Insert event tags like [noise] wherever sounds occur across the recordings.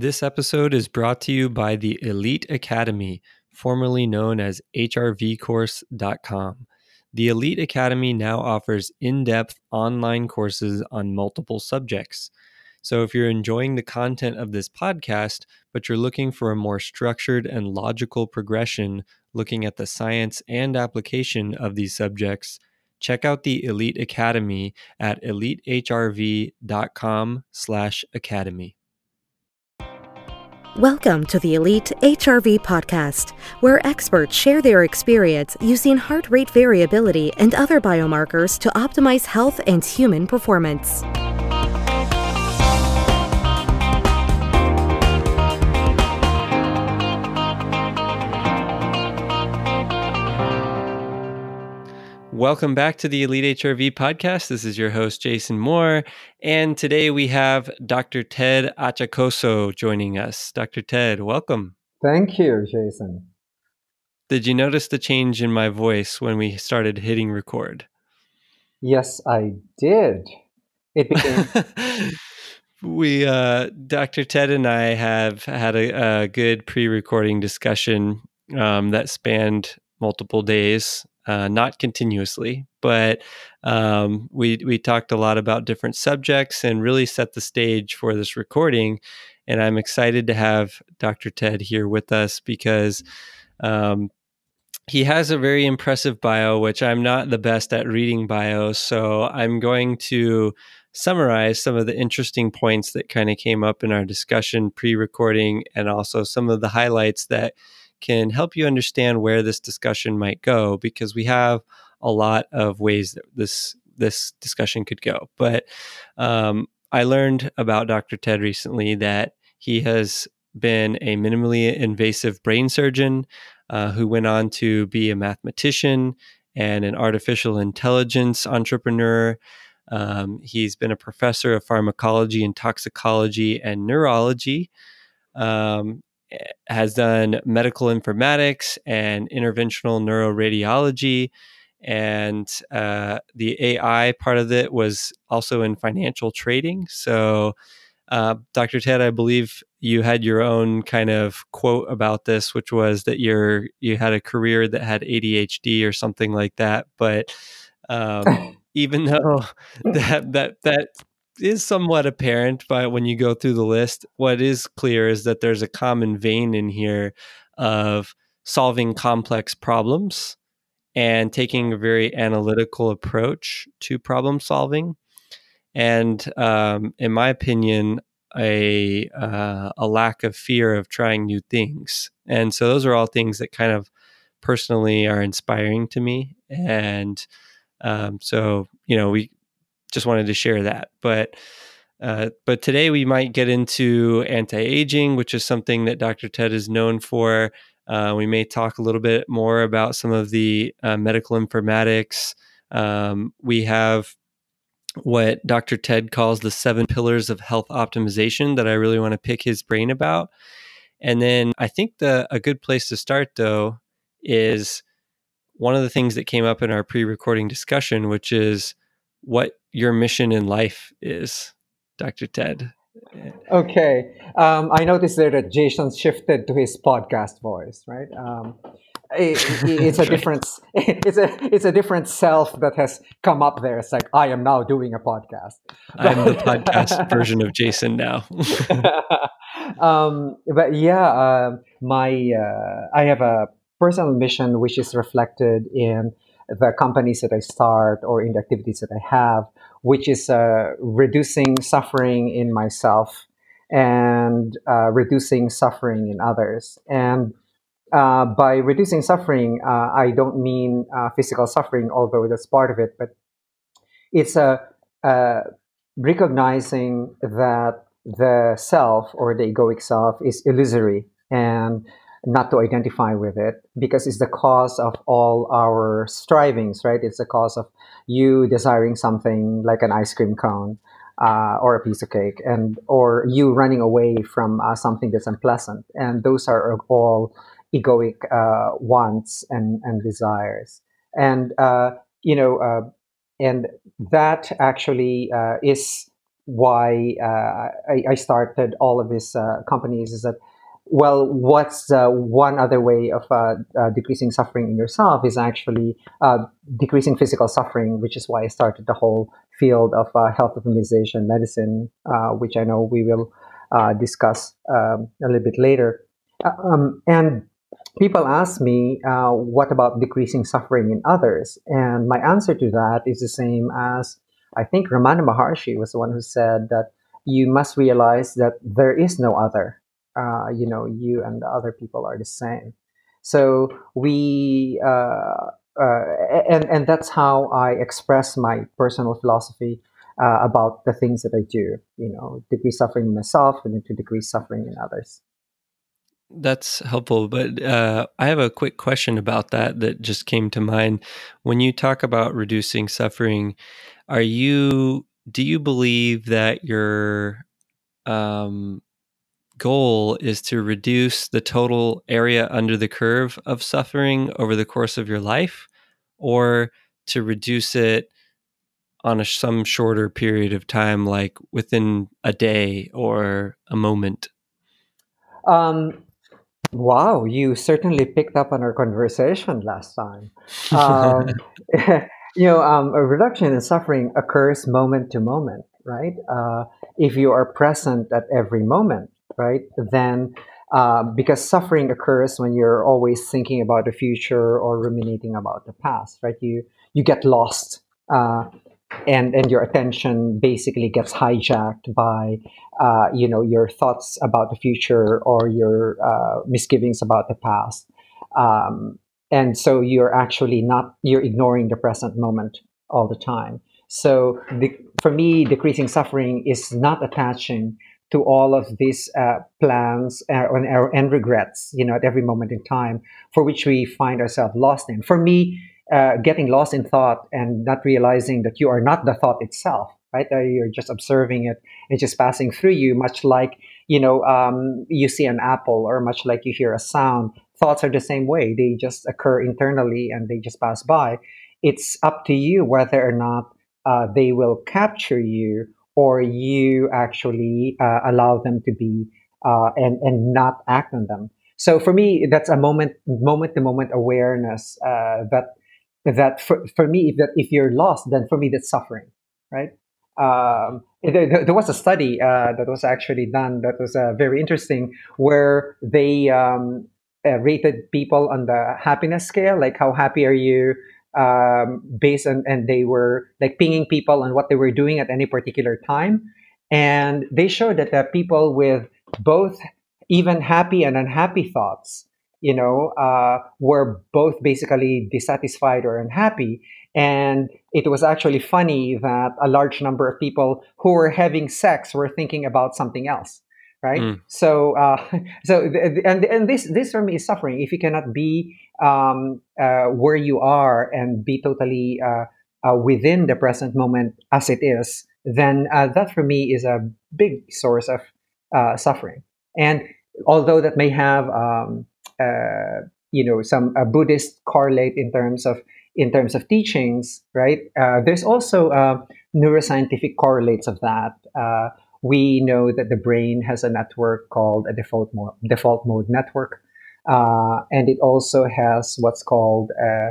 This episode is brought to you by the Elite Academy, formerly known as HRVCourse.com. The Elite Academy now offers in depth online courses on multiple subjects. So, if you're enjoying the content of this podcast, but you're looking for a more structured and logical progression looking at the science and application of these subjects, check out the Elite Academy at elitehrv.com/academy. Welcome to the Elite HRV podcast, where experts share their experience using heart rate variability and other biomarkers to optimize health and human performance. Welcome back to the Elite HRV podcast. This is your host, Jason Moore. And today we have Dr. Ted Achacoso joining us. Dr. Ted, welcome. Thank you, Jason. Did you notice the change in my voice when we started hitting record? Yes, I did. It became. [laughs] we, uh, Dr. Ted and I have had a, a good pre recording discussion um, that spanned multiple days uh, not continuously, but um, we we talked a lot about different subjects and really set the stage for this recording. And I'm excited to have Dr. Ted here with us because um, he has a very impressive bio, which I'm not the best at reading bios. So I'm going to summarize some of the interesting points that kind of came up in our discussion pre recording and also some of the highlights that can help you understand where this discussion might go because we have a lot of ways that this this discussion could go. But um, I learned about Dr. Ted recently that he has been a minimally invasive brain surgeon uh, who went on to be a mathematician and an artificial intelligence entrepreneur. Um, he's been a professor of pharmacology and toxicology and neurology. Um, has done medical informatics and interventional neuroradiology. And uh, the AI part of it was also in financial trading. So, uh, Dr. Ted, I believe you had your own kind of quote about this, which was that you're you had a career that had ADHD or something like that. But um, [laughs] even though [laughs] that that that is somewhat apparent but when you go through the list. What is clear is that there's a common vein in here of solving complex problems and taking a very analytical approach to problem solving. And um, in my opinion, a uh, a lack of fear of trying new things. And so those are all things that kind of personally are inspiring to me. And um, so you know we just wanted to share that. But uh, but today we might get into anti-aging, which is something that Dr. Ted is known for. Uh, we may talk a little bit more about some of the uh, medical informatics. Um, we have what Dr. Ted calls the seven pillars of health optimization that I really want to pick his brain about. And then I think the a good place to start though is one of the things that came up in our pre-recording discussion, which is what your mission in life is, Dr. Ted. Okay. Um, I noticed that Jason shifted to his podcast voice, right? Um, it, it's a [laughs] different [laughs] it's a it's a different self that has come up there it's like i am now doing a podcast i'm the [laughs] podcast version of jason now um, but yeah uh, my uh, i have a personal mission which is reflected in the companies that I start or in the activities that I have, which is uh, reducing suffering in myself and uh, reducing suffering in others. And uh, by reducing suffering, uh, I don't mean uh, physical suffering, although that's part of it, but it's a recognizing that the self or the egoic self is illusory and not to identify with it because it's the cause of all our strivings, right? It's the cause of you desiring something like an ice cream cone uh, or a piece of cake, and or you running away from uh, something that's unpleasant, and those are all egoic uh, wants and and desires, and uh, you know, uh, and that actually uh, is why I, I, started all of these companies is that well, what's uh, one other way of uh, uh, decreasing suffering in yourself is actually uh, decreasing physical suffering, which is why I started the whole field of uh, health optimization medicine, uh, which I know we will discuss um, a little bit later. Um, and people ask me, what about decreasing suffering in others? And my answer to that is the same as I think Ramana Maharshi was the one who said that you must realize that there is no other uh, you know you and the other people are the same so we uh, uh, and and that's how I express my personal philosophy uh, about the things that I do. You know, degree suffering in myself and to decrease suffering in others. That's helpful, but uh, I have a quick question about that that just came to mind. When you talk about reducing suffering, are you do you believe that your um, goal is to reduce the total area under the curve of suffering over the course of your life or to reduce it on a, some shorter period of time like within a day or a moment. Um, wow you certainly picked up on our conversation last time. Um, [laughs] [laughs] you know um, a reduction in suffering occurs moment to moment right? Uh, if you are present at every moment right? Then, uh, because suffering occurs when you're always thinking about the future or ruminating about the past, right? You you get lost, uh, and and your attention basically gets hijacked by, uh, you know, your thoughts about the future or your uh, misgivings about the past. Um, and so you're actually not you're ignoring the present moment all the time so the, for me decreasing suffering is not attaching to all of these uh, plans uh, and, and, regrets, you know, at every moment in time, for which we find ourselves lost in. For me, uh, getting lost in thought and not realizing that you are not the thought itself, right? you're just observing it and just passing through you, much like you know um, you see an apple, or much like you hear a sound. Thoughts are the same way; they just occur internally and they just pass by. It's up to you whether or not uh, they will capture you or you actually uh, allow them to be uh, and and not act on them. So for me, that's a moment moment to moment awareness uh, that that for, for me if that if you're lost, then for me that's suffering, right? Um, there, there, was a study uh, that was actually done that was uh, very interesting where they um, uh, rated people on the happiness scale, like how happy are you um, based on, and they were like pinging people on what they were doing at any particular time. And they showed that the people with both even happy and unhappy thoughts, you know, uh, were both basically dissatisfied or unhappy. And it was actually funny that a large number of people who were having sex were thinking about something else right? Mm. so uh, [laughs] so and and this this for me is suffering. If you cannot be um, uh, where you are and be totally uh, uh within the present moment as it is then uh, that for me is a big source of uh, suffering. And although that may have um, you know some buddhist correlate in terms of in terms of teachings right there's also neuroscientific correlates of that we know that the brain has a network called a default mode, default mode network, uh, and it also has what's called a,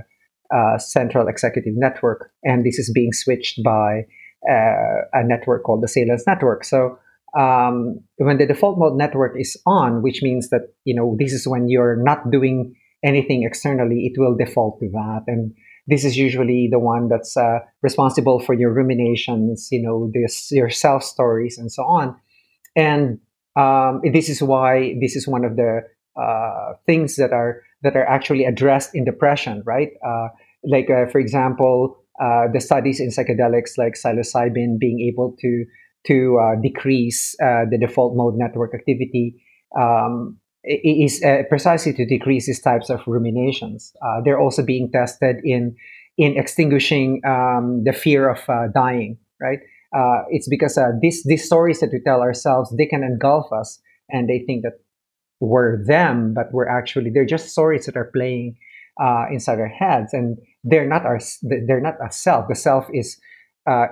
a, central executive network, and this is being switched by uh, a network called the Salience network. So um, when the default mode network is on, which means that you know this is when you're not doing anything externally, it will default to that, and this is usually the one that's uh, responsible for your ruminations, you know, this, your self stories and so on. And um, this is why this is one of the uh, things that are that are actually addressed in depression, right? Uh, like, uh, for example, uh, the studies in psychedelics like psilocybin being able to to uh, decrease the default mode network activity um, is uh, precisely to decrease these types of ruminations. Uh, they're also being tested in in extinguishing um, the fear of uh, dying. Right? Uh, it's because uh, these these stories that we tell ourselves they can engulf us, and they think that we're them, but we're actually they're just stories that are playing uh, inside our heads, and they're not our they're not a self. The self is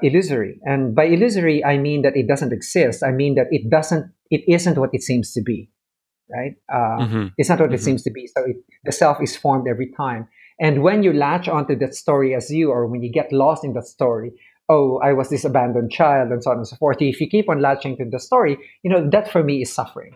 illusory. And by illusory, I mean that it doesn't exist. I mean that it doesn't, it isn't what it seems to be, right? Uh, mm-hmm. It's not what mm-hmm. it seems to be. So it, the self is formed every time. And when you latch onto that story as you, or when you get lost in that story, oh, I was this abandoned child, and so on and so forth. If you keep on latching to the story, you know that for me is suffering,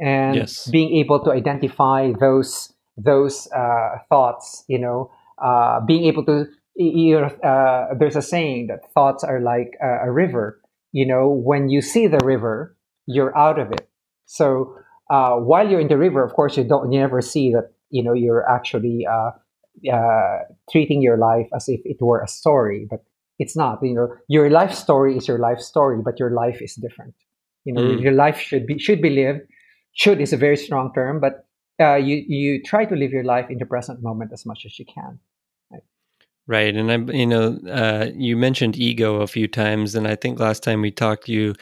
and yes. being able to identify those those uh, thoughts, you know, uh, being able to you know, uh, there's a saying that thoughts are like a, a, river. You know, when you see the river, you're out of it. So uh, while you're in the river, of course, you don't you never see that you know you're actually uh, uh, treating your life as if it were a story, but it's not. You know, your life story is your life story, but your life is different. You know, mm. your life should be should be lived. Should is a very strong term, but uh, you you try to live your life in the present moment as much as you can. Right, and I, you know, uh, you mentioned ego a few times, and I think last time we talked, you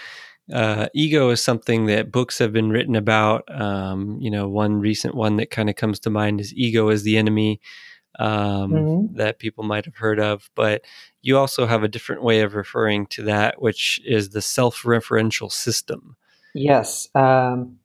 uh, ego is something that books have been written about. Um, you know, one recent one that kind of comes to mind is "Ego is the Enemy," um, mm-hmm. that people might have heard of. But you also have a different way of referring to that, which is the self-referential system. Yes. Um,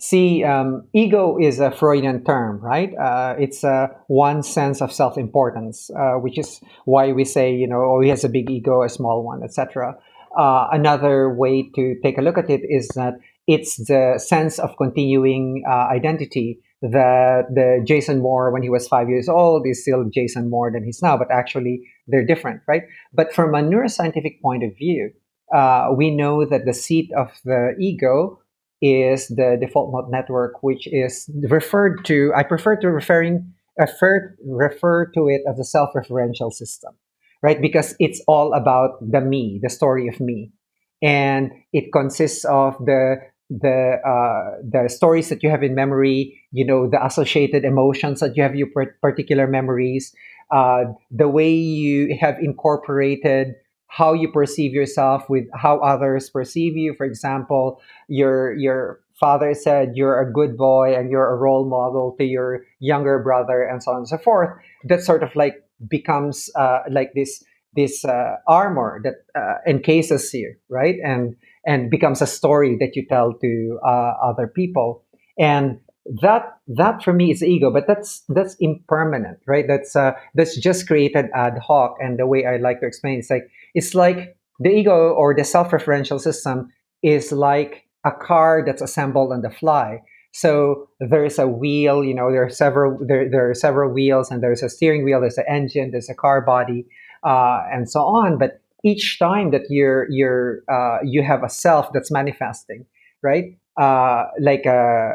See, um, ego is a Freudian term, right? Uh, it's uh, one sense of self-importance, uh, which is why we say, you know, oh, he has a big ego, a small one, etc. Uh, another way to take a look at it is that it's the sense of continuing uh, identity that the Jason Moore, when he was five years old, is still Jason Moore than he's now, but actually they're different, right? But from a neuroscientific point of view, uh, we know that the seat of the ego is the default mode network, which is referred to. I prefer to referring refer refer to it as a self-referential system, right? Because it's all about the me, the story of me, and it consists of the the uh, the stories that you have in memory, you know, the associated emotions that you have your particular memories, uh, the way you have incorporated how you perceive yourself with how others perceive you. For example, your your father said you're a good boy and you're a role model to your younger brother, and so on and so forth. That sort of like becomes uh, like this this uh, armor that uh, encases you, right? And and becomes a story that you tell to uh, other people. And that that for me is ego but that's that's impermanent right that's uh that's just created ad hoc and the way i like to explain it's like it's like the ego or the self-referential system is like a car that's assembled on the fly so there's a wheel you know there are several there, there are several wheels and there's a steering wheel there's an engine there's a car body uh, and so on. But each time that you're you're uh, you have a self that's manifesting right? Uh, like a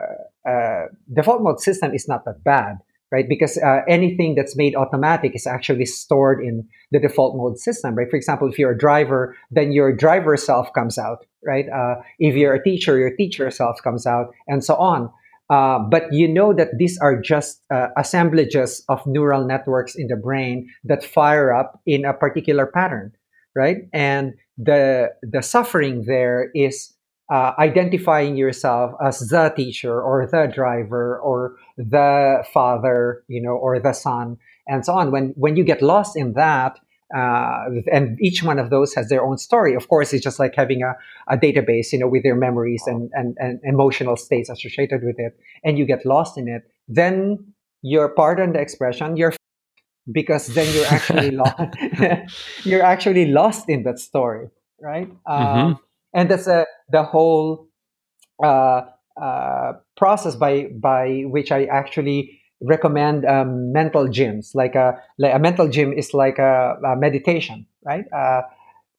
uh, default mode system is not that bad, right? Because uh, anything that's made automatic is actually stored in the default mode system, right? For example, if you're a driver, then your driver self comes out, right? Uh, if you're a teacher, your teacher self comes out, and so on. Uh, but you know that these are just uh, assemblages of neural networks in the brain that fire up in a particular pattern, right? And the the suffering there is uh, identifying yourself as the teacher or the driver or the father, you know, or the son, and so on. When when you get lost in that, uh, and each one of those has their own story. Of course, it's just like having a, a database, you know, with their memories and, and, and emotional states associated with it, and you get lost in it. Then you're, pardon the expression, you're because then you're actually [laughs] lost. [laughs] you're actually lost in that story, right? Mm-hmm. Um, and that's a the whole uh, uh, process by by which I actually recommend um, mental gyms. Like a like a mental gym is like a, a meditation, right? Uh,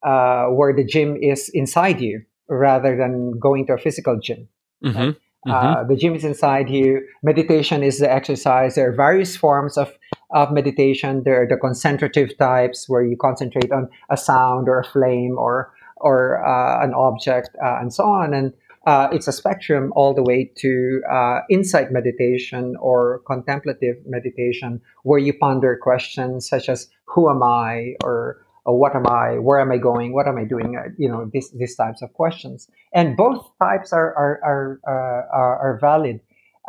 uh where the gym is inside you rather than going to a physical gym. Mm-hmm. Right? Mm-hmm. Uh, the gym is inside you. Meditation is the exercise. There are various forms of of meditation. There are the concentrative types where you concentrate on a sound or a flame or or uh, an object uh, and so on. And uh, it's a spectrum all the way to uh, insight meditation or contemplative meditation, where you ponder questions such as "Who am I?" or "What am I? Where am I going? What am I doing?" Uh, you know, these these types of questions. And both types are are are uh, are, are, valid.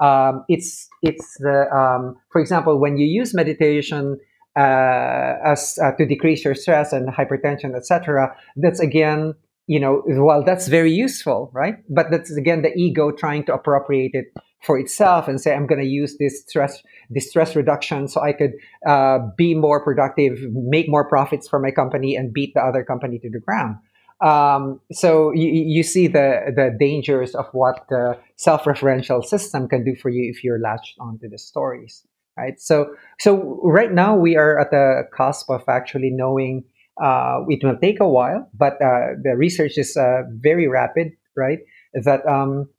Um, it's it's the um, for example, when you use meditation uh, as uh, to decrease your stress and hypertension, etc. That's again, you know, well, that's very useful, right? But that's again the ego trying to appropriate it for itself and say, I'm going to use this stress, this stress reduction, so I could uh, be more productive, make more profits for my company, and beat the other company to the ground. Um, so you, you see the the dangers of what the self-referential system can do for you if you're latched onto the stories right? So, so right now we are at the cusp of actually knowing. Uh, it will take a while, but uh, the research is uh, very rapid, right? That um,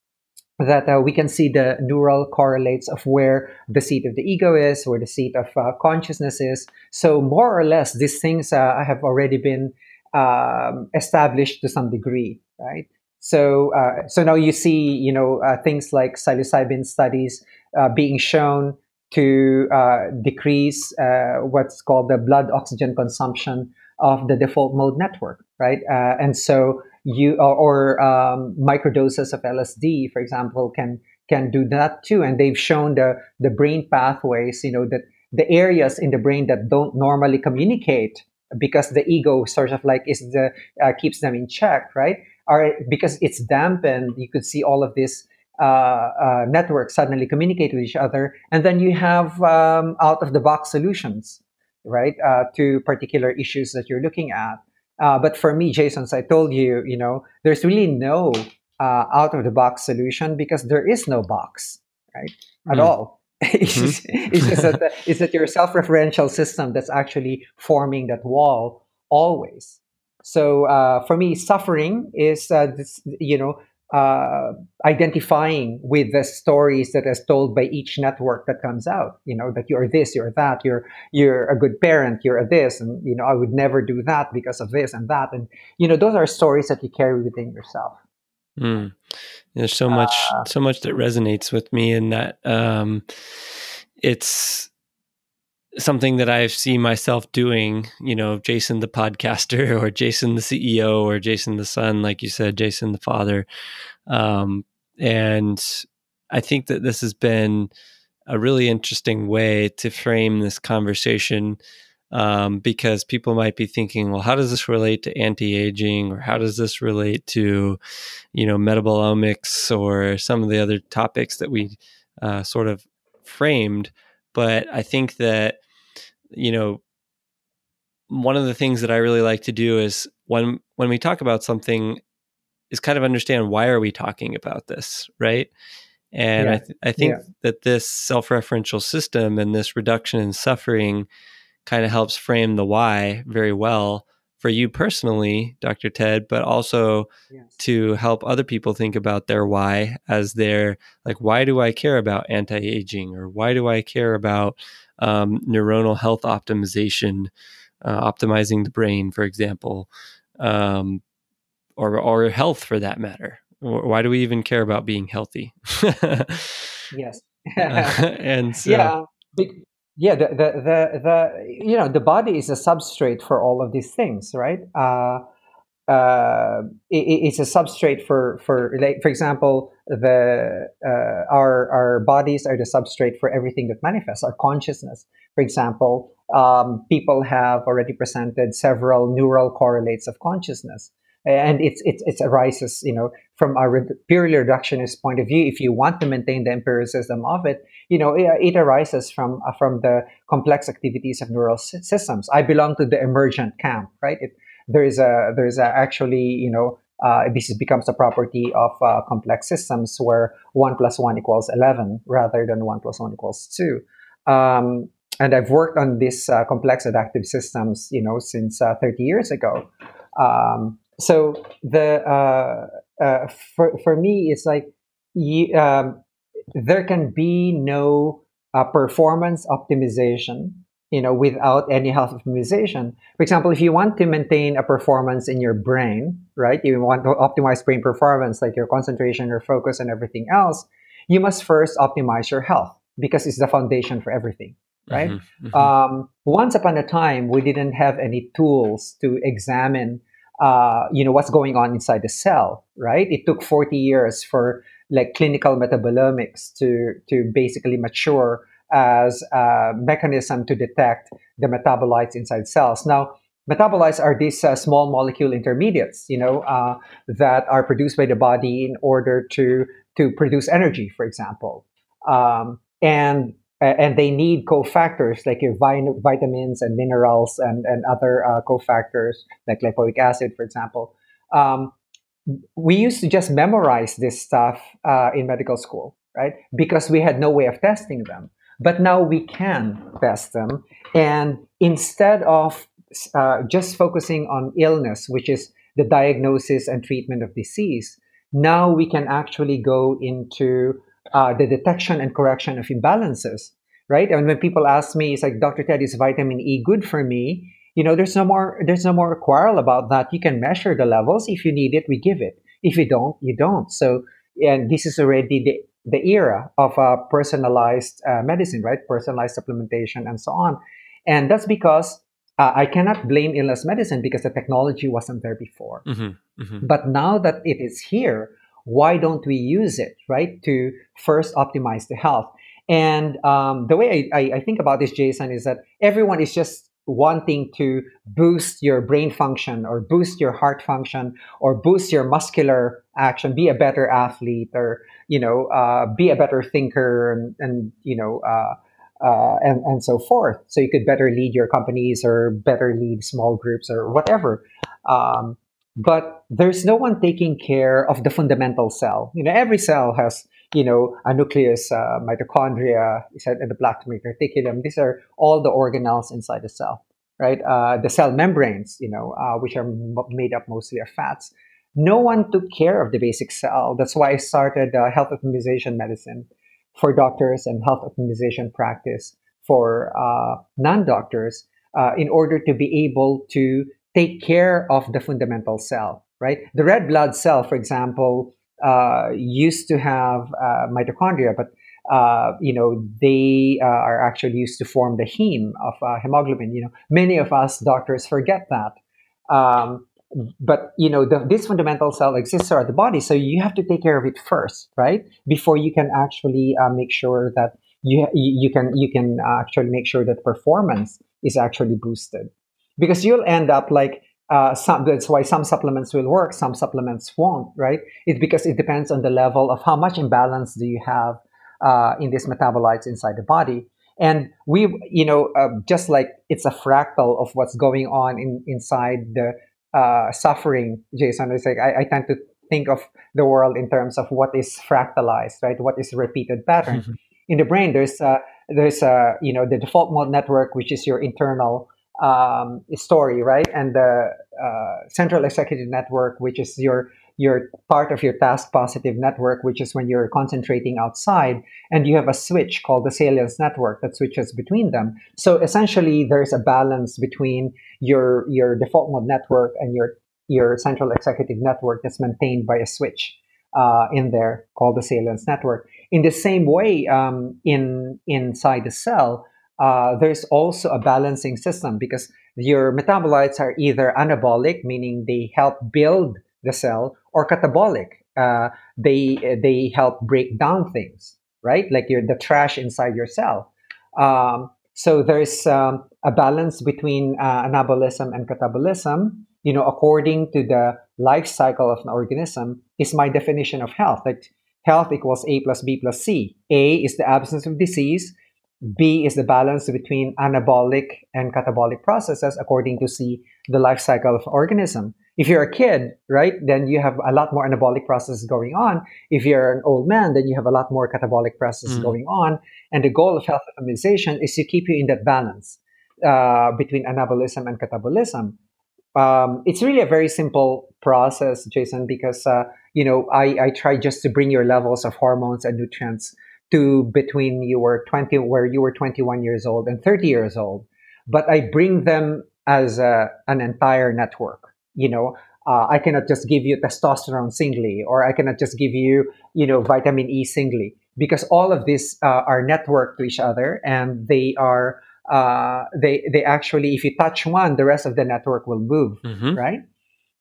that uh, we can see the neural correlates of where the seat of the ego is, where the seat of uh, consciousness is. So more or less, these things uh, have already been um, established to some degree, right? So, uh, so now you see, you know, things like psilocybin studies uh, being shown to uh, decrease uh, what's called the blood oxygen consumption of the default mode network, right? Uh, and so you or, or um, microdoses of LSD, for example, can can do that too. And they've shown the the brain pathways, you know, that the areas in the brain that don't normally communicate because the ego sort of like is the uh, keeps them in check, right? Are because it's dampened. You could see all of this networks suddenly communicate with each other, and then you have um, out of the box solutions, right, uh, to particular issues that you're looking at. Uh, but for me, Jason, as I told you, you know, there's really no uh, out of the box solution because there is no box, right, at mm. all. [laughs] it's, mm-hmm. just, it's, just that the, it's that your self-referential system that's actually forming that wall always. So uh, for me, suffering is uh, this, you know uh, identifying with the stories that is told by each network that comes out. You know that you're this, you're that, you're you're a good parent, you're a this, and you know I would never do that because of this and that, and you know those are stories that you carry within yourself. Mm. There's so much, uh, so much that resonates with me in that. Um, it's something that I see myself doing, you know, Jason the podcaster [laughs] or Jason the CEO or Jason the son, like you said, Jason the father. Um, and I think that this has been a really interesting way to frame this conversation um, because people might be thinking, well, how does this relate to anti-aging, or how does this relate to, you know, metabolomics, or some of the other topics that we uh, sort of framed. But I think that you know, one of the things that I really like to do is when when we talk about something is kind of understand why are we talking about this, right? And yeah. I, th- I think yeah. that this self-referential system and this reduction in suffering kind of helps frame the why very well for you personally, Dr. Ted, but also yes. to help other people think about their why as their like, why do I care about anti-aging or why do I care about um, neuronal health optimization, uh, optimizing the brain, for example, um, or or health for that matter. Why do we even care about being healthy? yes, [laughs] and [laughs] so, yeah, yeah. The, the the the you know the body is a substrate for all of these things, right? Uh, uh, it, it's a substrate for for like for example the uh, our our bodies are the substrate for everything that manifests our consciousness. For example um, people have already presented several neural correlates of consciousness and it's it's it arises you know from a re- purely reductionist point of view. If you want to maintain the empiricism of it you know it, it arises from uh, from the complex activities of neural systems. I belong to the emergent camp right? It, there is a there is a actually you know uh, this becomes a property of uh, complex systems where one plus one equals eleven rather than one plus one equals two. Um, and I've worked on these uh, complex adaptive systems, you know, since uh, 30 years ago. Um, so the uh, uh, for for me, it's like you, um, there can be no performance optimization you know, without any health optimization. For example, if you want to maintain a performance in your brain, right? You want to optimize brain performance, like your concentration, your focus, and everything else. You must first optimize your health because it's the foundation for everything, right? Mm-hmm, mm-hmm. Um, once upon a time, we didn't have any tools to examine, uh, you know, what's going on inside the cell, right? It took 40 years for like clinical metabolomics to to basically mature as a mechanism to detect the metabolites inside cells. Now, metabolites are these uh, small molecule intermediates, you know, uh, that are produced by the body in order to to produce energy, for example, um, and and they need cofactors like your vitamins and minerals and and other uh, cofactors like lipoic acid, for example. Um, we used to just memorize this stuff uh, in medical school, right? Because we had no way of testing them. But now we can test them, and instead of uh, just focusing on illness, which is the diagnosis and treatment of disease, now we can actually go into uh, the detection and correction of imbalances, right? And when people ask me, it's like, Dr. Ted, is vitamin E good for me? You know, there's no more there's no more quarrel about that. You can measure the levels. If you need it, we give it. If you don't, you don't. So, and this is already the the era of uh, personalized uh, medicine, right? Personalized supplementation and so on. And that's because uh, I cannot blame illness medicine because the technology wasn't there before. Mm-hmm, mm-hmm. But now that it is here, why don't we use it, right, to first optimize the health? And um, the way I, I, I think about this, Jason, is that everyone is just wanting to boost your brain function or boost your heart function or boost your muscular action be a better athlete or you know uh, be a better thinker and, and you know uh, uh, and, and so forth. So you could better lead your companies or better lead small groups or whatever. Um, but there's no one taking care of the fundamental cell. You know, every cell has, you know, a nucleus, uh, mitochondria, endoplasmic reticulum. These are all the organelles inside the cell, right? Uh, the cell membranes, you know, uh, which are m- made up mostly of fats. No one took care of the basic cell. That's why I started uh, health optimization medicine for doctors and health optimization practice for uh, non-doctors uh, in order to be able to take care of the fundamental cell right the red blood cell for example used to have uh, mitochondria but uh, you know they uh, are actually used to form the heme of hemoglobin you know. Many of us doctors forget that. Um, but you know the, this fundamental cell exists throughout the body so you have to take care of it first right? Before you can actually uh, make sure that you you can you can actually make sure that performance is actually boosted. Because you'll end up like uh, some, that's why some supplements will work some supplements won't right it's because it depends on the level of how much imbalance do you have uh, in these metabolites inside the body and we you know uh, just like it's a fractal of what's going on in, inside the uh, suffering, Jason, is like I, I, tend to think of the world in terms of what is fractalized, right? What is repeated pattern. Mm-hmm. In the brain, there's uh, there's uh, you know the default mode network, which is your internal um, story, right, and the uh, central executive network, which is your you're part of your task positive network, which is when you're concentrating outside, and you have a switch called the salience network that switches between them. So essentially, there's a balance between your your default mode network and your your central executive network that's maintained by a switch uh, in there called the salience network. In the same way, um, in inside the cell, uh, there's also a balancing system because your metabolites are either anabolic, meaning they help build the cell, or catabolic. Uh, they they help break down things, right? Like the trash inside your cell. Um, so there's um, a balance between uh, anabolism and catabolism. You know, according to the life cycle of an organism, is my definition of health. Like health equals A plus B plus C. A is the absence of disease. B is the balance between anabolic and catabolic processes according to C, the life cycle of organism. If you're a kid, right, then you have a lot more anabolic processes going on. If you're an old man, then you have a lot more catabolic processes mm. going on. And the goal of health optimization is to keep you in that balance uh, between anabolism and catabolism. Um, it's really a very simple process, Jason, because uh, you know I, I try just to bring your levels of hormones and nutrients to between you were 20 where you were 21 years old and 30 years old but i bring them as a, an entire network you know uh, i cannot just give you testosterone singly or i cannot just give you you know vitamin e singly because all of these uh, are networked to each other and they are uh, they they actually if you touch one the rest of the network will move mm-hmm. right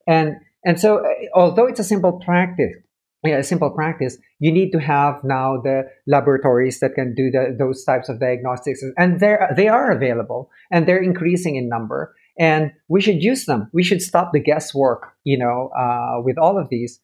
and and so uh, although it's a simple practice yeah, a simple practice, you need to have now the laboratories that can do the, those types of diagnostics, and they they are available, and they're increasing in number, and we should use them. We should stop the guesswork, you know, uh, with all of these.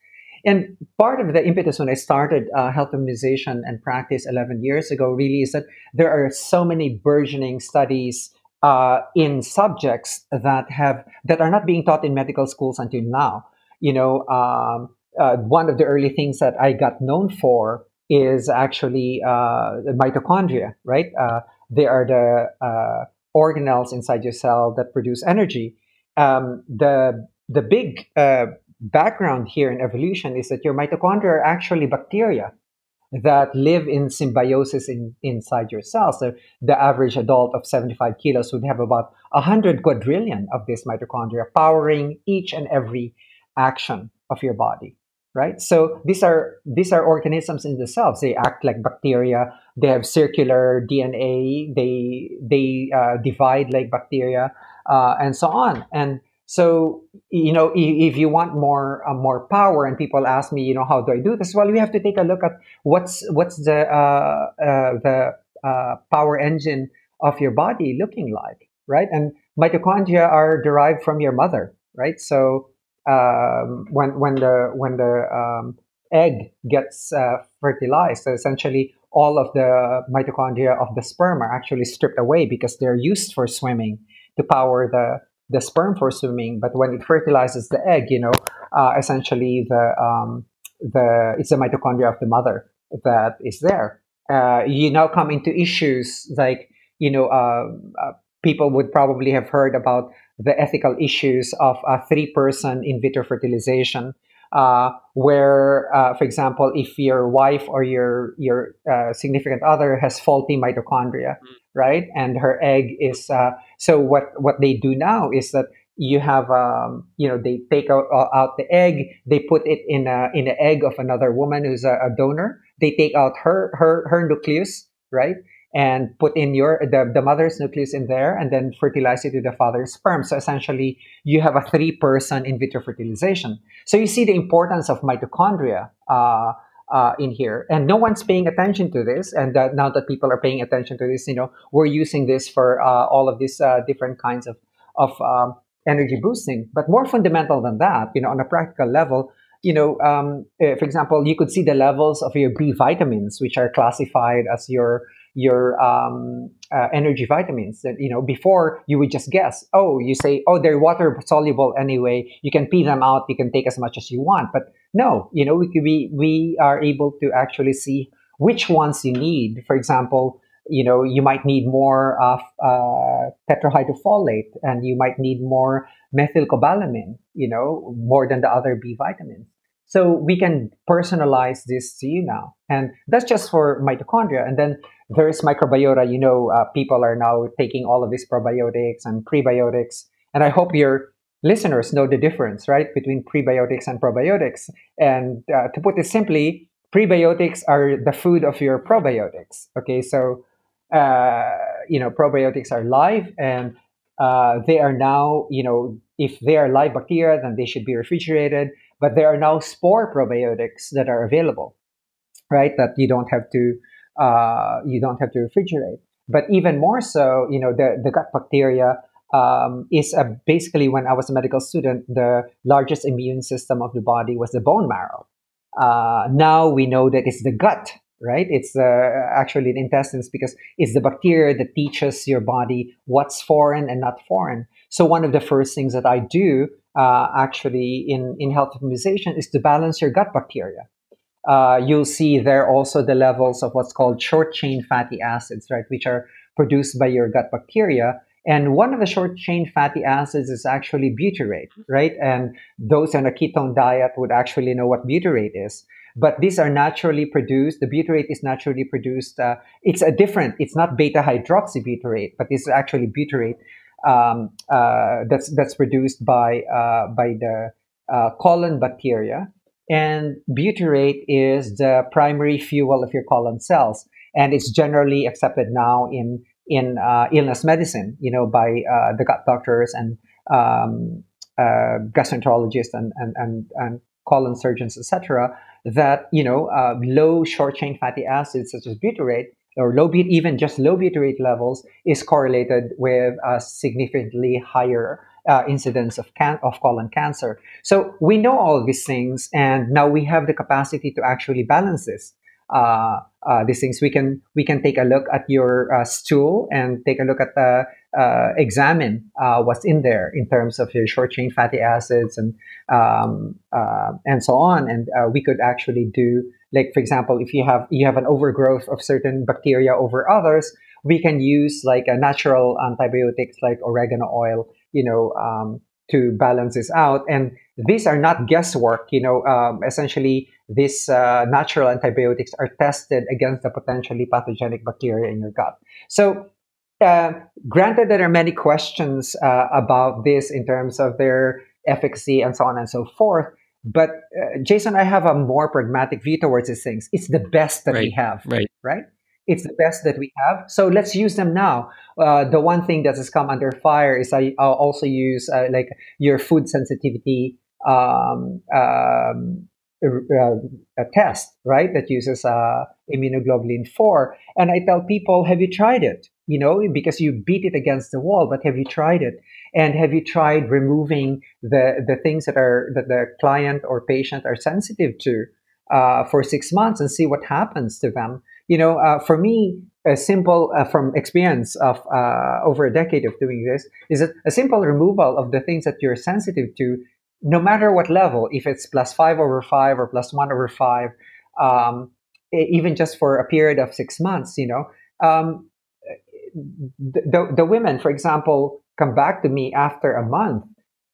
And part of the impetus when I started uh, health optimization and practice 11 years ago really is that there are so many burgeoning studies uh, in subjects that have that are not being taught in medical schools until now. You know, um, uh, one of the early things that I got known for is actually uh, mitochondria, right? Uh, they are the uh, organelles inside your cell that produce energy. Um, the the big uh, background here in evolution is that your mitochondria are actually bacteria that live in symbiosis in, inside your cells. So the average adult of 75 kilos would have about 100 quadrillion of these mitochondria powering each and every action of your body right? So these are these are organisms in themselves. They act like bacteria. They have circular dna they they uh, divide like bacteria uh, and so on. And so you know if, if you want more uh, more power and people ask me you know how do i do this? Well we have to take a look at what's what's the uh, uh, the uh, power engine of your body looking like right? And mitochondria are derived from your mother right? So um, when when the when the um, egg gets uh, fertilized so essentially all of the mitochondria of the sperm are actually stripped away because they're used for swimming to power the the sperm for swimming, but when it fertilizes the egg, you know, uh, essentially the um, the it's the mitochondria of the mother that is there. Uh, you now come into issues like you know uh, uh people would probably have heard about the ethical issues of a three person in vitro fertilization. Uh, where, uh, for example, if your wife or your your significant other has faulty mitochondria, mm right? And her egg is uh, so. What what they do now is that you have um, you know they take out, uh, out the egg, they put it in a in an egg of another woman who's a, a donor. They take out her her her nucleus, right? And put in your the, the mother's nucleus in there and then fertilize it with the father's sperm so essentially you have a three person in vitro fertilization so you see the importance of mitochondria uh, uh, in here, and no one's paying attention to this. And uh, now that people are paying attention to this, you know, we're using this for uh, all of these uh, different kinds of of um, energy boosting. But more fundamental than that, you know, on a practical level, you know, um, eh, for example, you could see the levels of your B vitamins, which are classified as your your um, uh, energy vitamins. That you know, before you would just guess. Oh, you say, oh, they're water soluble anyway. You can pee them out. You can take as much as you want. But no, you know, we we we are able to actually see which ones you need. For example, you know, you might need more of uh, tetrahydrofolate, and you might need more methylcobalamin. You know, more than the other B vitamins. So we can personalize this to you now. And that's just for mitochondria. And then there's microbiota. You know, uh, people are now taking all of these probiotics and prebiotics. And I hope your listeners know the difference, right, between prebiotics and probiotics. And uh, to put it simply, prebiotics are the food of your probiotics. Okay, so, uh, you know, probiotics are live and uh, they are now, you know, if they are live bacteria, then they should be refrigerated but there are now spore probiotics that are available, right? That you don't have to uh, you don't have to refrigerate. But even more so, you know, the, the gut bacteria um, is a, basically when I was a medical student, the largest immune system of the body was the bone marrow. Uh, now we know that it's the gut, right? It's uh, actually the intestines because it's the bacteria that teaches your body what's foreign and not foreign. So one of the first things that I do uh, actually in, in health optimization is to balance your gut bacteria. Uh, you'll see there also the levels of what's called short chain fatty acids, right, which are produced by your gut bacteria. And one of the short chain fatty acids is actually butyrate, right? And those on a ketone diet would actually know what butyrate is. But these are naturally produced. The butyrate is naturally produced. Uh, it's a different, it's not beta hydroxybutyrate, but it's actually butyrate um, uh, that's that's produced by uh, by the uh, colon bacteria, and butyrate is the primary fuel of your colon cells, and it's generally accepted now in in uh, illness medicine, you know, by uh, the gut doctors and um, uh, gastroenterologists and and and, and colon surgeons, etc., that you know uh, low short chain fatty acids such as butyrate or low even just low butyrate levels is correlated with a significantly higher uh, incidence of can- of colon cancer. So we know all these things, and now we have the capacity to actually balance this. Uh, uh, these things we can we can take a look at your uh, stool and take a look at the uh, examine uh, what's in there in terms of your short chain fatty acids and um, and so on, and we could actually do like for example if you have you have an overgrowth of certain bacteria over others we can use like a natural antibiotics like oregano oil you know, um, to balance this out. And these are not guesswork. You know, um, essentially, these uh, natural antibiotics are tested against the potentially pathogenic bacteria in your gut. So, uh, granted, there are many questions uh, about this in terms of their efficacy and so on and so forth. But uh, Jason, I have a more pragmatic view towards these things. It's the best that right, we have, right? Right it's the best that we have. So let's use them now. Uh, the one thing that has come under fire is I I'll also use uh, like your food sensitivity um, um, uh, test, right? That uses uh, immunoglobulin 4. And I tell people, have you tried it? You know, because you beat it against the wall, but have you tried it? And have you tried removing the, the things that are that the client or patient are sensitive to uh, for six months and see what happens to them? You know, uh, for me, a simple uh, from experience of uh, over a decade of doing this is that a simple removal of the things that you're sensitive to, no matter what level, if it's plus five over five or plus one over five, um, even just for a period of six months, you know, um, the, the women, for example, come back to me after a month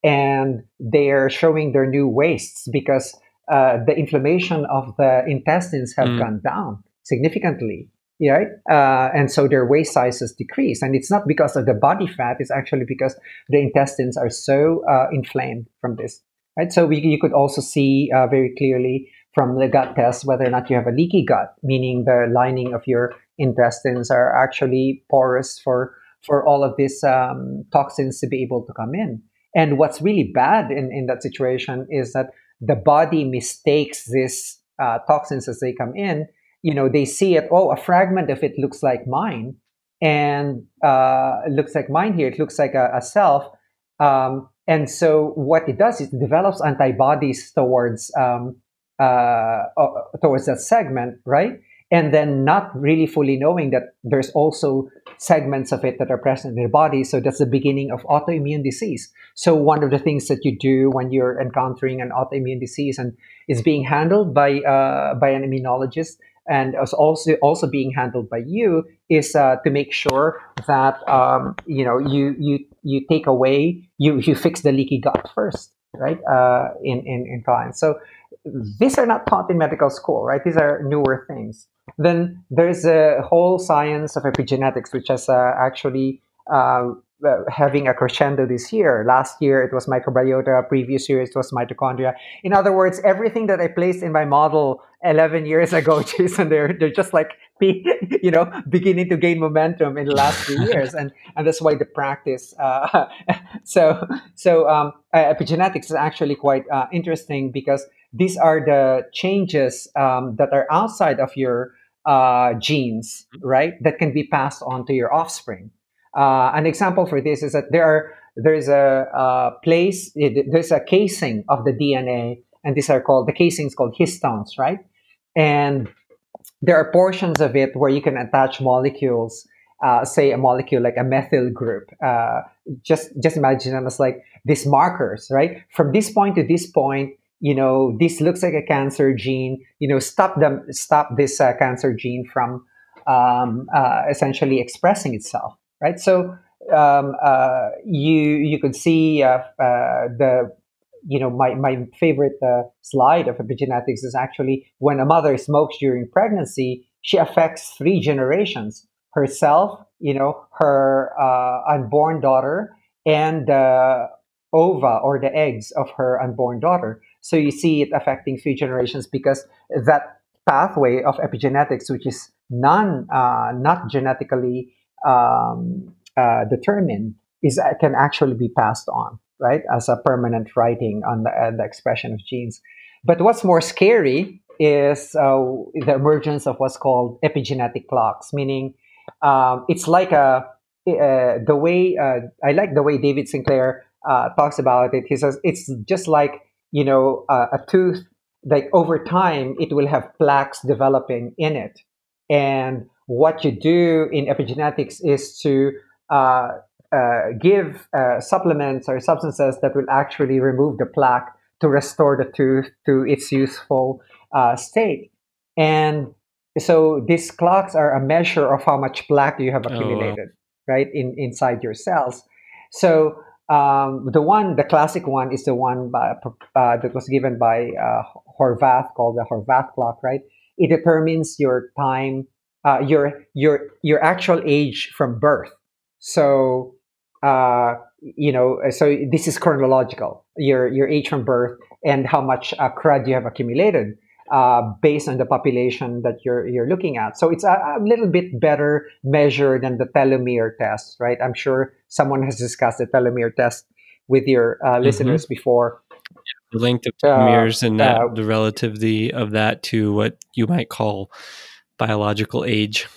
and they're showing their new waists because uh, the inflammation of the intestines have mm. gone down significantly right? Uh, and so their waist sizes decrease. And it's not because of the body fat, it's actually because the intestines are so uh, inflamed from this, right? So we, you could also see uh, very clearly from the gut test whether or not you have a leaky gut, meaning the lining of your intestines are actually porous for, for all of these um, toxins to be able to come in. And what's really bad in, in that situation is that the body mistakes these uh, toxins as they come in you know they see it oh a fragment of it looks like mine and uh, looks like mine here it looks like a, a self um, and so what it does is it develops antibodies towards um, uh, towards that segment right? And then not really fully knowing that there's also segments of it that are present in the body so that's the beginning of autoimmune disease. So one of the things that you do when you're encountering an autoimmune disease and is being handled by uh, by an immunologist and also also being handled by you is uh, to make sure that um, you know you you you take away you you fix the leaky gut first right uh, in, in in clients so these are not taught in medical school right? These are newer things. Then there's a whole science of epigenetics which has uh, actually uh, having a crescendo this year. Last year it was microbiota, previous year it was mitochondria. In other words, everything that I placed in my model 11 years [laughs] ago, Jason, they're, they're just like, [laughs] you know, beginning to gain momentum in the last few [laughs] years. And, and that's why the practice. Uh, so, so um, uh, epigenetics is actually quite uh, interesting because these are the changes um, that are outside of your uh, genes, right? That can be passed on to your offspring. Uh, an example for this is that there are there's a, a place there's a casing of the DNA, and these are called the casings called histones, right? And there are portions of it where you can attach molecules. Uh, say a molecule like a methyl group. Uh, just just imagine them as like these markers, right? From this point to this point, you know, this looks like a cancer gene. You know, stop them, stop this uh, cancer gene from um, uh, essentially expressing itself right? So um, uh, you you could see uh, uh, the you know my my favorite uh, slide of epigenetics is actually when a mother smokes during pregnancy, she affects three generations: herself, you know, her uh, unborn daughter, and the ova or the eggs of her unborn daughter. So you see it affecting three generations because that pathway of epigenetics, which is non uh, not genetically um, uh, determined is uh, can actually be passed on, right, as a permanent writing on the, uh, the expression of genes. But what's more scary is uh, the emergence of what's called epigenetic clocks, meaning um, it's like a uh, the way uh, I like the way David Sinclair talks about it. He says it's just like you know a tooth. Like over time, it will have plaques developing in it, and what you do in epigenetics is to uh, uh, give uh, supplements or substances that will actually remove the plaque to restore the tooth to its useful uh, state. And so these clocks are a measure of how much plaque you have accumulated, oh, wow. right, in inside your cells. So um, the one, the classic one, is the one by, uh, that was given by uh, Horvath, called the Horvath clock, right? It determines your time, uh, your your your actual age from birth. So uh, you know, so this is chronological. Your your age from birth and how much uh, crud you have accumulated uh, based on the population that you're you're looking at. So it's a, a, little bit better measure than the telomere test, right? I'm sure someone has discussed the telomere test with your uh, mm-hmm. listeners before. The length of telomeres uh, and that, the relativity of that to what you might call biological age.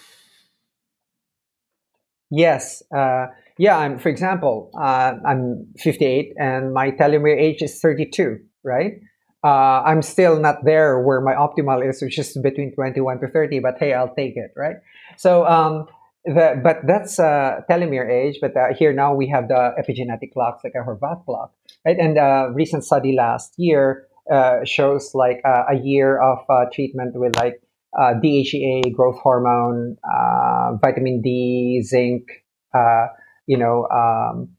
Yes. Uh, yeah. I'm, for example, uh, I'm 58 and my telomere age is 32, right? uh, I'm still not there where my optimal is, which is between 21 to 30. But hey, I'll take it, right? So, um, the, but that's uh, telomere age. But uh, here now we have the epigenetic clocks, like a Horvath clock, right? And a recent study last year uh, shows like uh, a year of uh, treatment with like DHEA, growth hormone, vitamin D, zinc, you know, um,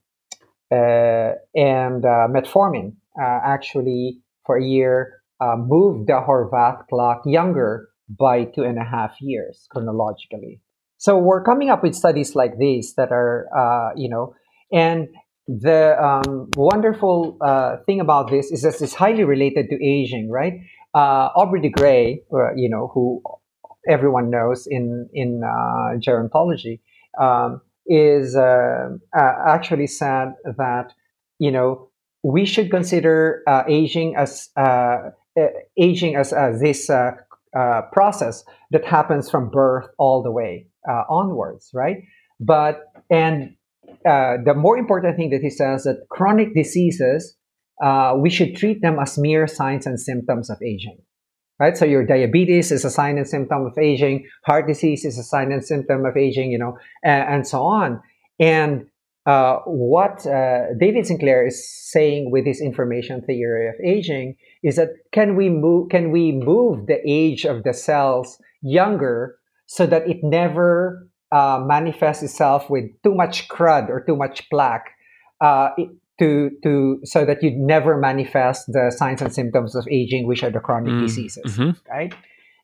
and metformin actually for a year uh, moved the Horvath clock younger by two and a half years chronologically. So we're coming up with studies like these that are, uh, you know, and the um, wonderful uh, thing about this is that it's highly related to aging, right? Uh, Aubrey de Grey, uh, you know, who everyone knows in in uh, gerontology, um, is actually said that you know we should consider uh, aging as uh, uh aging as uh, this uh, process that happens from birth all the way onwards, right? But and the more important thing that he says that chronic diseases we should treat them as mere signs and symptoms of aging right? So your diabetes is a sign and symptom of aging, heart disease is a sign and symptom of aging, you know, and, and so on. And uh, what uh, David Sinclair is saying with his information theory of aging is that can we move can we move the age of the cells younger so that it never uh, manifests itself with too much crud or too much plaque uh, to to so that you never manifest the signs and symptoms of aging, which are the chronic mm, diseases, mm-hmm. right?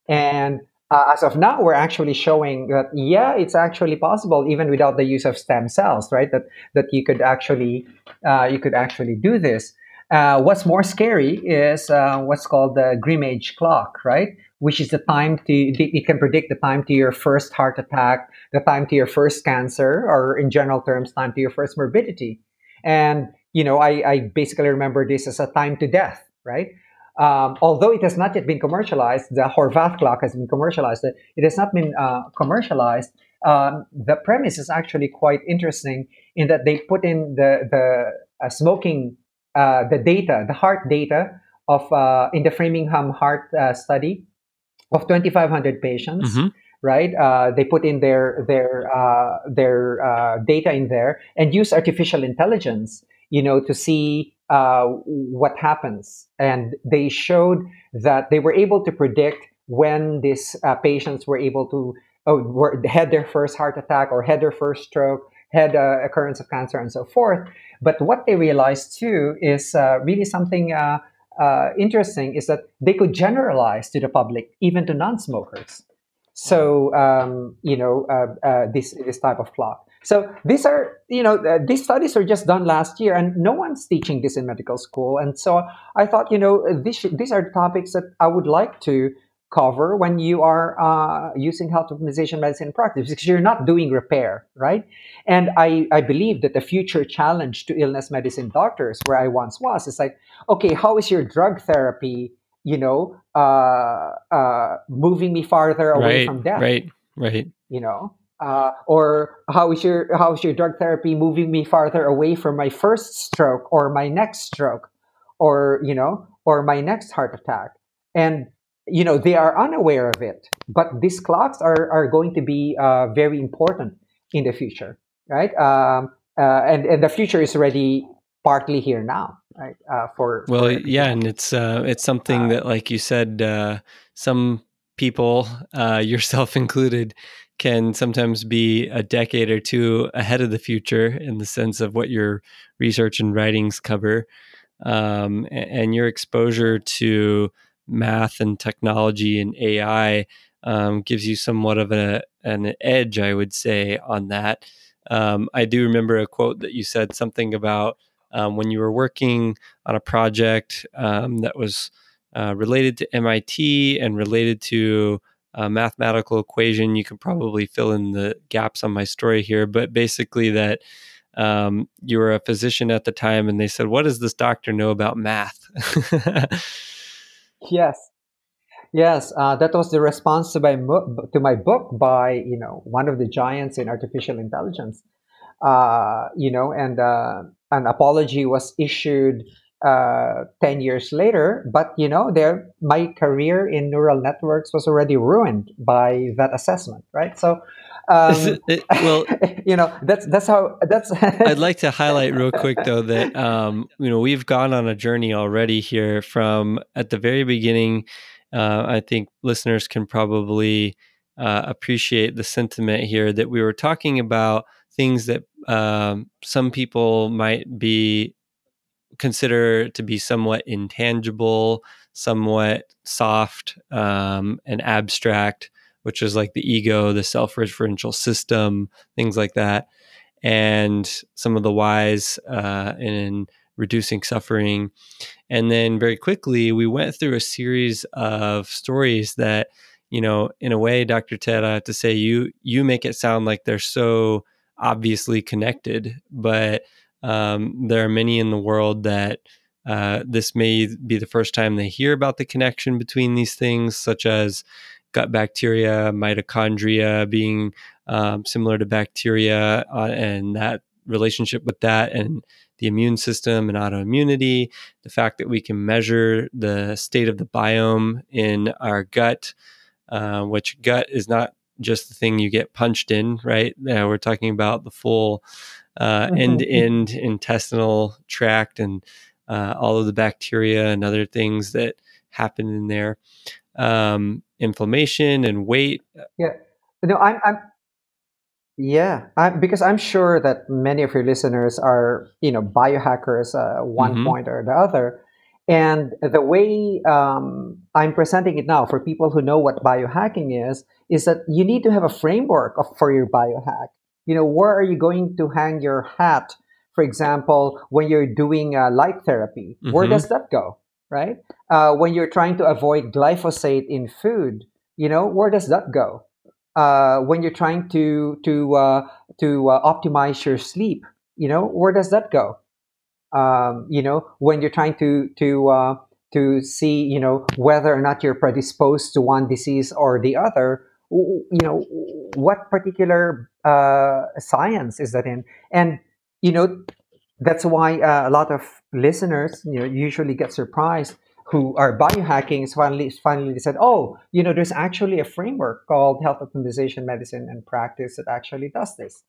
And uh, as of now, we're actually showing that yeah, it's actually possible even without the use of stem cells, right? That that you could actually uh, you could actually do this. Uh, what's more scary is uh, what's called the GrimAge clock, right? Which is the time to it can predict the time to your first heart attack, the time to your first cancer, or in general terms, time to your first morbidity. And you know, I, I basically remember this as a time to death, right? Um, although it has not yet been commercialized, the Horvath clock has been commercialized. It has not been uh, commercialized. Um, the premise is actually quite interesting in that they put in the the uh, smoking uh, the data, the heart data of uh, in the Framingham Heart uh, study of 2,500 patients. Mm-hmm. Right, uh, they put in their their their data in there and use artificial intelligence, you know, to see uh, what happens. And they showed that they were able to predict when these uh, patients were able to oh, were, had their first heart attack or had their first stroke, had uh, occurrence of cancer, and so forth. But what they realized too is uh, really something uh, uh, interesting is that they could generalize to the public, even to non-smokers. So um, you know this this type of clock. So these are, you know, uh, these studies are just done last year, and no one's teaching this in medical school. And so I thought, you know, this, these are topics that I would like to cover when you are uh, using health optimization medicine in practice because you're not doing repair, right? And I, I believe that the future challenge to illness medicine doctors, where I once was, is like, okay, how is your drug therapy you know, uh, uh, moving me farther away right, from death. right, right. You know, uh, or how is your how is your drug therapy moving me farther away from my first stroke or my next stroke, or you know, or my next heart attack? And you know, they are unaware of it. But these clocks are are going to be uh, very important in the future, right? Um, uh, and and the future is already partly here now right uh, for well for yeah and it's uh it's something Uh, that like you said uh some people uh [laughs] yourself included can sometimes be a decade or two ahead of the future in the sense of what your research and writings cover um, and your exposure to math and technology and AI um, gives you somewhat of a, an edge, I would say, on that. Um, I do remember a quote that you said something about um, when you were working on a project um, that was uh, related to MIT and related to a mathematical equation. You could probably fill in the gaps on my story here, but basically that um, you were a physician at the time, and they said, "What does this doctor know about math?" [laughs] yes yes uh, that was the response to my mo- to my book by you know one of the giants in artificial intelligence uh, you know and uh, an apology was issued uh, 10 years later but you know there my career in neural networks was already ruined by that assessment right so um, It- well, [laughs] you know that's that's how that's [laughs] I'd like to highlight real quick though that um, you know we've gone on a journey already here from at the very beginning. Uh, I think listeners can probably uh, appreciate the sentiment here that we were talking about things that um, some people might be consider to be somewhat intangible, somewhat soft um, and abstract, which is like the ego, the self-referential system, things like that and some of the whys uh, in reducing suffering. And then very quickly, we went through a series of stories that, you know, in a way, Dr. Ted, I have to say, you you make it sound like they're so obviously connected, but um, there are many in the world that uh, this may be the first time they hear about the connection between these things, such as gut bacteria, mitochondria being um, similar to bacteria uh, and that relationship with that and the immune system and autoimmunity, the fact that we can measure the state of the biome in our gut, uh, which gut is not just the thing you get punched in, right? Uh, we're talking about the full uh, end-to-end intestinal tract and uh, all of the bacteria and other things that happen in there. Um, inflammation and weight. yeah no i'm i'm Yeah, I'm, because I'm sure that many of your listeners are, you know, biohackers uh, one hmm point or the other. And the way um, I'm presenting it now for people who know what biohacking is, is that you need to have a framework of, for your biohack. You know, where are you going to hang your hat? For example, when you're doing uh, light therapy, where hmm does that go? Right? Uh, when you're trying to avoid glyphosate in food, you know, where does that go? uh, when you're trying to to uh, to uh, optimize your sleep you know where does that go um, you know when you're trying to to uh, to see you know whether or not you're predisposed to one disease or the other you know what particular uh, science is that in. And you know that's why uh, a lot of listeners you know usually get surprised who are biohacking is finally finally said oh you know there's actually a framework called health optimization medicine and practice that actually does this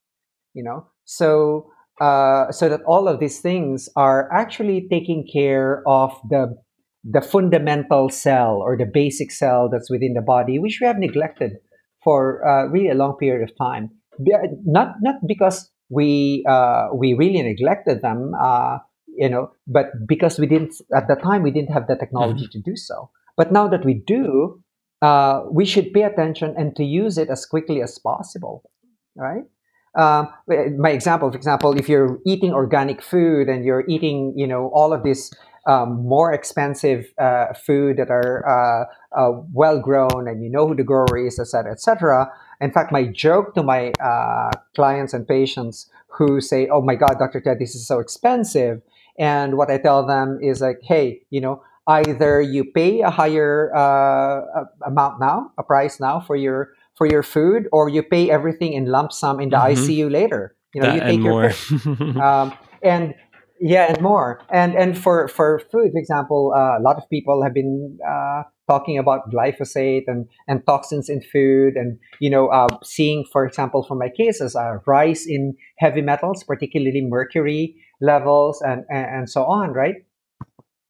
you know? So uh, so that all of these things are actually taking care of the the fundamental cell or the basic cell that's within the body which we have neglected for uh, really a long period of time not not because we uh, we really neglected them uh, you know but because we didn't at the time we didn't have the technology to do so. But now that we do uh, we should pay attention and to use it as quickly as possible right? Um, my example for example if you're eating organic food and you're eating you know all of this um, more expensive uh, food that are uh, uh, well grown and you know who the grower is et cetera et cetera in fact my joke to my uh, clients and patients who say oh my god dr ted this is so expensive and what i tell them is like hey you know either you pay a higher uh, amount now, a price now for your for your food, or you pay everything in lump sum in the mm-hmm. ICU later. You know, that you take your pick. um, and yeah, and more. And and for for food, for example, uh, a lot of people have been uh, talking about glyphosate and and toxins in food, and you know, uh, seeing, for example, for my cases, a rise in heavy metals, particularly mercury levels, and and, and so on. Right?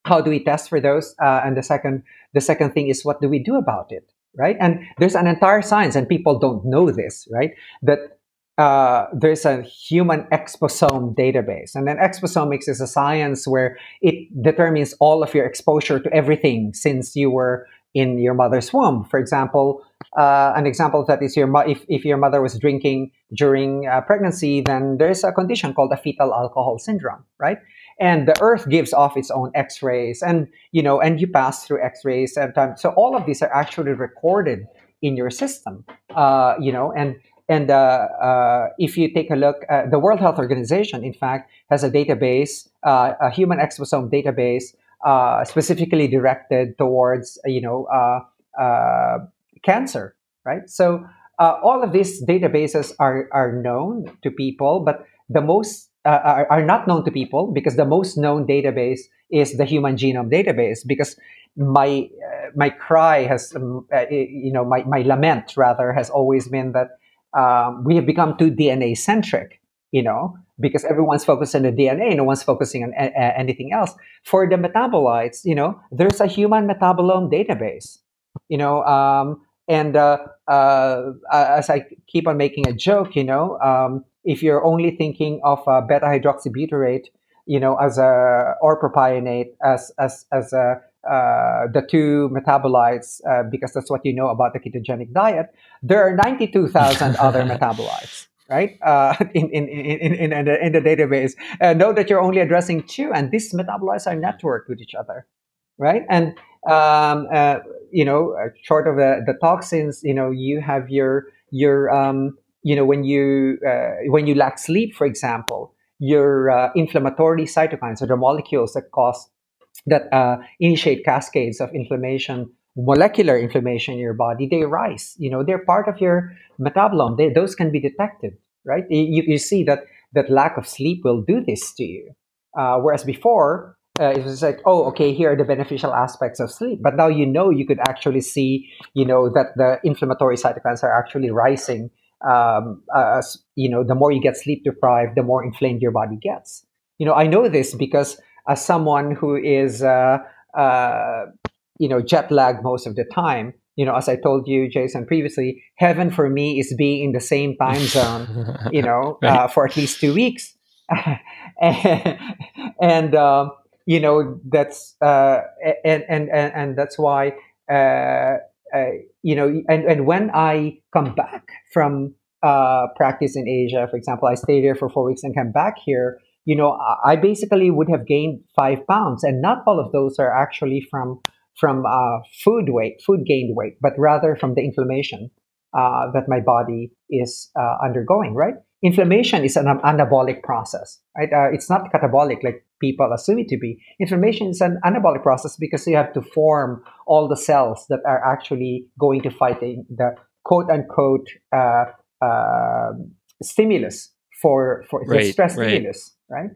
How do we test for those? Uh, and the second the second thing is what do we do about it? Right? And there's an entire science, and people don't know this. Right? That uh, there's a human exposome database. And then exposomics is a science where it determines all of your exposure to everything since you were in your mother's womb. For example, uh, an example of that is your mo- if, if your mother was drinking during uh, pregnancy, then there's a condition called a fetal alcohol syndrome, right? And the earth gives off its own X-rays, and you know, and you pass through X-rays. And time, so all of these are actually recorded in your system, uh, you know, and and uh, uh, if you take a look, uh, the World Health Organization, in fact, has a database, uh, a human exposome database, uh, specifically directed towards you know uh, cancer, right? So all of these databases are are known to people, but the most are, are not known to people because the most known database is the Human Genome Database because my my cry has um, you know my, my lament rather has always been that um, we have become too DNA centric, you know, because everyone's focused on the DNA, no one's focusing on a- a- anything else. For the metabolites, you know, there's a human metabolome database, you know, um, and uh, uh, as I keep on making a joke, you know, um, if you're only thinking of uh, beta hydroxybutyrate, you know, as a or propionate as as as a uh, the two metabolites, uh, because that's what you know about the ketogenic diet, there are 92,000 [laughs] other metabolites, right? Uh, in, in, in, in, in, the, in the database. Uh, know that you're only addressing two, and these metabolites are networked with each other, right? And, um, uh, you know, uh, short of the, the toxins, you know, you have your, your um, you know, when you, when you lack sleep, for example, your inflammatory cytokines, or the molecules that cause that uh, initiate cascades of inflammation molecular inflammation in your body they rise you know they're part of your metabolome they, those can be detected right? You, you see that that lack of sleep will do this to you. Uh, whereas before uh, it was like oh okay here are the beneficial aspects of sleep but now you know you could actually see you know that the inflammatory cytokines are actually rising um, as you know the more you get sleep deprived the more inflamed your body gets. You know i know this because as someone who is uh, uh, you know jet lagged most of the time you know as i told you jason previously heaven for me is being in the same time zone you know [laughs] right. uh, for at least two weeks and, [laughs] and um, you know that's uh, and, and and and that's why uh, uh, you know and, and when i come back from practice in asia for example i stay there for four weeks and come back here you know, I basically would have gained five pounds, and not all of those are actually from from uh, food weight, food gained weight, but rather from the inflammation uh, that my body is uh, undergoing. Right? Inflammation is an anabolic process, right? Uh, it's not catabolic like people assume it to be. Inflammation is an anabolic process because you have to form all the cells that are actually going to fight the, the quote unquote uh, uh, stimulus for for right, stress right. stimulus right?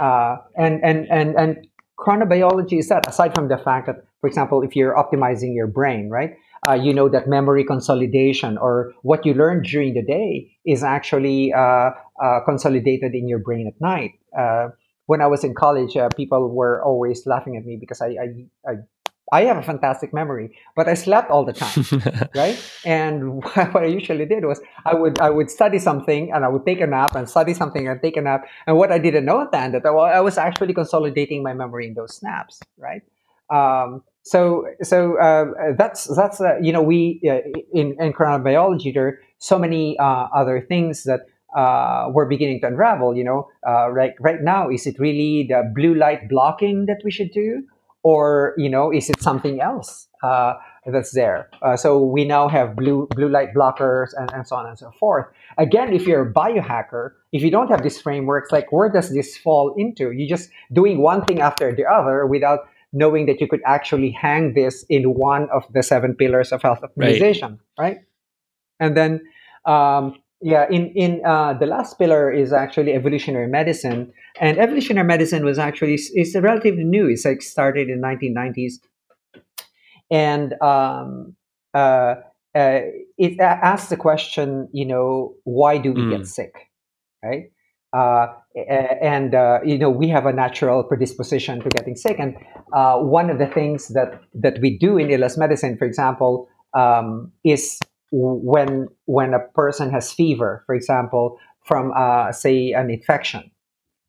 Uh, and and and and chronobiology is that aside from the fact that, for example, if you're optimizing your brain, right? Uh, you know that memory consolidation or what you learned during the day is actually uh, uh consolidated in your brain at night. Uh, when I was in college, uh, people were always laughing at me because I, I, I I have a fantastic memory, but I slept all the time, [laughs] right? And [laughs] what I usually did was I would I would study something and I would take a nap and study something and take a nap. And what I didn't know then that I was actually consolidating my memory in those snaps, right? Um, so so uh, that's that's uh, you know we uh, in in chronobiology there are so many uh, other things that uh, we're beginning to unravel. You know, uh, right right now is it really the blue light blocking that we should do? Or you know is it something else uh, that's there uh, so we now have blue blue light blockers and, and so on and so forth again if you're a biohacker if you don't have these frameworks like where does this fall into you're just doing one thing after the other without knowing that you could actually hang this in one of the seven pillars of health optimization, right? right? And then, um, yeah, in in uh, the last pillar is actually evolutionary medicine, and evolutionary medicine was actually is relatively new. It's like started in 1990s, and um, uh, uh, it asks the question, you know, why do we mm. get sick, right? Uh, and uh, you know we have a natural predisposition to getting sick. And uh, one of the things that that we do in illness medicine, for example, um, is when when a person has fever, for example, from uh, say an infection.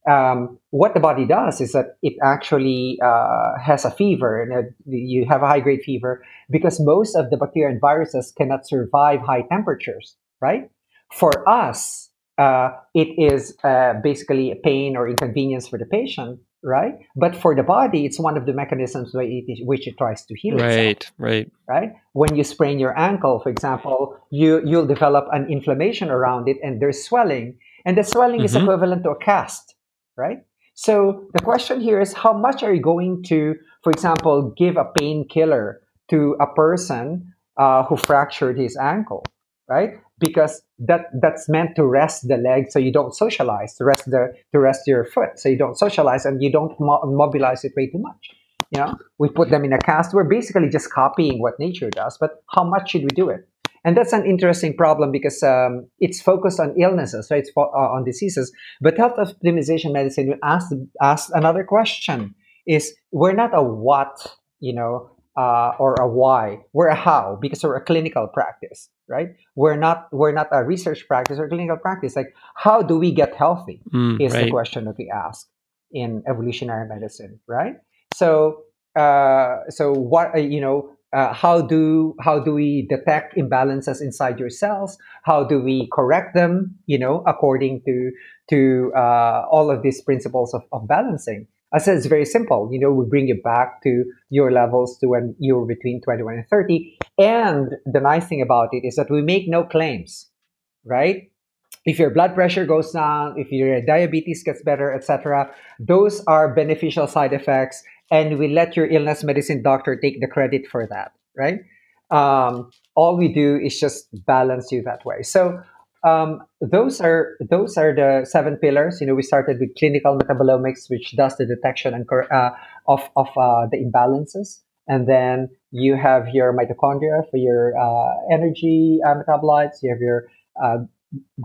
Um, what the body does is that it actually uh, has a fever, and you have a high grade fever because most of the bacteria and viruses cannot survive high temperatures, right? For us, uh, it is uh, basically a pain or inconvenience for the patient, right? But for the body, it's one of the mechanisms it, which it tries to heal right, itself. Right, right. When you sprain your ankle, for example, you you'll develop an inflammation around it, and there's swelling, and the swelling mm-hmm. is equivalent to a cast, right? So the question here is, how much are you going to, for example, give a painkiller to a person uh, who fractured his ankle, right? Because that that's meant to rest the leg so you don't socialize to rest the to rest your foot so you don't socialize and you don't mo- mobilize it way too much. You know we put them in a cast. We're basically just copying what nature does but how much should we do it? And that's an interesting problem because um, it's focused on illnesses right? It's fo- uh, on diseases. But health optimization medicine we ask ask another question is we're not a what you know uh, or a why. We're a how because we're a clinical practice, right? We're not we're not a research practice or clinical practice. Like how do we get healthy mm, is right. the question that we ask in evolutionary medicine, right? So uh, so what uh, you know. Uh, how do how do we detect imbalances inside your cells? How do we correct them? You know, according to to uh, all of these principles of, of balancing. I said it's very simple. You know, we bring you back to your levels to when you were between 21 and 30. And the nice thing about it is that we make no claims, right? If your blood pressure goes down, if your diabetes gets better, etc., those are beneficial side effects, and we let your illness medicine doctor take the credit for that, right? Um, all we do is just balance you that way. So um, those are those are the seven pillars. You know, we started with clinical metabolomics, which does the detection and uh, of of uh, the imbalances, and then you have your mitochondria for your uh, energy uh, metabolites. You have your uh,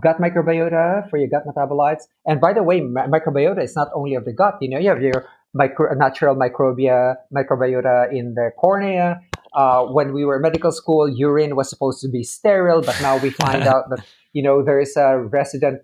gut microbiota for your gut metabolites. And by the way, mi- microbiota is not only of the gut. You know, you have your micro, natural microbia microbiota in the cornea. Uh, when we were in medical school, urine was supposed to be sterile, but now we find [laughs] out that you know there's a resident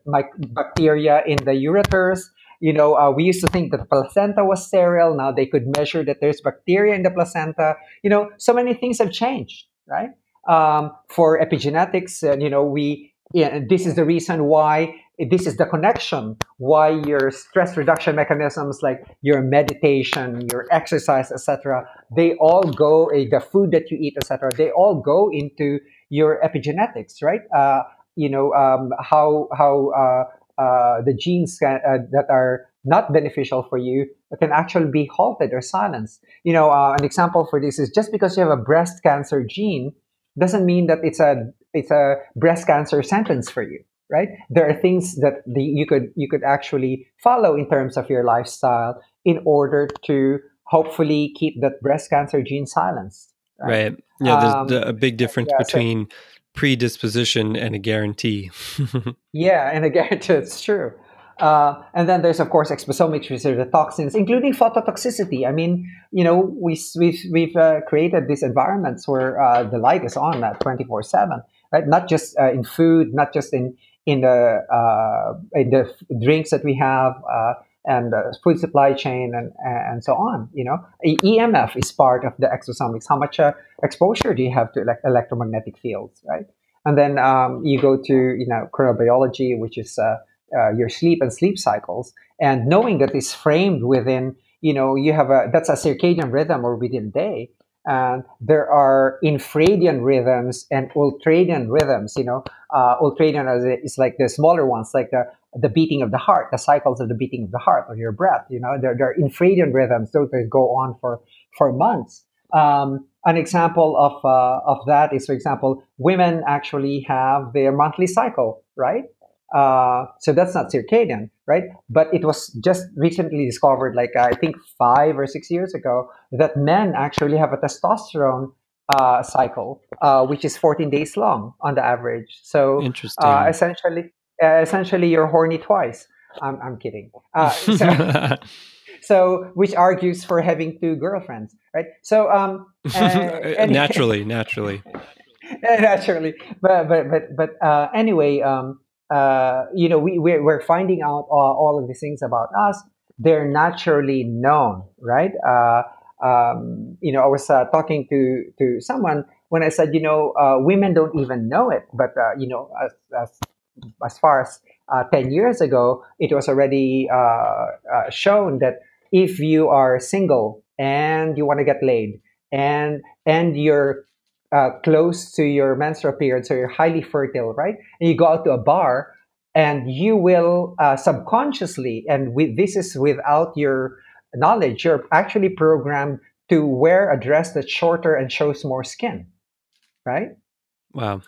bacteria in the ureters. You know uh, we used to think that the placenta was sterile. Now they could measure that there's bacteria in the placenta. You know so many things have changed right? Um, for epigenetics you know we yeah, this is the reason why this is the connection why your stress reduction mechanisms like your meditation your exercise etc they all go uh, the food that you eat etc they all go into your epigenetics right? Uh, you know um, how how uh, uh, the genes can, uh, that are not beneficial for you can actually be halted or silenced. You know, uh, an example for this is just because you have a breast cancer gene doesn't mean that it's a it's a breast cancer sentence for you, right? There are things that the, you could you could actually follow in terms of your lifestyle in order to hopefully keep that breast cancer gene silenced. Right. right. Yeah, there's um, a big difference yeah, between so, predisposition and a guarantee. [laughs] yeah, and a guarantee, [laughs] it's true. Uh, and then there's of course which are the toxins, including phototoxicity. I mean, you know, we, we've we've uh, created these environments where uh, the light is on at 24 seven, right? Not just uh, in food, not just in in the uh, in the drinks that we have. Uh, and the food supply chain and and so on. You know, EMF is part of the exposomics. How much uh, exposure do you have to elect- electromagnetic fields, right? And then um, you go to you know chronobiology, which is uh, uh, your sleep and sleep cycles, and knowing that it's framed within you know you have a that's a circadian rhythm or within day. And there are infradian rhythms and ultradian rhythms. You know, uh, ultradian is like the smaller ones, like the the beating of the heart, the cycles of the beating of the heart or your breath. You know, there are infradian rhythms. Those that go on for for months. Um, an example of uh, of that is, for example, women actually have their monthly cycle, right? Uh, so that's not circadian, right? But it was just recently discovered, like I think five or six years ago, that men actually have a testosterone uh, cycle, uh, which is 14 days long on the average. So Interesting. uh, essentially, uh, essentially, you're horny twice. I'm, I'm kidding. Uh, so, [laughs] so, which argues for having two girlfriends, right? So, um, [laughs] uh, naturally, [laughs] naturally. naturally, but but but but uh, anyway, um, uh, you know, we we're, we're finding out all, all of these things about us. They're naturally known, right? Uh, um, you know, I was uh, talking to to someone when I said, you know, uh, women don't even know it, but uh, you know, as, as as far as uh, 10 years ago, it was already uh, uh, shown that if you are single and you want to get laid and and you're uh, close to your menstrual period, so you're highly fertile, right? And you go out to a bar, and you will uh, subconsciously, and with, this is without your knowledge, you're actually programmed to wear a dress that's shorter and shows more skin, right? Wow.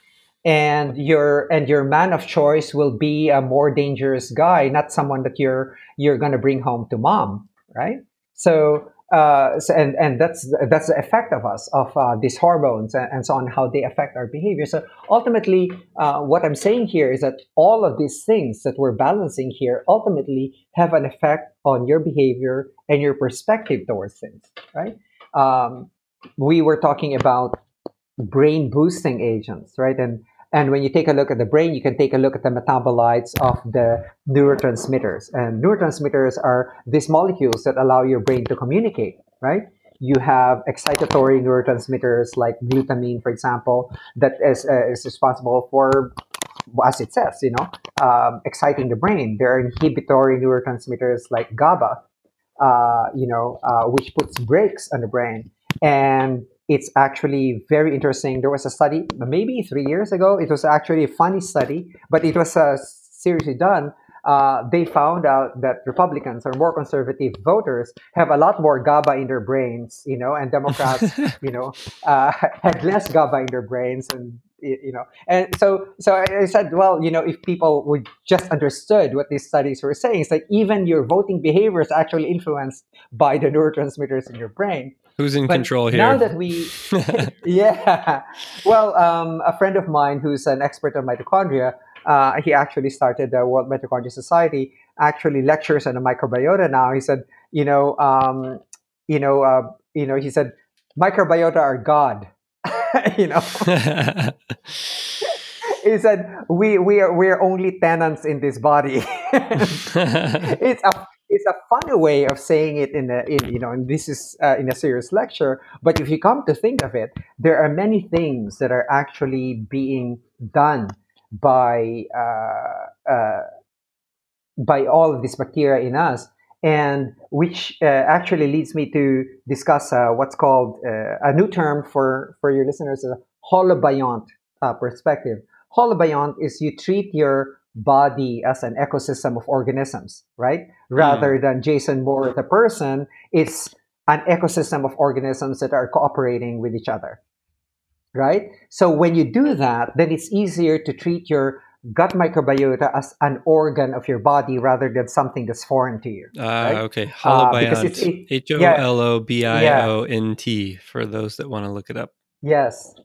And your and your man of choice will be a more dangerous guy not someone that you're you're going to bring home to mom right? So uh, so, and and that's that's the effect of us of uh, these hormones and, and so on how they affect our behavior. So ultimately uh, what i'm saying here is that all of these things that we're balancing here ultimately have an effect on your behavior and your perspective towards things right? Um, we were talking about brain boosting agents, right? And and when you take a look at the brain, you can take a look at the metabolites of the neurotransmitters. And neurotransmitters are these molecules that allow your brain to communicate, right? You have excitatory neurotransmitters like glutamine, for example, that is, uh, is responsible for, as it says, you know, um, exciting the brain. There are inhibitory neurotransmitters like GABA, uh, you know, uh, which puts brakes on the brain. And it's actually very interesting. There was a study maybe three years ago. It was actually a funny study, but it was uh, seriously done. Uh, they found out that Republicans or more conservative voters have a lot more GABA in their brains, you know, and Democrats, [laughs] you know, uh, had less GABA in their brains, and you know, and so so I said, well, you know, if people would just understood what these studies were saying, it's like even your voting behavior is actually influenced by the neurotransmitters in your brain. Who's in But control here? now that we, [laughs] [laughs] yeah, well, um, a friend of mine who's an expert on mitochondria, uh, he actually started the World Mitochondria Society. Actually, lectures on the microbiota now. He said, you know, um, you know, uh, you know, he said, microbiota are God. [laughs] you know, he said we we are we are only tenants in this body. it's a it's a funny way of saying it in a in you know and this is uh, in a serious lecture but if you come to think of it there are many things that are actually being done by uh, uh, by all of these bacteria in us and which uh, actually leads me to discuss uh, what's called uh, a new term for for your listeners a holobiont perspective. Holobiont is you treat your body as an ecosystem of organisms right rather than jason moore the person it's an ecosystem of organisms that are cooperating with each other right? So when you do that, then it's easier to treat your gut microbiota as an organ of your body rather than something that's foreign to you. Ah, right? okay. Uh, Holobiont. H O L O B I O N T for those that want to look it up. yes,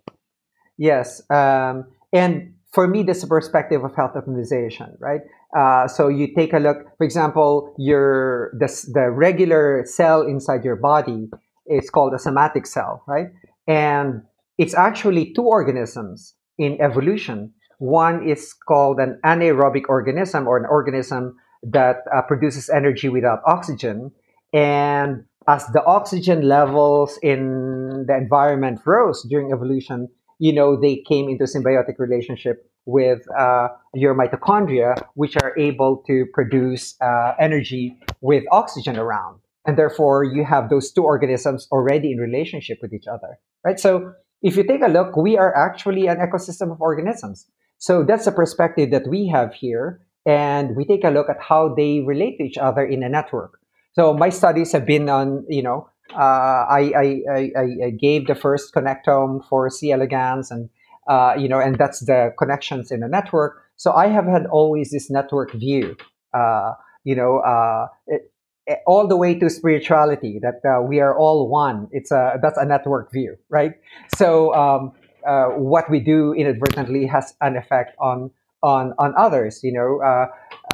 yes. Um, and for me, this is a perspective of health optimization, right? Uh, so you take a look, for example, your the, the regular cell inside your body is called a somatic cell, right? And it's actually two organisms in evolution. One is called an anaerobic organism or an organism that uh, produces energy without oxygen. And as the oxygen levels in the environment rose during evolution, you know, they came into symbiotic relationship with uh, your mitochondria, which are able to produce uh, energy with oxygen around. And therefore, you have those two organisms already in relationship with each other, right? So, if you take a look, we are actually an ecosystem of organisms. So, that's the perspective that we have here. And we take a look at how they relate to each other in a network. So, my studies have been on, you know, I, I, I, I, gave the first connectome for C. elegans, and uh, you know, and that's the connections in a network. So I have had always this network view. Uh, you know, uh, it, it, all the way to spirituality that uh, we are all one. It's a that's a network view, right? So um, uh, what we do inadvertently has an effect on on on others. You know, uh,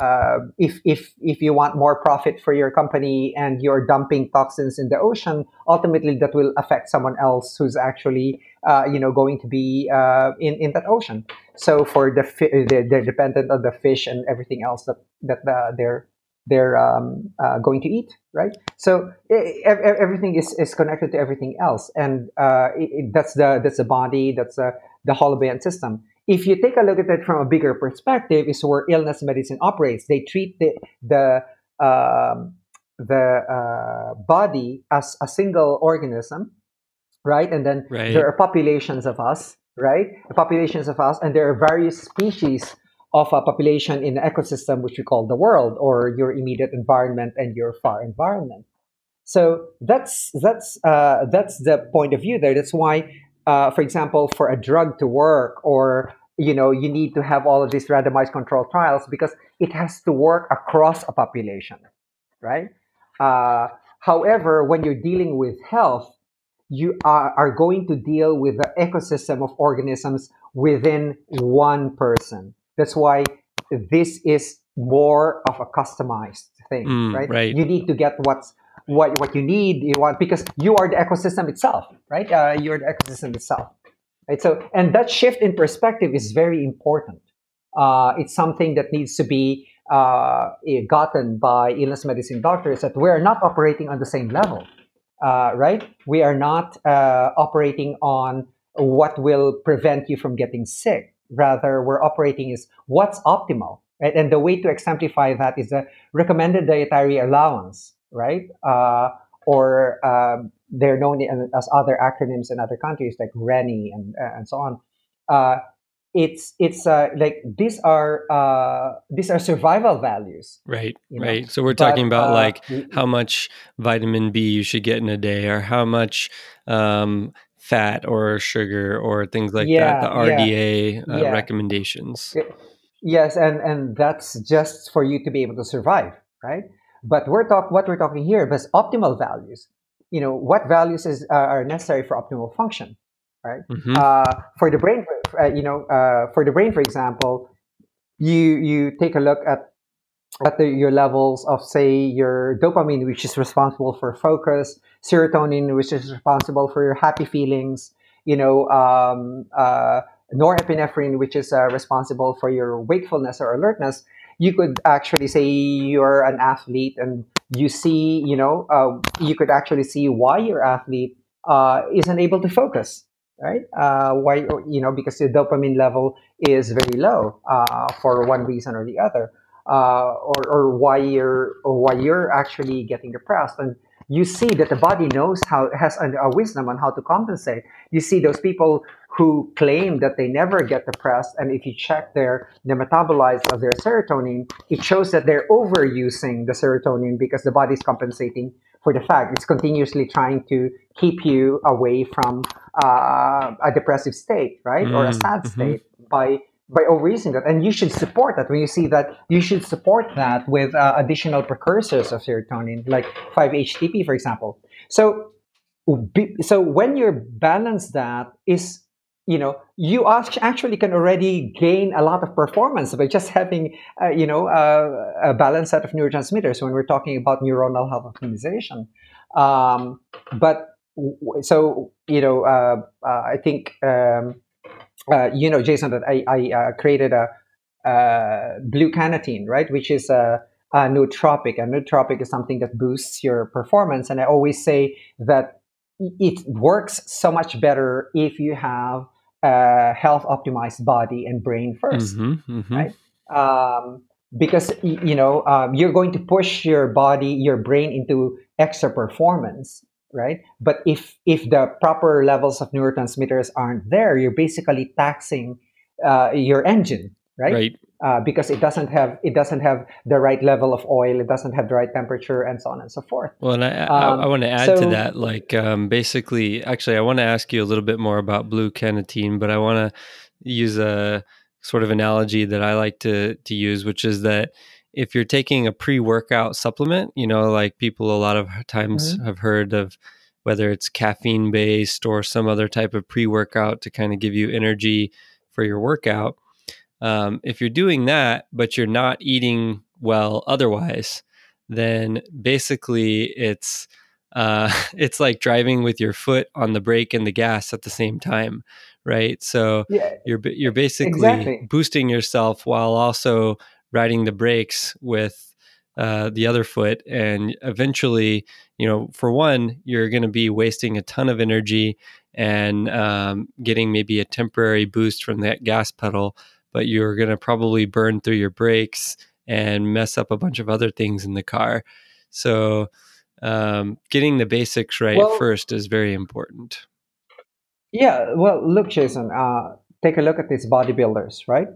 uh, if if if you want more profit for your company and you're dumping toxins in the ocean, ultimately that will affect someone else who's actually uh, you know going to be uh, in in that ocean. So for the fi- they're, they're, dependent on the fish and everything else that that uh, they're they're um, uh, going to eat, right? So it, everything is, is connected to everything else, and it, that's the that's the body, that's the the system if you take a look at it from a bigger perspective, is where illness medicine operates. They treat the the um, the uh, body as a single organism, right? And then right. there are populations of us, right? The populations of us, and there are various species of a population in the ecosystem, which we call the world, or your immediate environment and your far environment. So that's that's uh, that's the point of view there. That's why uh, for example, for a drug to work, or you know, you need to have all of these randomized control trials because it has to work across a population, right? Uh, however, when you're dealing with health, you are, are going to deal with the ecosystem of organisms within one person. That's why this is more of a customized thing, mm, right? right? You need to get what's what what you need you want because you are the ecosystem itself right? Uh, you're the ecosystem itself right? So and that shift in perspective is very important. Uh, it's something that needs to be uh, eh, gotten by illness medicine doctors that we're not operating on the same level uh, right? We are not uh, operating on what will prevent you from getting sick. Rather we're operating is what's optimal right? and the way to exemplify that is a recommended dietary allowance right? Uh, or um, they're known as other acronyms in other countries like RENI and uh, and so on. Uh, it's it's uh, like these are uh, these are survival values. Right, right. Know? So we're talking but, about uh, like how much vitamin B you should get in a day, or how much um, fat or sugar or things like yeah, that. The RDA yeah, uh, yeah. recommendations. Yes, and and that's just for you to be able to survive, right? But we're talk what we're talking here is optimal values. You know what values is uh, are necessary for optimal function, right? Mm-hmm. Uh, for the brain, uh, you know, uh, for the brain, for example, you you take a look at at the, your levels of say your dopamine, which is responsible for focus, serotonin, which is responsible for your happy feelings, you know, um, uh, norepinephrine, which is uh, responsible for your wakefulness or alertness you could actually say you're an athlete and you see, you know, uh, you could actually see why your athlete uh, isn't able to focus, right? Uh, why, you know, because the dopamine level is very low uh, for one reason or the other, uh, or, or why you're or why you're actually getting depressed and you see that the body knows how has a, wisdom on how to compensate. You see those people who claim that they never get depressed, and if you check their the metabolites of their serotonin, it shows that they're overusing the serotonin because the body's compensating for the fact it's continuously trying to keep you away from uh, a depressive state, right, mm, or a mm, sad mm-hmm. state by by overusing that. And you should support that. When you see that, you should support that with uh, additional precursors of serotonin, like 5-HTP, for example. So, so when you balance that, is you know you actually can already gain a lot of performance by just having uh, you know uh, a balanced set of neurotransmitters when we're talking about neuronal health optimization. Um, but so you know, uh, uh I think. Um, uh, you know, Jason, that I, I uh, created a uh, blue canatine, right, which is a, a nootropic. A nootropic is something that boosts your performance, and I always say that it works so much better if you have a health optimized body and brain 1st mm-hmm, mm-hmm. right? Um, because you know um, you're going to push your body, your brain into extra performance right? But if if the proper levels of neurotransmitters aren't there, you're basically taxing uh, your engine, right? Right. uh, because it doesn't have it doesn't have the right level of oil, it doesn't have the right temperature, and so on and so forth. Well, and I, um, I, I want to add so, to that, like um, basically, actually, I want to ask you a little bit more about blue canatine, but I want to use a sort of analogy that I like to to use, which is that if you're taking a pre-workout supplement, you know, like people a lot of times mm-hmm. have heard of whether it's caffeine based or some other type of pre-workout to kind of give you energy for your workout um, if you're doing that, but you're not eating well otherwise, then basically it's uh, [laughs] it's like driving with your foot on the brake and the gas at the same time, right? So yeah, you're you're basically exactly. boosting yourself while also riding the brakes with uh, the other foot, and eventually, you know, for one, you're going to be wasting a ton of energy and um, getting maybe a temporary boost from that gas pedal but you're going to probably burn through your brakes and mess up a bunch of other things in the car. So, um, getting the basics right well, first is very important. Yeah, well, look, Jason, uh, take a look at these bodybuilders, right?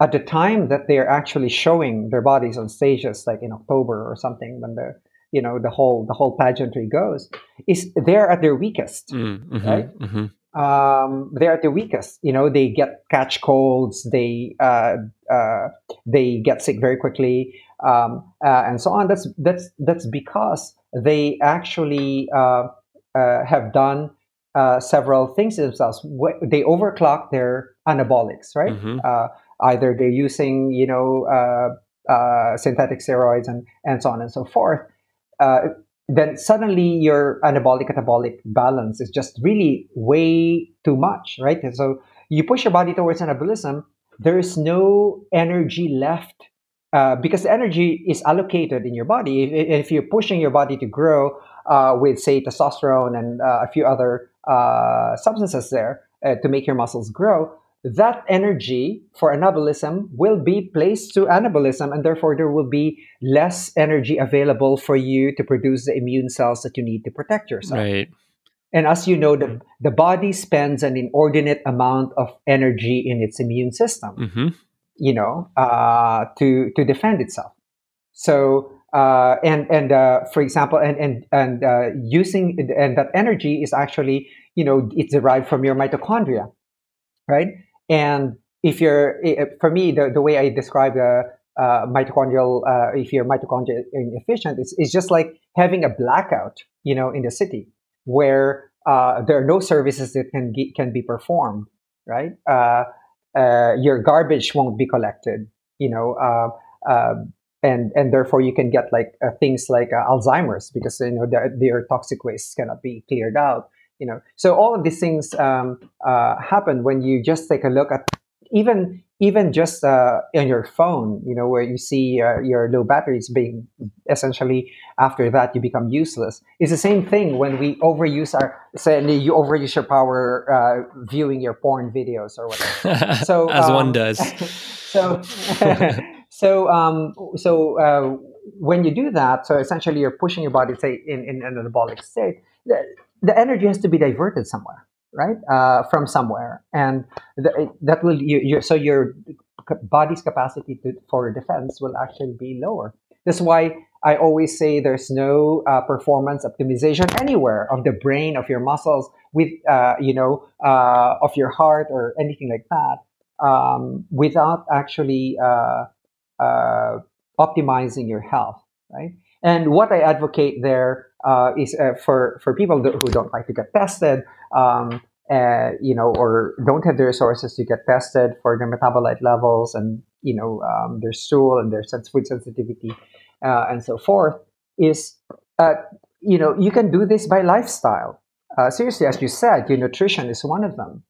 At the time that they're actually showing their bodies on stages, like in October or something, when the you know the whole the whole pageantry goes, is they're at their weakest, mm, mm-hmm, right? Mm-hmm um, they're at the weakest. You know, they get catch colds, they uh, uh, they get sick very quickly, um, uh, and so on. That's that's that's because they actually uh, uh, have done uh, several things themselves. They overclock their anabolics, right? Mm-hmm. Either they're using you know synthetic steroids and and so on and so forth then suddenly your anabolic catabolic balance is just really way too much, right? And so you push your body towards anabolism, there is no energy left uh, because the energy is allocated in your body. If, if you're pushing your body to grow uh, with, say, testosterone and uh, a few other uh, substances there uh, to make your muscles grow, that energy for anabolism will be placed to anabolism, and therefore there will be less energy available for you to produce the immune cells that you need to protect yourself. Right. And as you know, the, the body spends an inordinate amount of energy in its immune system, mm-hmm. you know, uh, to to defend itself. So uh, and and uh, for example, and and and uh, using and that energy is actually you know it's derived from your mitochondria, right? And if you're, for me, the, the way I describe a, uh, mitochondrial, uh, if you're mitochondrial inefficient, it's, it's just like having a blackout, you know, in the city where uh, there are no services that can can be performed, right? Uh, uh, your garbage won't be collected, you know, uh, um, and and therefore you can get like things like Alzheimer's because you know their toxic waste cannot be cleared out you know. So all of these things um, uh, happen when you just take a look at even even just uh, on your phone you know where you see uh, your low batteries being essentially after that you become useless. It's the same thing when we overuse our say you overuse your power uh, viewing your porn videos or whatever. [laughs] So as um, one does. [laughs] so [laughs] so um, so uh, when you do that so essentially you're pushing your body say in, in an anabolic state the energy has to be diverted somewhere, right? Uh, from somewhere, and the, that will you, you, so your body's capacity to, for defense will actually be lower. That's why I always say there's no uh, performance optimization anywhere of the brain, of your muscles, with uh, you know, uh, of your heart or anything like that, um, without actually uh, uh, optimizing your health, right? And what I advocate there is uh, for for people who don't like to get tested, um, uh, you know, or don't have the resources to get tested for their metabolite levels and you know um, their stool and their food sensitivity uh, and so forth. Is uh, you know you can do this by lifestyle. Uh, seriously, as you said, your nutrition is one of them.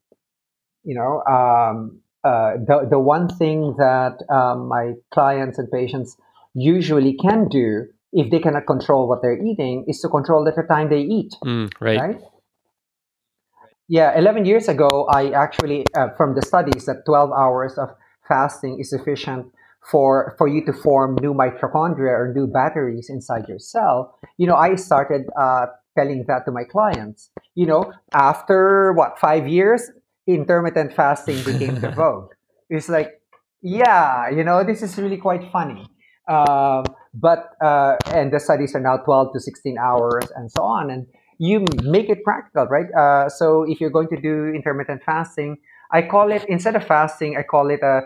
You know, um, the the one thing that um, my clients and patients usually can do if they cannot control what they're eating, is to control the time they eat. Mm, right. right. Yeah, 11 years ago, I actually, uh, from the studies, that 12 hours of fasting is sufficient for for you to form new mitochondria or new batteries inside your cell. You know, I started uh, telling that to my clients. You know, after what five years, intermittent fasting became the [laughs] vogue. It's like yeah, you know, this is really quite funny. Um, but uh, and the studies are now 12 to 16 hours and so on, and you make it practical, right? Uh, so if you're going to do intermittent fasting, I call it instead of fasting, I call it a,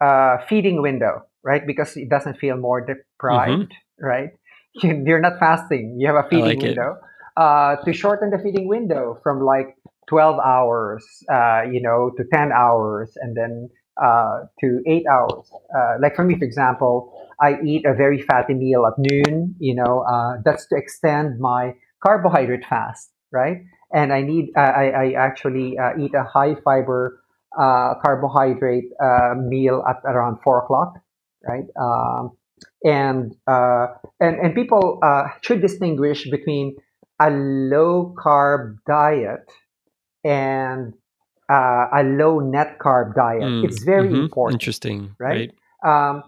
a feeding window, right? Because it doesn't feel more deprived, mm-hmm. right? [laughs] You're not fasting; you have a feeding like window. Uh, to shorten the feeding window from like 12 hours, uh, you know, to 10 hours, and then uh, to eight hours. Uh, like for me, for example, I eat a very fatty meal at noon. You know, uh, that's to extend my carbohydrate fast, right? And I need, I, I actually uh, eat a high fiber uh, carbohydrate meal at around four o'clock, right? Um, and and and people should distinguish between a low carb diet and uh, a low net carb diet. Mm, it's very mm-hmm. important. Interesting, right? right? Um,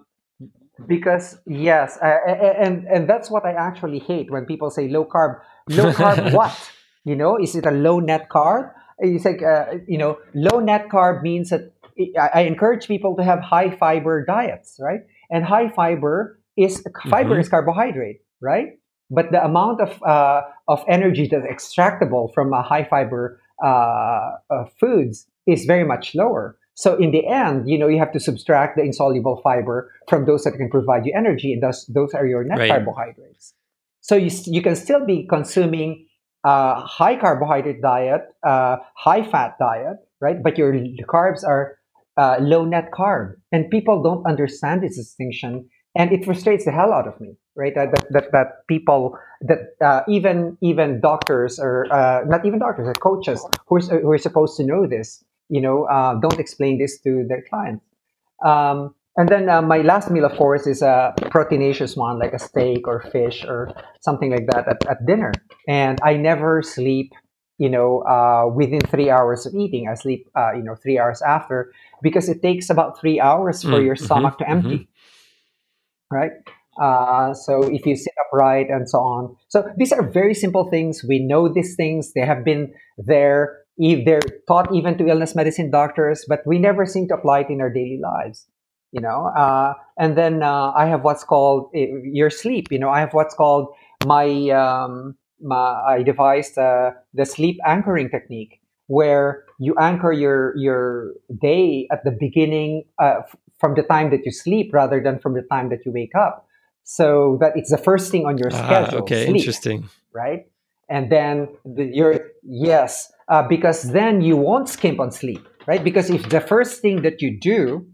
because yes, uh, and and that's what I actually hate when people say low carb. Low carb [laughs] what? You know, is it a low net carb? It's like uh, you know, low net carb means that I encourage people to have high fiber diets, right? And high fiber is fiber mm-hmm. is carbohydrate, right? But the amount of uh, of energy that's extractable from a high fiber foods is very much lower. So in the end, you know, you have to subtract the insoluble fiber from those that can provide you energy, and thus those are your net right. carbohydrates. So you you can still be consuming a high carbohydrate diet, uh, high fat diet, right? But your carbs are uh, low net carb, and people don't understand this distinction, and it frustrates the hell out of me right? That that that, people that uh, even even doctors or uh, not even doctors, or coaches who are, who are supposed to know this, you know, uh, don't explain this to their clients. Um, and then uh, my last meal, of course, is a proteinaceous one, like a steak or fish or something like that at, at dinner. And I never sleep, you know, uh, within three hours of eating. I sleep, uh, you know, three hours after because it takes about three hours for mm, your stomach mm-hmm, to empty. Mm-hmm. Right. Uh, so if you sit upright and so on. So these are very simple things. We know these things. They have been there. They're taught even to illness medicine doctors, but we never seem to apply it in our daily lives. You know, uh, and then uh, I have what's called eh, your sleep. You know, I have what's called my, um, my I devised uh, the sleep anchoring technique, where you anchor your your day at the beginning uh, from the time that you sleep rather than from the time that you wake up so that it's the first thing on your ah, schedule. Okay, sleep, interesting. Right, and then the, you're yes, uh, because then you won't skimp on sleep, right? Because if the first thing that you do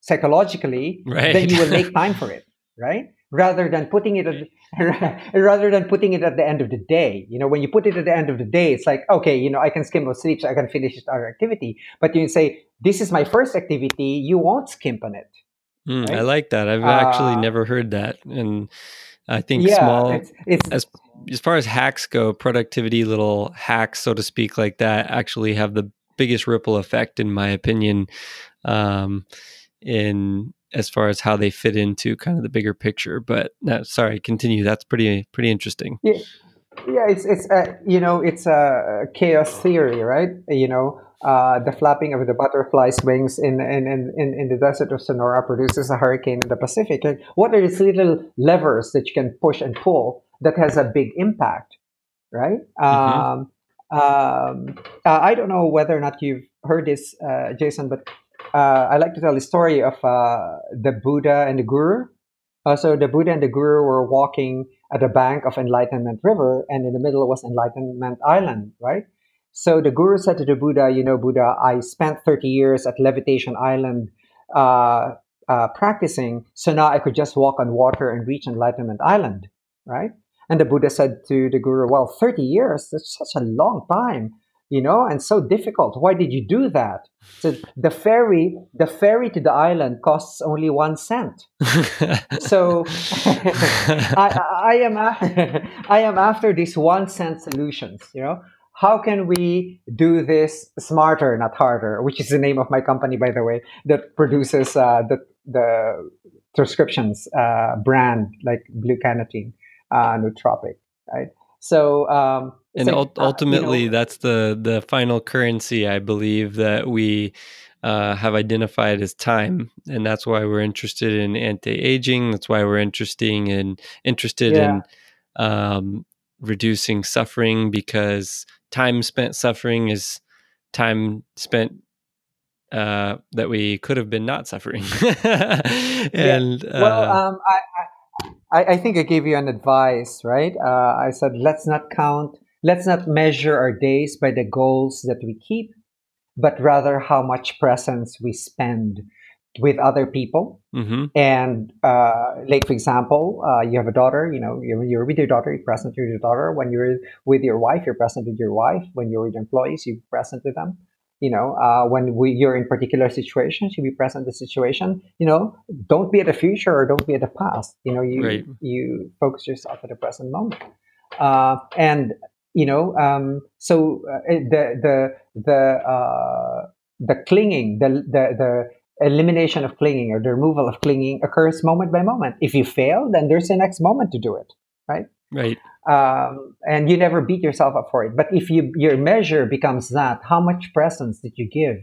psychologically, right. then you will make [laughs] time for it, right? Rather than putting it at, [laughs] rather than putting it at the end of the day. You know, when you put it at the end of the day, it's like okay, you know, I can skimp on sleep, so I can finish our activity. But you say this is my first activity, you won't skimp on it Mm, right? I like that. I've actually uh, never heard that, and I think yeah, small it's, it's, as as far as hacks go, productivity little hacks, so to speak, like that, actually have the biggest ripple effect, in my opinion, um, in as far as how they fit into kind of the bigger picture. But no, sorry, continue. That's pretty pretty interesting. Yeah, yeah. It's it's uh, you know it's a chaos theory, right? You know uh, the flapping of the butterfly's wings in, in, in, in the desert of Sonora produces a hurricane in the Pacific. Like, what are these little levers that you can push and pull that has a big impact, right? Mm-hmm. Um, um, uh, I don't know whether or not you've heard this, uh, Jason, but uh, I like to tell the story of uh, the Buddha and the Guru. So the Buddha and the Guru were walking at the bank of Enlightenment River, and in the middle was Enlightenment Island, right? So the guru said to the Buddha, You know, Buddha, I spent 30 years at Levitation Island uh, uh, practicing, so now I could just walk on water and reach Enlightenment Island, right? And the Buddha said to the guru, Well, 30 years, that's such a long time you know and so difficult why did you do that so the ferry the ferry to the island costs only one cent so [laughs] I, I am [laughs] I am after these one cent solutions you know how can we do this smarter, not harder? Which is the name of my company, by the way, that produces uh, the the prescriptions uh, brand like Blue Canatine, uh, Nootropic, right? So um, and ultimately, uh, you know, that's the the final currency, I believe, that we uh, have identified as time, and that's why we're interested in anti-aging. That's why we're interested in interested Yeah. in um, reducing suffering because time spent suffering is time spent uh, that we could have been not suffering. [laughs] and Well, uh, um, I, I, I think I gave you an advice, right? Uh, I said, let's not count, let's not measure our days by the goals that we keep, but rather how much presence we spend with other people. mhm, And uh, like, for example, uh, you have a daughter, you know, you're, you're with your daughter, you're present with your daughter. When you're with your wife, you're present with your wife. When you're with your employees, you're present with them. You know, uh, when we, you're in particular situations, you be present in the situation. You know, don't be at the future or don't be at the past. You know, you Right. you focus yourself at the present moment. Uh, and you know, um, so uh, the the the uh, the clinging, the the the elimination of clinging or the removal of clinging occurs moment by moment. If you fail, then there's the next moment to do it, right? right. Um, and you never beat yourself up for it. But if you your measure becomes that, how much presence did you give,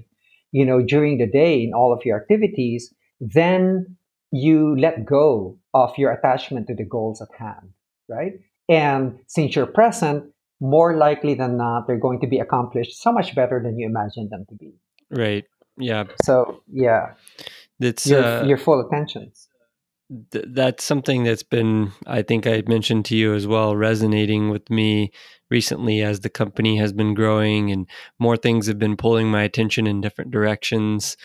you know, during the day in all of your activities, then you let go of your attachment to the goals at hand, right? And since you're present, more likely than not, they're going to be accomplished so much better than you imagined them to be. Right. Yeah. So yeah, It's your uh, your full attention. th- that's something that's been i think i mentioned to you as well resonating with me recently as the company has been growing and more things have been pulling my attention in different directions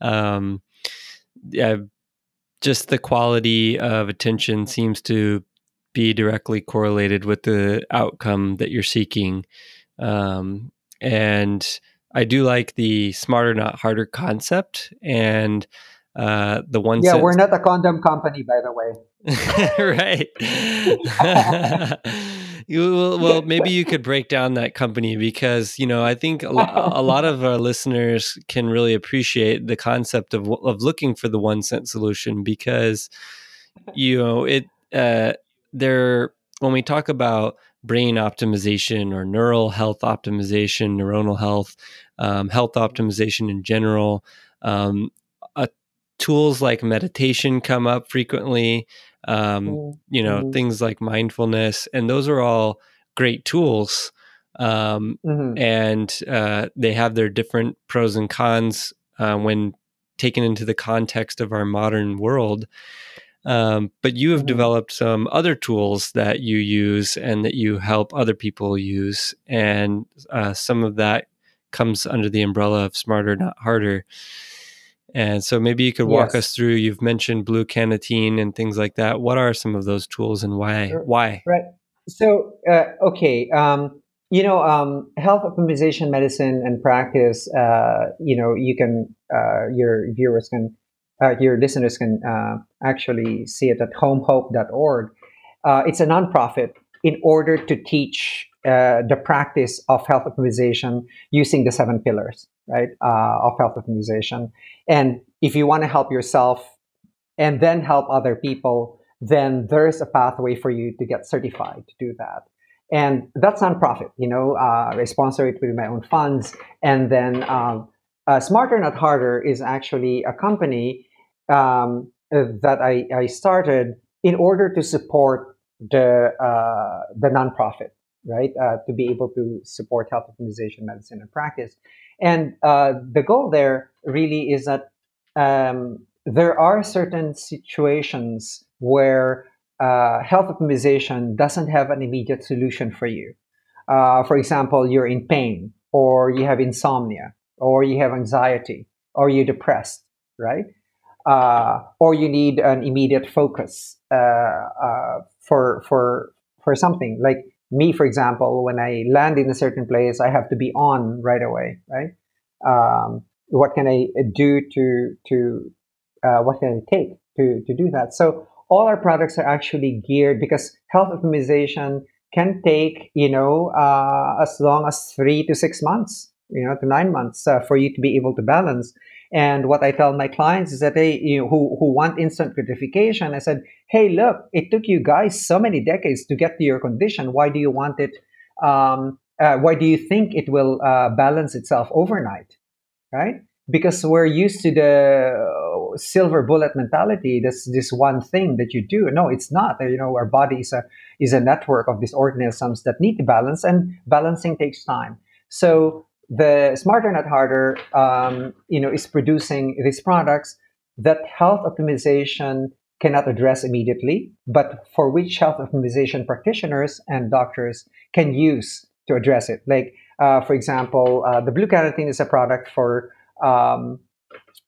um, yeah just the quality of attention seems to be directly correlated with the outcome that you're seeking um, and i do like the smarter not harder concept and uh, the one Yeah, we're not a condom company, by the way. [laughs] right. [laughs] you well, well, maybe you could break down that company because you know I think a, lo- a lot of our listeners can really appreciate the concept of of looking for the one cent solution because you know it uh, there when we talk about brain optimization or neural health optimization, neuronal health, um, health optimization in general. Um, uh, tools like meditation come up frequently um, you know Mhm. things like mindfulness and those are all great tools um, Mhm. and uh, they have their different pros and cons uh, when taken into the context of our modern world um, but you have Mhm. developed some other tools that you use and that you help other people use and uh, some of that comes under the umbrella of smarter not harder and so maybe you could walk Yes. us through. You've mentioned blue canatine and things like that. What are some of those tools and why? Why? Right. So, uh, okay, um, you know, um, health optimization medicine and practice. Uh, you know, you can uh, your viewers can, uh, your listeners can uh, actually see it at homehope.org. Uh, it's a nonprofit in order to teach uh, the practice of health optimization using the seven pillars, right, uh, of health optimization. And if you want to help yourself and then help other people, then there's a pathway for you to get certified to do that. And that's nonprofit, you know, uh, I sponsor it with my own funds. And then uh, Smarter Not Harder is actually a company um, uh, that I, I started in order to support the, uh, the nonprofit, right? Uh, to be able to support health optimization, medicine, and practice. And uh, the goal there really is that um, there are certain situations where uh, health optimization doesn't have an immediate solution for you. Uh, for example, you're in pain, or you have insomnia, or you have anxiety, or you're depressed, right? Uh, or you need an immediate focus uh, uh, for for for something. Like me, for example, when I land in a certain place, I have to be on right away, right? Um, what can I do to to uh, what can I take to to do that? So all our products are actually geared because health optimization can take you know uh, as long as three to six months, you know, to nine months uh, for you to be able to balance. And what I tell my clients is that they, you know, who who want instant gratification, I said, hey, look, it took you guys so many decades to get to your condition. Why do you want it? Um, uh, why do you think it will uh, balance itself overnight? Right? because we're used to the silver bullet mentality. That's this one thing that you do. No, it's not. You know, our body is a is a network of these organisms that need to balance, and balancing takes time. So the smarter not harder, um, you know, is producing these products that health optimization cannot address immediately, but for which health optimization practitioners and doctors can use to address it. Like, uh, for example, uh, the blue canatine is a product for um,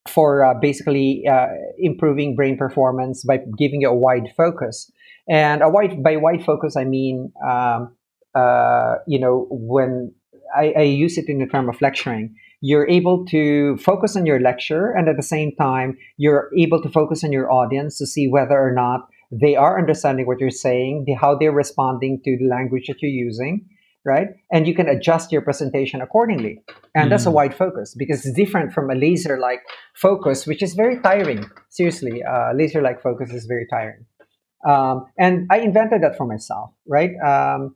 for uh, basically uh, improving brain performance by giving you a wide focus. And a wide by wide focus, I mean, um, uh, you know, when I, I use it in the term of lecturing, you're able to focus on your lecture, and at the same time, you're able to focus on your audience to see whether or not they are understanding what you're saying, the, how they're responding to the language that you're using, right? And you can adjust your presentation accordingly. And mm. that's a mm. wide focus because it's different from a laser like focus, which is very tiring. Seriously, uh, laser like focus is very tiring. Um, and I invented that for myself, right? Um,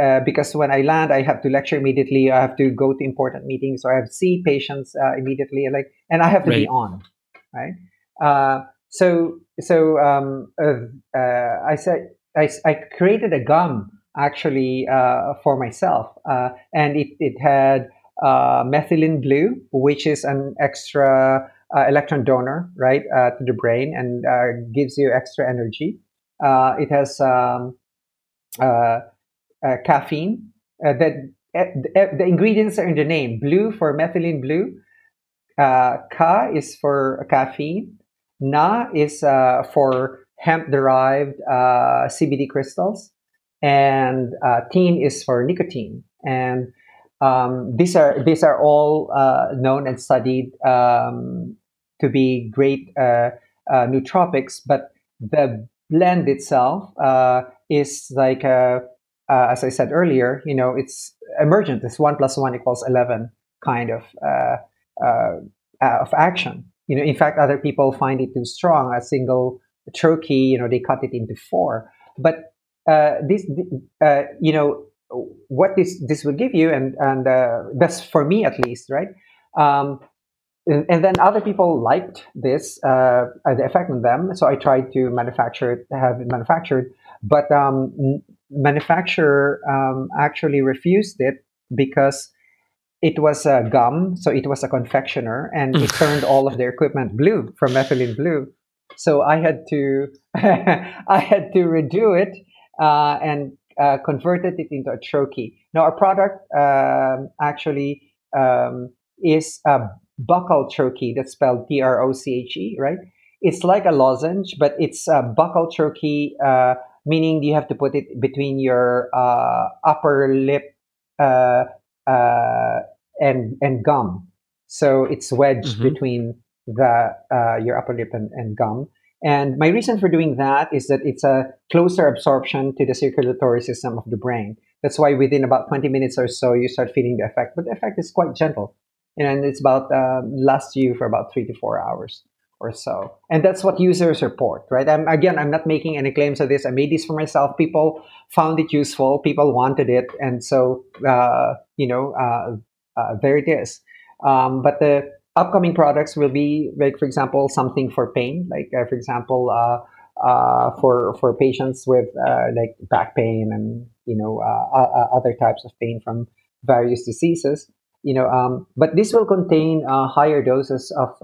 uh, because when I land, I have to lecture immediately. I have to go to important meetings, or I have to see patients uh, immediately, like, and I have to right. be on, right? Uh, so, so um, uh, uh, I said I, I created a gum actually for myself, and it it had methylene blue, which is an extra electron donor, right, to the brain, and gives you extra energy. it has um, uh, caffeine. Uh, that uh, the ingredients are in the name. Blue for methylene blue. Ka is for caffeine. Na is for hemp derived CBD crystals, and teen is for nicotine. And um, these are these are all known and studied um, to be great uh, uh, nootropics, but the blend itself uh, is like a uh, as I said earlier, you know, it's emergent. It's one plus one equals eleven kind of uh, uh, uh, of action. You know, in fact, other people find it too strong. A single turkey, you know, they cut it into four. But uh, this, uh, you know, what this this will give you, and and that's for me at least, right? Um, and, and, then other people liked this, the effect on them. So I tried to manufacture it, have it manufactured. But um, manufacturer um, actually refused it because it was a gum, so it was a confectioner, and it [laughs] turned all of their equipment blue from methylene blue. So I had to [laughs] I had to redo it uh, and uh, converted it into a troche. Now our product um, actually um, is a buccal troche that's spelled T R O C H E, right? It's like a lozenge, but it's a buccal troche uh, meaning you have to put it between your uh, upper lip uh, uh, and and gum. So it's wedged mm-hmm. between the uh, your upper lip and, and gum. And my reason for doing that is that it's a closer absorption to the circulatory system of the brain. That's why within about 20 minutes or so, you start feeling the effect. But the effect is quite gentle. And it's about, uh, lasts you for about three to four hours or so. And that's what users report, right? I'm, again, I'm not making any claims of this. I made this for myself. People found it useful. People wanted it. And so, uh, you know, uh, uh, there it is. Um, but the upcoming products will be, like, for example, something for pain, like, uh, for example, uh, uh, for for patients with like back pain and you know other types of pain from various diseases. You know, um, but this will contain higher doses of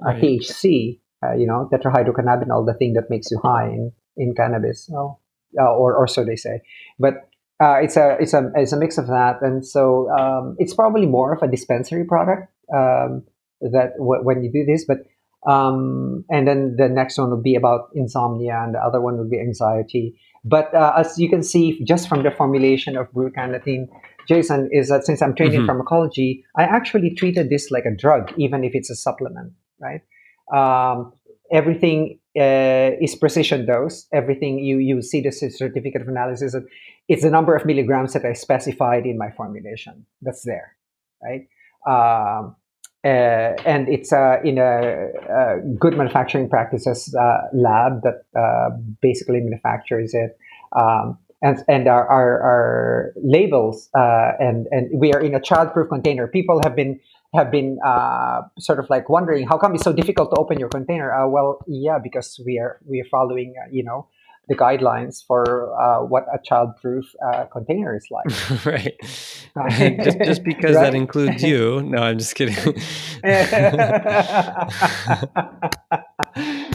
right. THC, uh, you know, tetrahydrocannabinol, the thing that makes you high in, in cannabis, uh, or, or so they say. But uh, it's a it's a it's a mix of that, and so um, it's probably more of a dispensary product um, that w- when you do this. But um, and then the next one will be about insomnia, and the other one will be anxiety. But uh, as you can see, just from the formulation of blue canatine, Jason, is that since I'm trained mm-hmm. in pharmacology, I actually treated this like a drug, even if it's a supplement right? Um, everything uh, is precision dose. Everything you you see the certificate of analysis. It's the number of milligrams that I specified in my formulation. That's there, right? Um, uh, and it's uh, in a, a, good manufacturing practices uh, lab that uh, basically manufactures it. Um, and and our, our, our labels uh, and and we are in a childproof container. People have been have been uh, sort of like wondering how come it's so difficult to open your container. Uh, well, yeah, because we are we are following, uh, you know, the guidelines for uh, what a child-proof uh, container is like. [laughs] right. [laughs] just, just because right? that includes you. No, I'm just kidding. [laughs]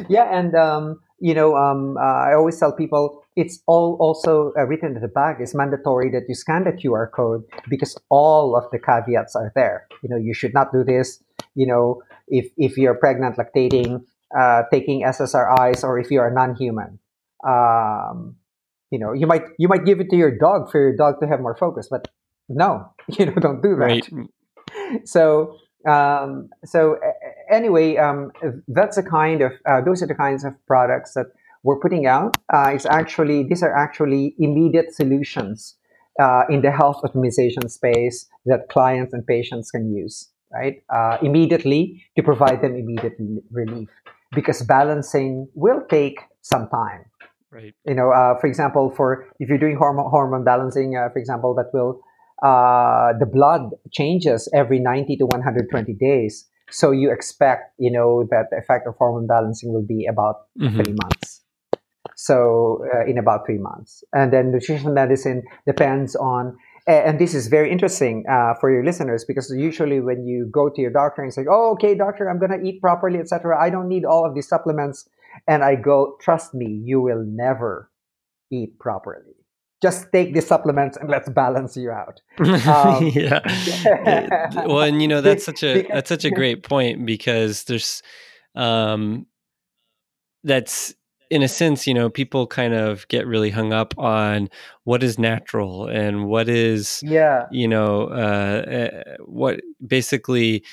yeah, and um, you know, um, uh, I always tell people it's all also uh, written at the back. It's mandatory that you scan the QR code because all of the caveats are there. You know, you should not do this. You know, if if you're pregnant, lactating, uh, taking SSRIs, or if you are non-human um, you know, you might you might give it to your dog for your dog to have more focus, but no, [laughs] you know, don't do that. Right. [laughs] So um, so anyway, um, that's the kind of uh, those are the kinds of products that we're putting out. Uh, it's actually these are actually immediate solutions uh, in the health optimization space that clients and patients can use right uh, immediately to provide them immediate relief because balancing will take some time Right. You know, uh, for example, for if you're doing hormone hormone balancing, uh, for example, that will uh, the blood changes every 90 to 120 days. So you expect, you know, that the effect of hormone balancing will be about mm-hmm. three months. So uh, in about three months, and then nutrition medicine depends on. And this is very interesting uh, for your listeners because usually when you go to your doctor and say, "Oh, okay, doctor, I'm going to eat properly, etc. I don't need all of these supplements." And I go, trust me, you will never eat properly. Just take the supplements and let's balance you out. [laughs] Um, yeah. [laughs] well, and you know that's such a that's such a great point because there's, um, that's in a sense, you know, people kind of get really hung up on what is natural and what is, yeah, you know, uh, uh, what basically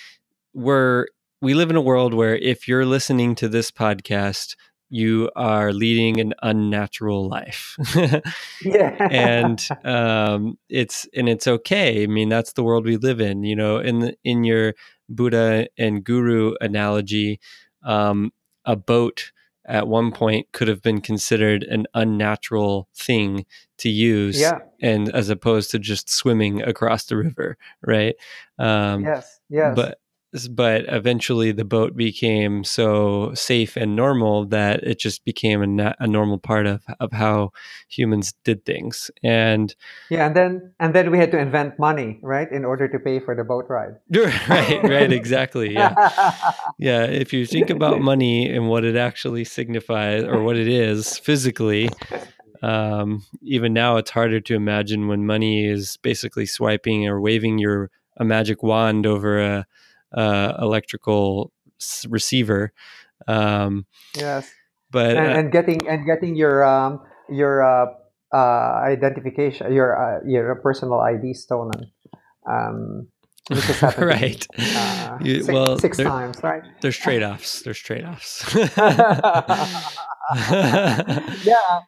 we're we live in a world where if you're listening to this podcast, you are leading an unnatural life. [laughs] yeah. and um, it's and it's okay. I mean, that's the world we live in. You know, in the, in your Buddha and Guru analogy, um, a boat at one point could have been considered an unnatural thing to use yeah. and as opposed to just swimming across the river right um, yes yes but but eventually the boat became so safe and normal that it just became a, na- a normal part of, of how humans did things. And yeah and then and then we had to invent money right in order to pay for the boat ride. [laughs] Right right exactly yeah. [laughs] Yeah if you think about money and what it actually signifies or what it is physically um, even now it's harder to imagine when money is basically swiping or waving your a magic wand over a uh, electrical receiver. Um, yes, but and, uh, and, getting and getting your um, your uh, uh, identification, your uh, your personal ID stolen. Um, [laughs] right. Uh, you, six, well, six times, right? There's [laughs] trade offs. There's trade offs. [laughs] yeah.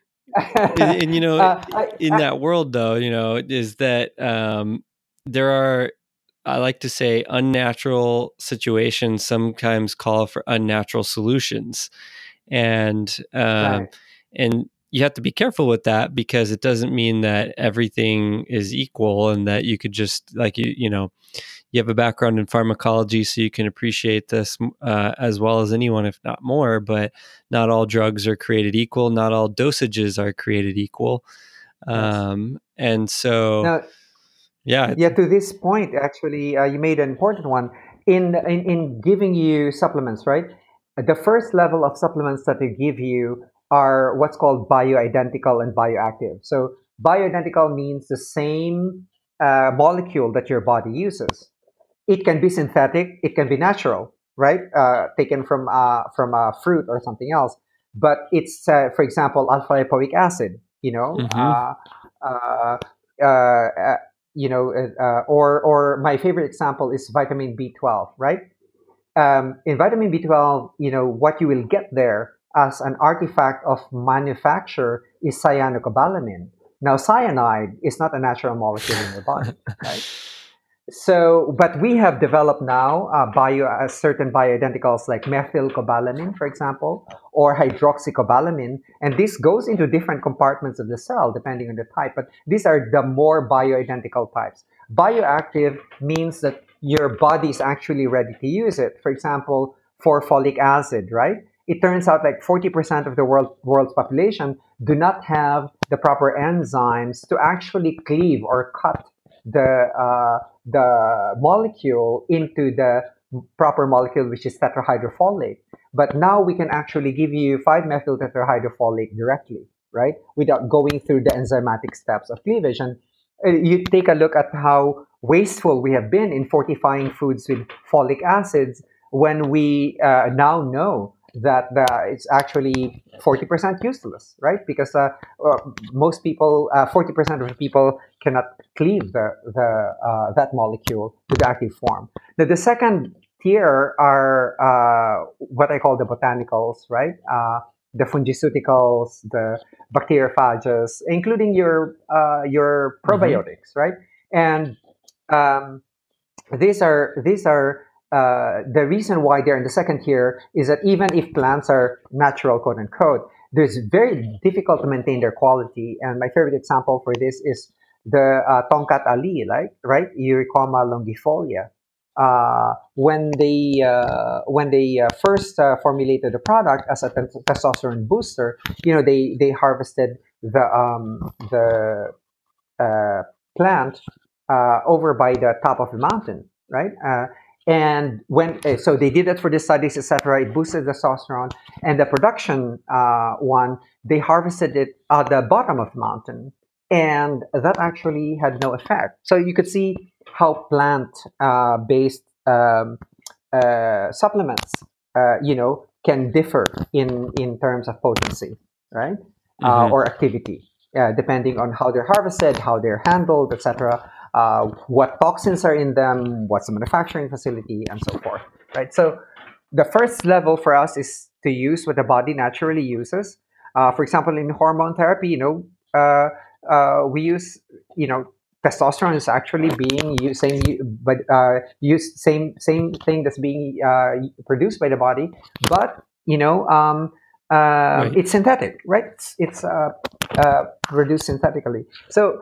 and, and, you know, uh, I, in I, that world, though, you know, is that um, there are I like to say unnatural situations sometimes call for unnatural solutions. And um, right. and you have to be careful with that because it doesn't mean that everything is equal and that you could just like you you know you have a background in pharmacology so you can appreciate this uh, as well as anyone if not more but not all drugs are created equal not all dosages are created equal um, and so now, yeah. Yeah. To this point, actually, uh, you made an important one in, in in giving you supplements, right? The first level of supplements that they give you are what's called bioidentical and bioactive. So bioidentical means the same uh, molecule that your body uses. It can be synthetic. It can be natural, right? Uh, taken from uh, from a fruit or something else. But it's, uh, for example, alpha lipoic acid. You know, mm-hmm. You know, uh, uh, or or my favorite example is vitamin B12, right? Um, in vitamin B12, you know, what you will get there as an artifact of manufacture is cyanocobalamin. Now, cyanide is not a natural molecule in your body, [laughs] right? So, but we have developed now uh, bio, uh, certain bioidenticals like methylcobalamin, for example, or hydroxycobalamin, and this goes into different compartments of the cell depending on the type. But these are the more bioidentical types. Bioactive means that your body is actually ready to use it. For example, for folic acid, right? It turns out like 40% of the world, world's population do not have the proper enzymes to actually cleave or cut the, uh, the molecule into the proper molecule, which is tetrahydrofolate. But now we can actually give you 5-methyl tetrahydrofolate directly, right? Without going through the enzymatic steps of cleavage. And uh, you take a look at how wasteful we have been in fortifying foods with folic acids when we uh, now know that uh, it's actually 40% useless, right? Because uh, uh most people, 40% uh, of the people cannot cleave the, the, uh, that molecule to the active form. Now, the second tier are what I call the botanicals, right? the fungiceuticals, the bacteriophages, including your your mm-hmm. probiotics, mm-hmm. right? And um, these are these are uh, the reason why they're in the second tier is that even if plants are natural, quote unquote, there's very difficult to maintain their quality. And my favorite example for this is the uh, Tongkat Ali, right? Right, Eurycoma longifolia. Uh, when they uh, when they uh, first uh, formulated the product as a testosterone booster, you know they they harvested the um, the plant over by the top of the mountain, right? And when eh, so they did that for the studies, etc. It boosted the testosterone, and the production uh, one they harvested it at the bottom of the mountain, and that actually had no effect. So you could see how plant-based uh, um, uh, supplements, uh, you know, can differ in in terms of potency, right, uh, mm-hmm. or activity, uh, depending on how they're harvested, how they're handled, etc uh, what toxins are in them, what's the manufacturing facility, and so forth. Right. So the first level for us is to use what the body naturally uses. Uh, for example, in hormone therapy, you know, uh, uh we use, you know, testosterone is actually being used same, but uh, used same same thing that's being uh, produced by the body, but you know. Um, right. It's synthetic, right? It's, it's produced synthetically. So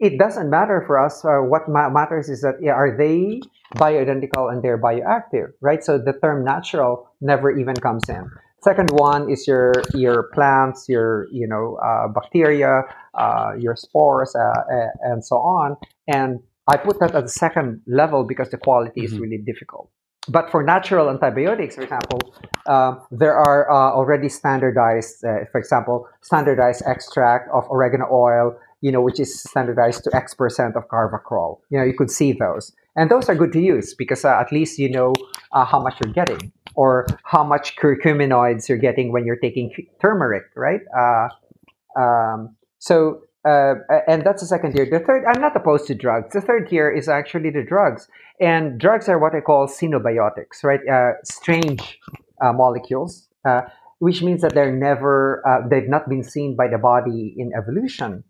it doesn't matter for us. Uh, what ma- matters is that yeah, are they bioidentical and they're bioactive, right? So the term natural never even comes in. Second one is your your plants, your you know uh, bacteria, uh, your spores, uh, and so on. And I put that at the second level because the quality mm-hmm. is really difficult. But for natural antibiotics, for example, uh, there are uh, already standardized, for example, standardized extract of oregano oil you know, which is standardized to X percent of carvacrol. You know, you could see those. And those are good to use because uh, at least you know uh, how much you're getting or how much curcuminoids you're getting when you're taking turmeric, right? Uh, um, so, uh, and that's the second tier. The third, I'm not opposed to drugs. The third tier is actually the drugs. And drugs are what I call xenobiotics, right? Uh, strange uh, molecules which means that they're never they've not been seen by the body in evolution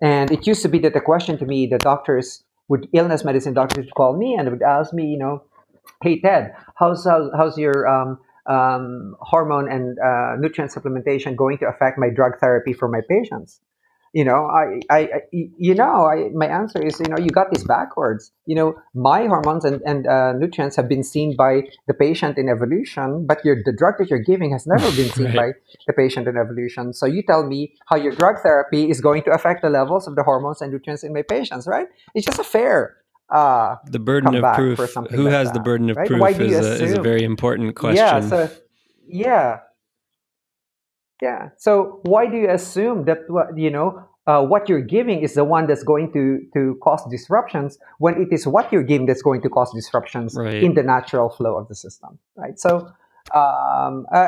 and it used to be that the question to me, the doctors would illness medicine doctors would call me and would ask me, you know, hey Ted, how's how's, your um, um, hormone and uh, nutrient supplementation going to affect my drug therapy for my patients? You know I, I, I you know I, my answer is you know you got this backwards. You know my hormones and, and uh, nutrients have been seen by the patient in evolution but your the drug that you're giving has never been seen [laughs] right. by the patient in evolution. So you tell me how your drug therapy is going to affect the levels of the hormones and nutrients in my patients right? It's just a fair uh, the burden of proof. who like has that, the burden of right? proof is a, is a very important question. yeah so yeah yeah. So why do you assume that you know uh, what you're giving is the one that's going to to cause disruptions when it is what you're giving that's going to cause disruptions right. in the natural flow of the system, right? So. Um, uh,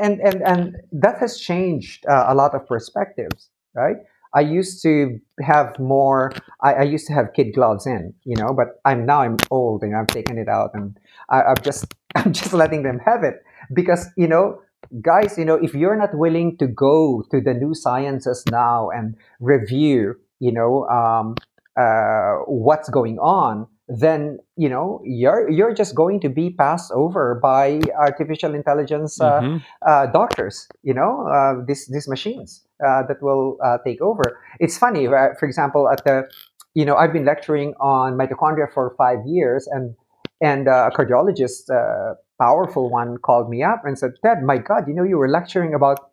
and and and that has changed uh, a lot of perspectives, right? I used to have more. I, I, used to have kid gloves in, you know, but I'm now I'm old and I've taken it out, and I, I'm just [laughs] I'm just letting them have it because you know guys, you know, if you're not willing to go to the new sciences now and review, you know, um, uh, what's going on, then you know you're you're just going to be passed over by artificial intelligence uh, mm-hmm. uh, doctors. You know, uh, these these machines uh, that will uh, take over. It's funny, for example, at the you know I've been lecturing on mitochondria for five years, and and uh, a cardiologist, uh, powerful one, called me up and said, "Ted, my God, you know you were lecturing about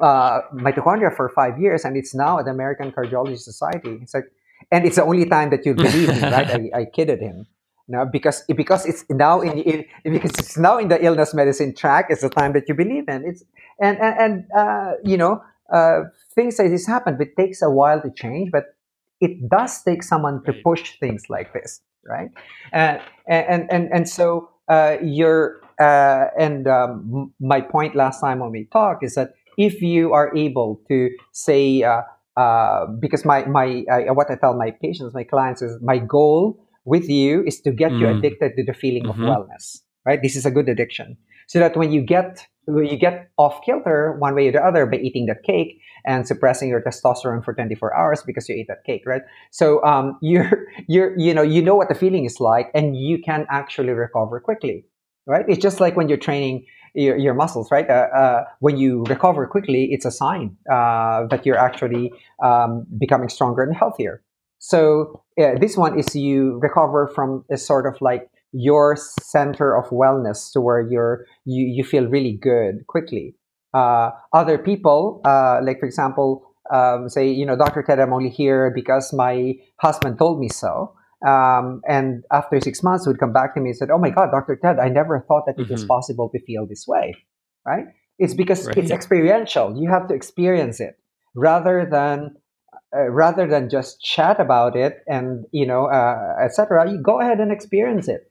uh, mitochondria for five years, and it's now at the American Cardiology Society." It's like, and it's the only time that you believe me, right? I, I kidded him. No, because because it's now in, in, because it's now in the illness medicine track. It's the time that you believe in. It's and and, and uh, you know uh, things like this happen. But it takes a while to change, but it does take someone to push things like this, right? Uh, and and and so uh, you're uh, and um, my point last time when we talked is that if you are able to say uh, uh, because my my what I tell my patients, my clients is my goal with you is to get mm. you addicted to the feeling mm-hmm. of wellness, right? This is a good addiction, so that when you get you get off kilter one way or the other by eating that cake and suppressing your testosterone for 24 hours because you ate that cake right? So um, [laughs] you're you're you know you know what the feeling is like and you can actually recover quickly right? It's just like when you're training your, your muscles right? Uh, uh, when you recover quickly it's a sign uh, that you're actually um, becoming stronger and healthier. So this one is you recover from a sort of like your center of wellness to where you're you, you feel really good quickly uh, other people uh, like for example um, say you know dr ted i'm only here because my husband told me so um, and after six months would come back to me and said oh my god dr ted i never thought that mm-hmm. it was mm-hmm. possible to feel this way right it's because right. it's experiential you have to experience it rather than uh, rather than just chat about it and you know uh, etc you go ahead and experience it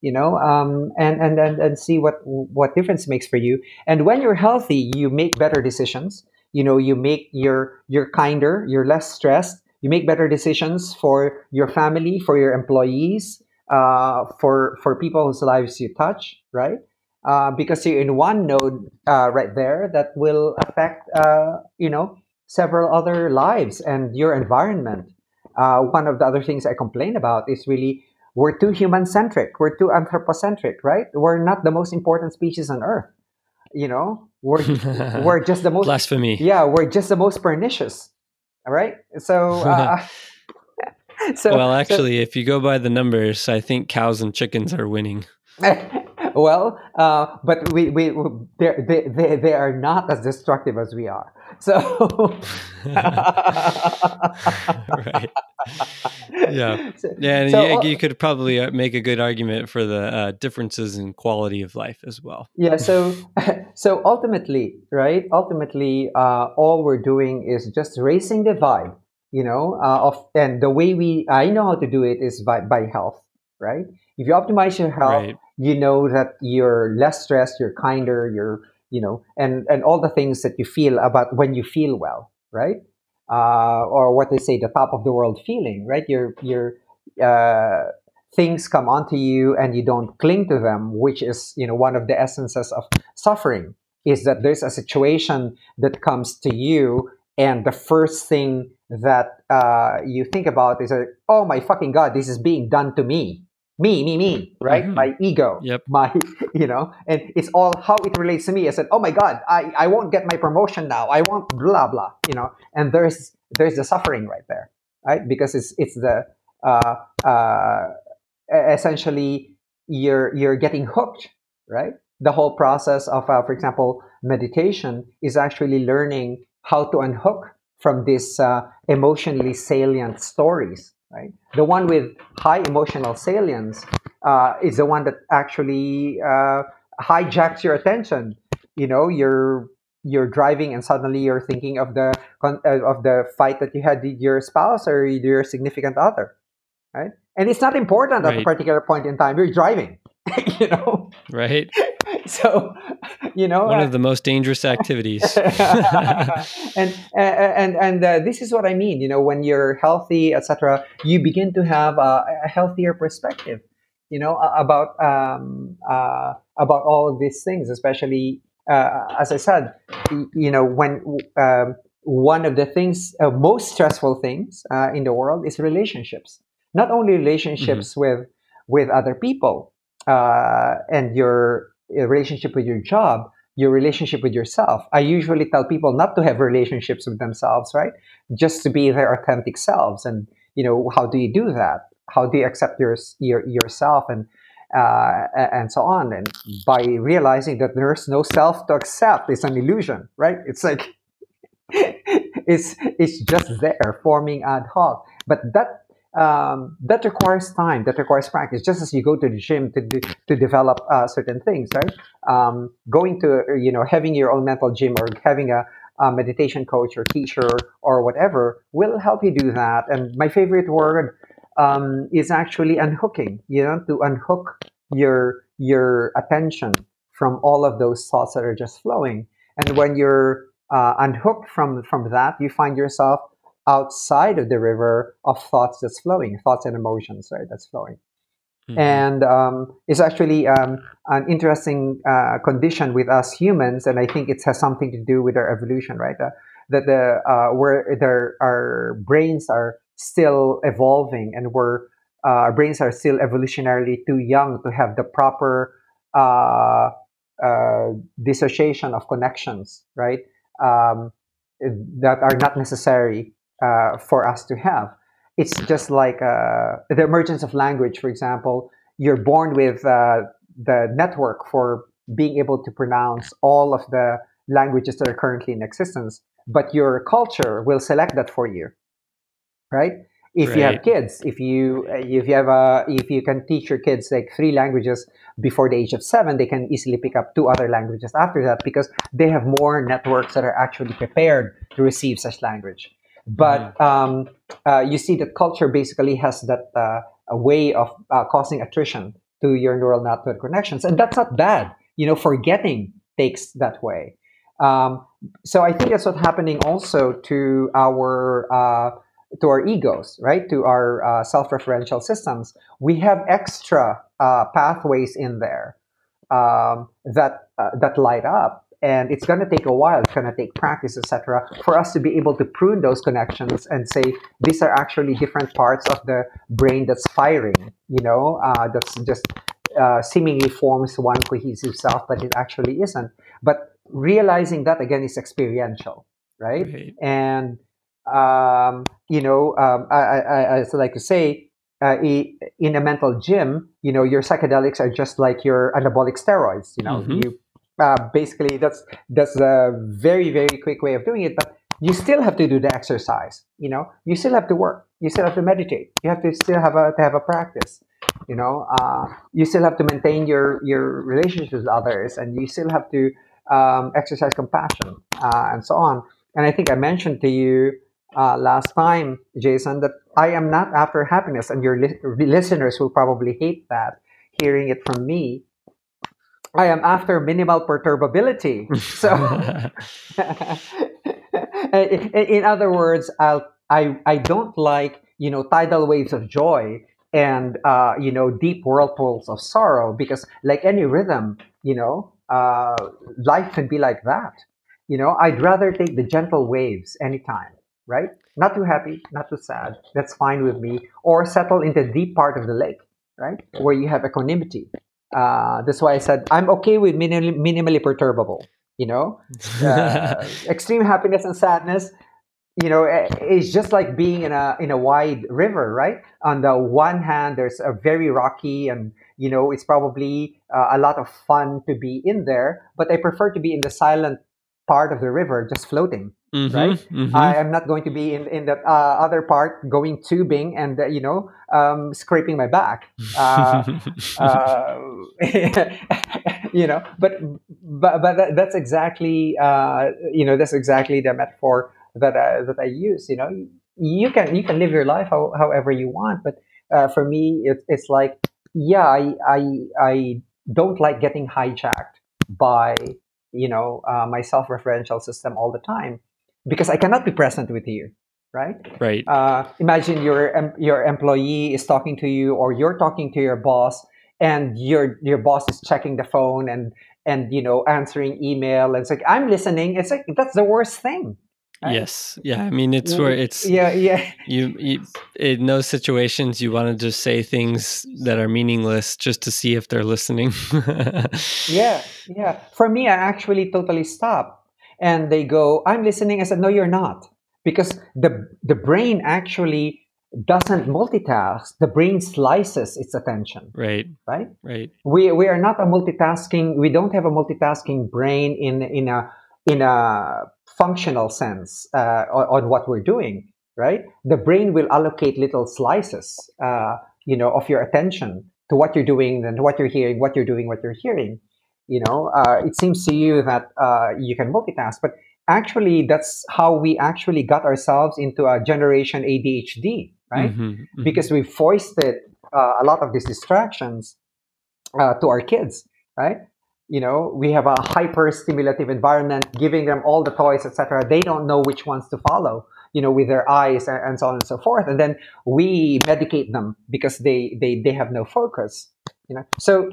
you know um, and, and and and see what what difference makes for you. And when you're healthy you make better decisions. You know you make your you're kinder you're less stressed. You make better decisions for your family for your employees uh, for for people whose lives you touch right? Uh, because you're in one node uh, right there that will affect uh, you know several other lives and your environment. Uh, one of the other things i complain about is really we're too human centric. We're too anthropocentric, right? We're not the most important species on Earth. You know, we're [laughs] we're just the most blasphemy. Yeah, we're just the most pernicious. All right. So. [laughs] Uh, [laughs] so well, actually, so, if you go by the numbers, I think cows and chickens are winning. well, uh, but we, we, they, they, they are not as destructive as we are. So, [laughs] right. Yeah. Yeah. And so, you, uh, you, could probably uh, make a good argument for the uh, differences in quality of life as well. Yeah. So, [laughs] so ultimately, right? Ultimately, uh, all we're doing is just raising the vibe, you know, uh, of, and the way we, I know how to do it is by, by health, right? If you optimize your health, right. you know that you're less stressed, you're kinder, you're, you know, and and all the things that you feel about when you feel well, right? Uh, or what they say, the top of the world feeling, right? Your your uh, things come onto you and you don't cling to them, which is you know one of the essences of suffering is that there's a situation that comes to you and the first thing that uh, you think about is that oh my fucking god this is being done to me me, me, me, right? Mm-hmm. My ego, yep. my, [laughs] you know, and it's all how it relates to me. I said, oh my God, I, I won't get my promotion now. I won't blah, blah, you know, and there's, there's the suffering right there, right? Because it's, it's the, uh, uh, essentially you're, you're getting hooked, right? The whole process of, uh, for example, meditation is actually learning how to unhook from these uh, emotionally salient stories right? The one with high emotional salience uh, is the one that actually uh, hijacks your attention. You know, you're you're driving and suddenly you're thinking of the uh, of the fight that you had with your spouse or your significant other, right? And it's not important right. at a particular point in time. You're driving, [laughs] you know, right? [laughs] so you know one uh, of the most dangerous activities [laughs] and and and uh, this is what i mean you know when you're healthy etc you begin to have a, a, healthier perspective you know about um, uh, about all of these things especially uh, as i said you know when um, one of the things uh, most stressful things uh, in the world is relationships not only relationships mm-hmm. with with other people and your relationship with your job, your relationship with yourself. I usually tell people not to have relationships with themselves, right? Just to be their authentic selves. And, you know, how do you do that? how do you accept your, your yourself and uh, and so on. And by realizing that there's no self to accept, it's an illusion, right? It's like [laughs] it's it's just there forming ad hoc. But that um, that requires time. That requires practice. Just as you go to the gym to to develop uh, certain things, right? Um, going to you know having your own mental gym or having a, a meditation coach or teacher or whatever will help you do that. And my favorite word um, is actually unhooking. You know, to unhook your your attention from all of those thoughts that are just flowing. And when you're uh, unhooked from from that, you find yourself outside of the river of thoughts that's flowing, thoughts and emotions, right? That's flowing. Mm-hmm. And um, it's actually um, an interesting uh, condition with us humans, and I think it has something to do with our evolution, right? Uh, that the uh, where there, our brains are still evolving, and we're uh, our brains are still evolutionarily too young to have the proper uh, uh, dissociation of connections, right? Um, that are not necessary uh, for us to have. It's just like uh, the emergence of language, for example. You're born with uh, the network for being able to pronounce all of the languages that are currently in existence, but your culture will select that for you, right? If right. you have kids, if you if you have a if you can teach your kids like three languages before the age of seven, they can easily pick up two other languages after that because they have more networks that are actually prepared to receive such language. But mm-hmm. um, uh, you see that culture basically has that uh, a way of uh, causing attrition to your neural network connections, and that's not bad. You know, forgetting takes that way. Um, so I think that's what's happening also to our uh, to our egos, right? To our uh, self-referential systems. We have extra uh, pathways in there um, that that light up and it's going to take a while it's going to take practice etc for us to be able to prune those connections and say these are actually different parts of the brain that's firing you know uh, that's just uh, seemingly forms one cohesive self but it actually isn't but realizing that again is experiential right, right. and um, you know um, I, I, I like to say uh, in a mental gym, you know, your psychedelics are just like your anabolic steroids. You know, mm-hmm. you uh, basically that's that's a very very quick way of doing it but you still have to do the exercise you know? You still have to work. You still have to meditate. You have to still have a to have a practice you know? Uh, you still have to maintain your your relationships with others and you still have to um, exercise compassion uh, and so on. And i think i mentioned to you uh, last time jason that i am not after happiness and your li- listeners will probably hate that hearing it from me I am after minimal perturbability. [laughs] So, [laughs] in, other words, I'll, I I don't like you know tidal waves of joy and uh, you know deep whirlpools of sorrow because like any rhythm, you know, uh, life can be like that. You know, I'd rather take the gentle waves anytime, right? Not too happy, not too sad. That's fine with me. Or settle in the deep part of the lake, right, where you have equanimity uh, that's why I said I'm okay with minimally, minimally perturbable. You know, [laughs] uh, extreme happiness and sadness. You know, eh, it's just like being in a in a wide river, right? On the one hand, there's a very rocky, and you know, it's probably uh, a lot of fun to be in there. But I prefer to be in the silent part of the river, just floating. Mm-hmm, right? Mm-hmm. I am not going to be in, in the uh, other part going tubing and, uh, you know, um, scraping my back. Uh, [laughs] uh [laughs] you know, but, but, but that, that's exactly, uh, you know, that's exactly the metaphor that, I, that I use, you know, you can, you can live your life how, however you want. But uh, for me, it, it's like, yeah, I, I, I don't like getting hijacked by you know uh, my self-referential system all the time because I cannot be present with you, right? Right. Uh, imagine your your employee is talking to you, or you're talking to your boss, and your your boss is checking the phone and and you know answering email. And it's like I'm listening. It's like that's the worst thing. Right? Yes. Yeah. I mean, it's where it's yeah, yeah. You, you in those situations, you want to just say things that are meaningless just to see if they're listening. [laughs] yeah, yeah. For me, I actually totally stop and they go, I'm listening. I said, No, you're not. Because the the brain actually doesn't multitask. The brain slices its attention. Right. Right. Right. We we are not a multitasking. We don't have a multitasking brain in in a in a functional sense uh, on, on, what we're doing. Right. The brain will allocate little slices, uh, you know, of your attention to what you're doing and what you're hearing, what you're doing, what you're hearing. You know, uh, it seems to you that uh, you can multitask, but actually, that's how we actually got ourselves into a generation ADHD right? Mm-hmm, mm-hmm. Because we foisted uh, a lot of these distractions uh, to our kids, right? You know, we have a hyper stimulative environment, giving them all the toys, etc. They don't know which ones to follow, you know, with their eyes and so on and so forth. And then we medicate them because they they they have no focus, you know. So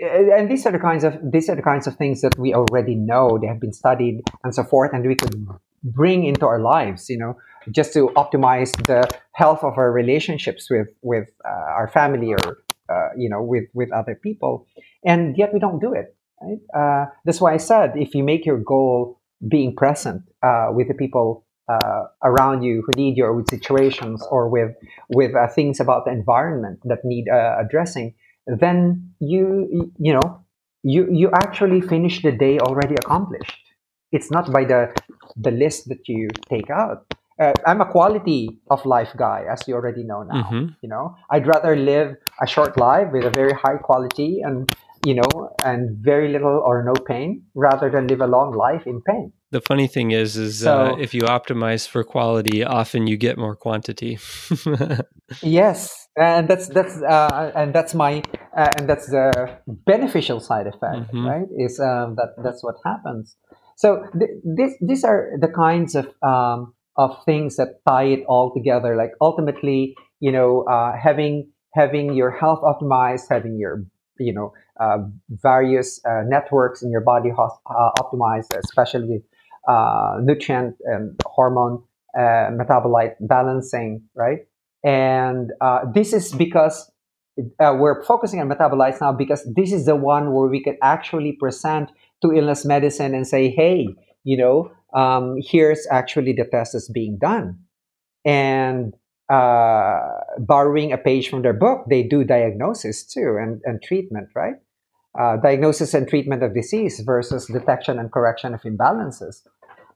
and these are the kinds of these are the kinds of things that we already know. They have been studied and so forth and we could bring into our lives you know just to optimize the health of our relationships with with uh, our family or uh, you know with with other people. And yet we don't do it right? Uh, that's why i said if you make your goal being present uh, with the people uh, around you who need you or with situations or with with uh, things about the environment that need addressing then you you know you you actually finish the day already accomplished it's not by the the list that you take out uh, I'm a quality of life guy, as you already know now. Mm-hmm. You know, I'd rather live a short life with a very high quality and you know and very little or no pain, rather than live a long life in pain. The funny thing is, is so, uh, if you optimize for quality, often you get more quantity. [laughs] yes, and that's that's uh, and that's my uh, and that's the beneficial side effect, mm-hmm. right? Is um, that that's what happens. So th- this these are the kinds of um, of things that tie it all together. Like ultimately, you know, uh, having having your health optimized, having your you know uh, various uh, networks in your body ho- uh, optimized, especially with uh, nutrient and hormone uh, metabolite balancing, right? And this is because we're focusing on metabolites now because this is the one where we can actually present to illness medicine and say, hey, you know, um, here's actually the test that's being done. And uh, borrowing a page from their book, they do diagnosis too and, and treatment, right? Uh, diagnosis and treatment of disease versus detection and correction of imbalances.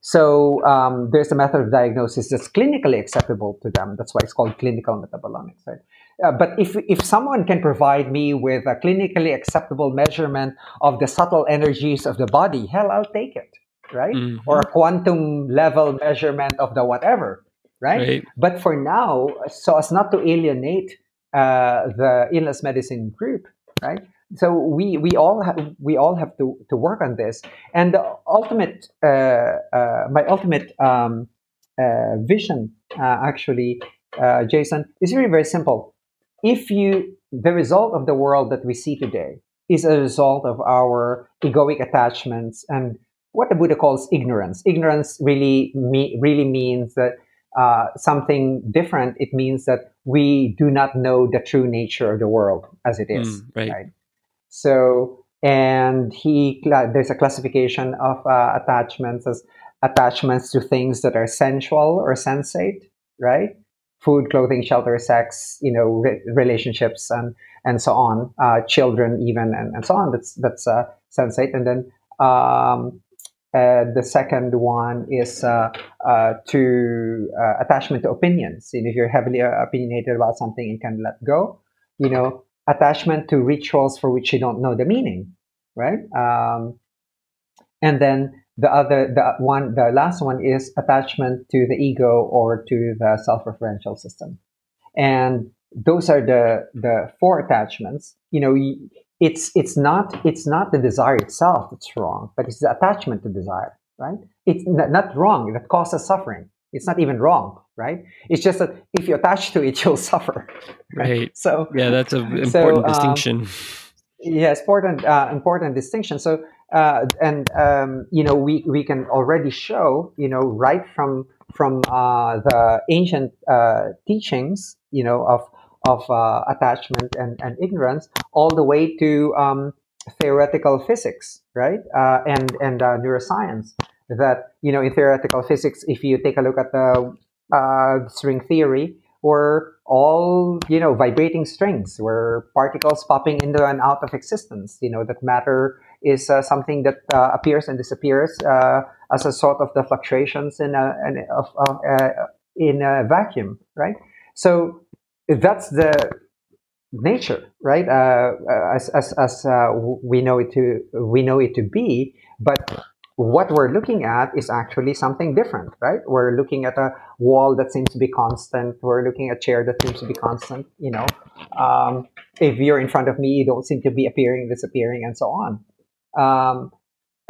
So um, there's a method of diagnosis that's clinically acceptable to them. That's why it's called clinical metabolomics, right? Uh, but if if someone can provide me with a clinically acceptable measurement of the subtle energies of the body, hell, I'll take it right? Mm-hmm. Or a quantum level measurement of the whatever, right? right? But for now, so as not to alienate uh, the illness medicine group, right? So we we all have we all have to to work on this. And the ultimate, uh, uh, my ultimate um, uh, vision, uh, actually, uh, Jason, is really very simple. If you the result of the world that we see today is a result of our egoic attachments and what the Buddha calls ignorance. Ignorance really me, really means that uh, something different. It means that we do not know the true nature of the world as it is. Mm, right. right. So, and he there's a classification of uh, attachments as attachments to things that are sensual or sensate, right? Food, clothing, shelter, sex, you know, re- relationships, and and so on. Uh, children, even, and, and so on. That's that's uh, sensate, and then um, uh, the second one is uh, uh, to uh, attachment to opinions. And if you're heavily opinionated about something and can let go, you know, attachment to rituals for which you don't know the meaning, right? Um, and then the other, the one, the last one is attachment to the ego or to the self-referential system. And those are the the four attachments. You know, it's it's not it's not the desire itself that's wrong, but it's the attachment to desire, right? It's not wrong that causes suffering. It's not even wrong, right? It's just that if you attach to it, [laughs] you'll suffer. Right. right. So yeah, that's an [laughs] important so, um, distinction. Yes, important uh, important distinction. So uh, and um, you know we we can already show you know right from from uh, the ancient uh, teachings you know of of uh, attachment and, and ignorance, all the way to um, theoretical physics, right? Uh, and and uh, neuroscience. That you know, in theoretical physics, if you take a look at the uh, string theory, we're all you know vibrating strings we're particles popping into and out of existence. You know that matter is uh, something that uh, appears and disappears uh, as a sort of the fluctuations in a, in, of, uh, in a vacuum right? So that's the nature right? Uh, as, as, as uh, we know it to we know it to be but what we're looking at is actually something different, right? We're looking at a wall that seems to be constant. We're looking at a chair that seems to be constant. You know, um, if you're in front of me, you don't seem to be appearing, disappearing, and so on. Um,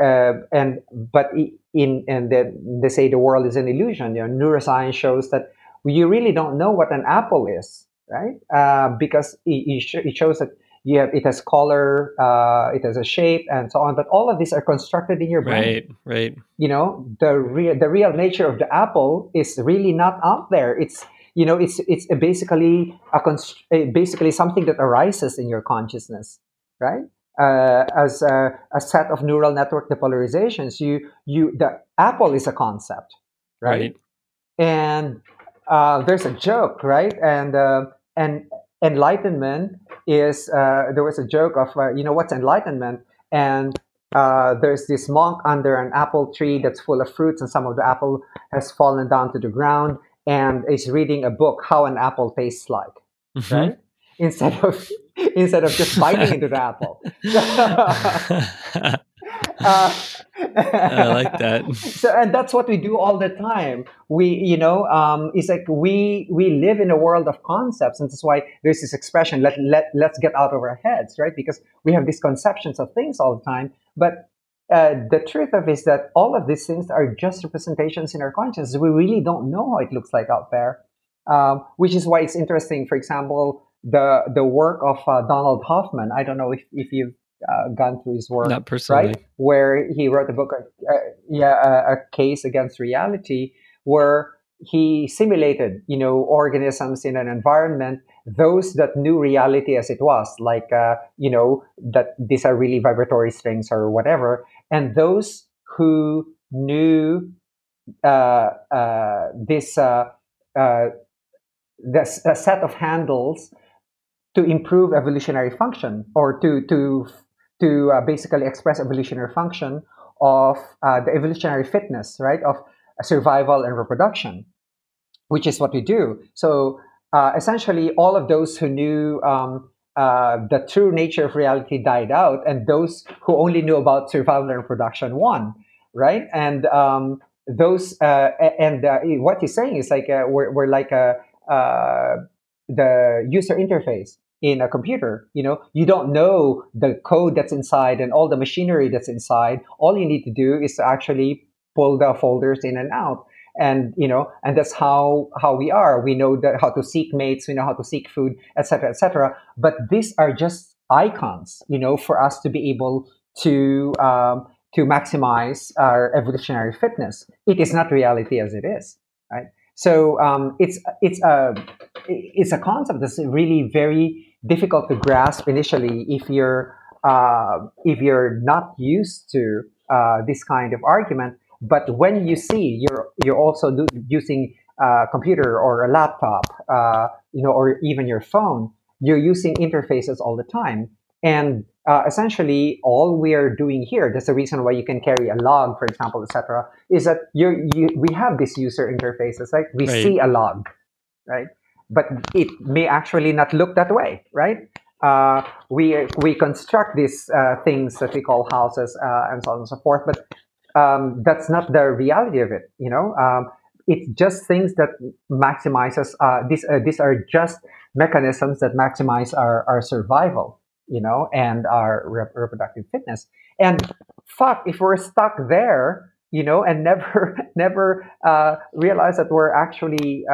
uh, and but in and the, they say the world is an illusion. You know, neuroscience shows that you really don't know what an apple is, right? Uh, because it, it shows that you have it has color, uh, it has a shape, and so on. But all of these are constructed in your brain. Right, right. You know, the real the real nature of the apple is really not out there. It's you know, it's it's basically a const- basically something that arises in your consciousness, right? Uh, as a, a, set of neural network depolarizations, you you the apple is a concept, right? right. And uh, there's a joke, right? And uh, and enlightenment is uh, there was a joke of uh, you know what's enlightenment? And uh, there's this monk under an apple tree that's full of fruits and some of the apple has fallen down to the ground and is reading a book how an apple tastes like mm-hmm. right? Instead of [laughs] instead of just biting into the apple [laughs] [laughs] uh, [laughs] I like that. So, and that's what we do all the time. We, you know, um, it's like we we live in a world of concepts, and that's why there's this expression: let let let's get out of our heads, right? Because we have these conceptions of things all the time, but. Uh, the truth of it is that all of these things are just representations in our consciousness. We really don't know how it looks like out there, um, which is why it's interesting. For example, the the work of uh, Donald Hoffman. I don't know if, if you've uh, gone through his work, Not personally. right? Where he wrote a book, uh, yeah, a, a, case against reality, where he simulated, you know, organisms in an environment, those that knew reality as it was, like, uh, you know, that these are really vibratory strings or whatever, and those who knew uh, uh, this uh, this a set of handles to improve evolutionary function or to to to uh, basically express evolutionary function of uh, the evolutionary fitness, right, of survival and reproduction, which is what we do. So uh, essentially, all of those who knew um, uh, the true nature of reality died out, and those who only knew about survival and reproduction won, right? And um, those uh, and uh, what he's saying is like we're, we're like a the user interface in a computer you know? You don't know the code that's inside and all the machinery that's inside. All you need to do is to actually pull the folders in and out. And you know and that's how how we are. We know that how to seek mates we know how to seek food etc etc but these are just icons you know for us to be able to um, to maximize our evolutionary fitness. It is not reality as it is right? So um, it's it's a it's a concept that's really very difficult to grasp initially if you're uh, if you're not used to uh, this kind of argument. But when you see you're you're also do, using a computer or a laptop, uh, you know, or even your phone, you're using interfaces all the time. And uh, essentially, all we are doing here, that's the reason why you can carry a log, for example, etc., is that you're, you we have these user interfaces, right? We right. see a log, right? But it may actually not look that way, right? Uh, we we construct these uh, things that we call houses uh, and so on and so forth, but um, that's not the reality of it. You know, um, it's just things that maximizes. Uh, these uh, these are just mechanisms that maximize our, our survival. You know, and our rep- reproductive fitness. And fuck, if we're stuck there, you know, and [laughs] never never uh, realize that we're actually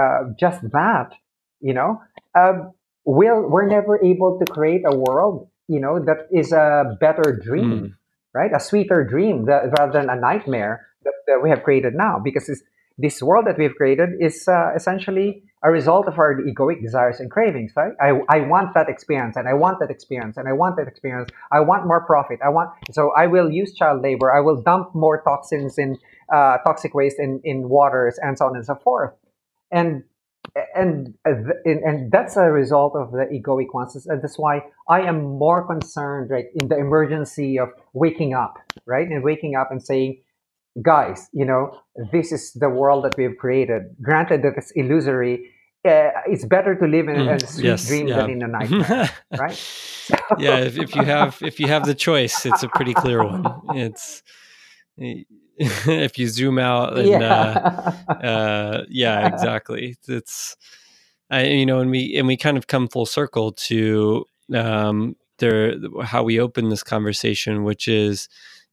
just that you know? Um, we'll, we're never able to create a world you know that is a better dream mm. right? A sweeter dream that, rather than a nightmare that, that, we have created now because this world that we've created is uh, essentially a result of our egoic desires and cravings right? I, I want that experience and i want that experience and i want that experience. I want more profit. I want so i will use child labor. I will dump more toxins in uh, toxic waste in, in waters and so on and so forth. And and and that's a result of the egoic ones and that's why i am more concerned right in the emergency of waking up right? And waking up and saying guys you know this is the world that we've created. Granted that it's illusory uh, it's better to live in, mm, a sweet yes, dream yeah. than in a [laughs] nightmare right? Yeah if, if you have if you have the choice it's a pretty clear one. It's [laughs] if you zoom out and yeah, uh, uh, yeah [laughs] exactly it's I, you know and we and we kind of come full circle to um there how we open this conversation which is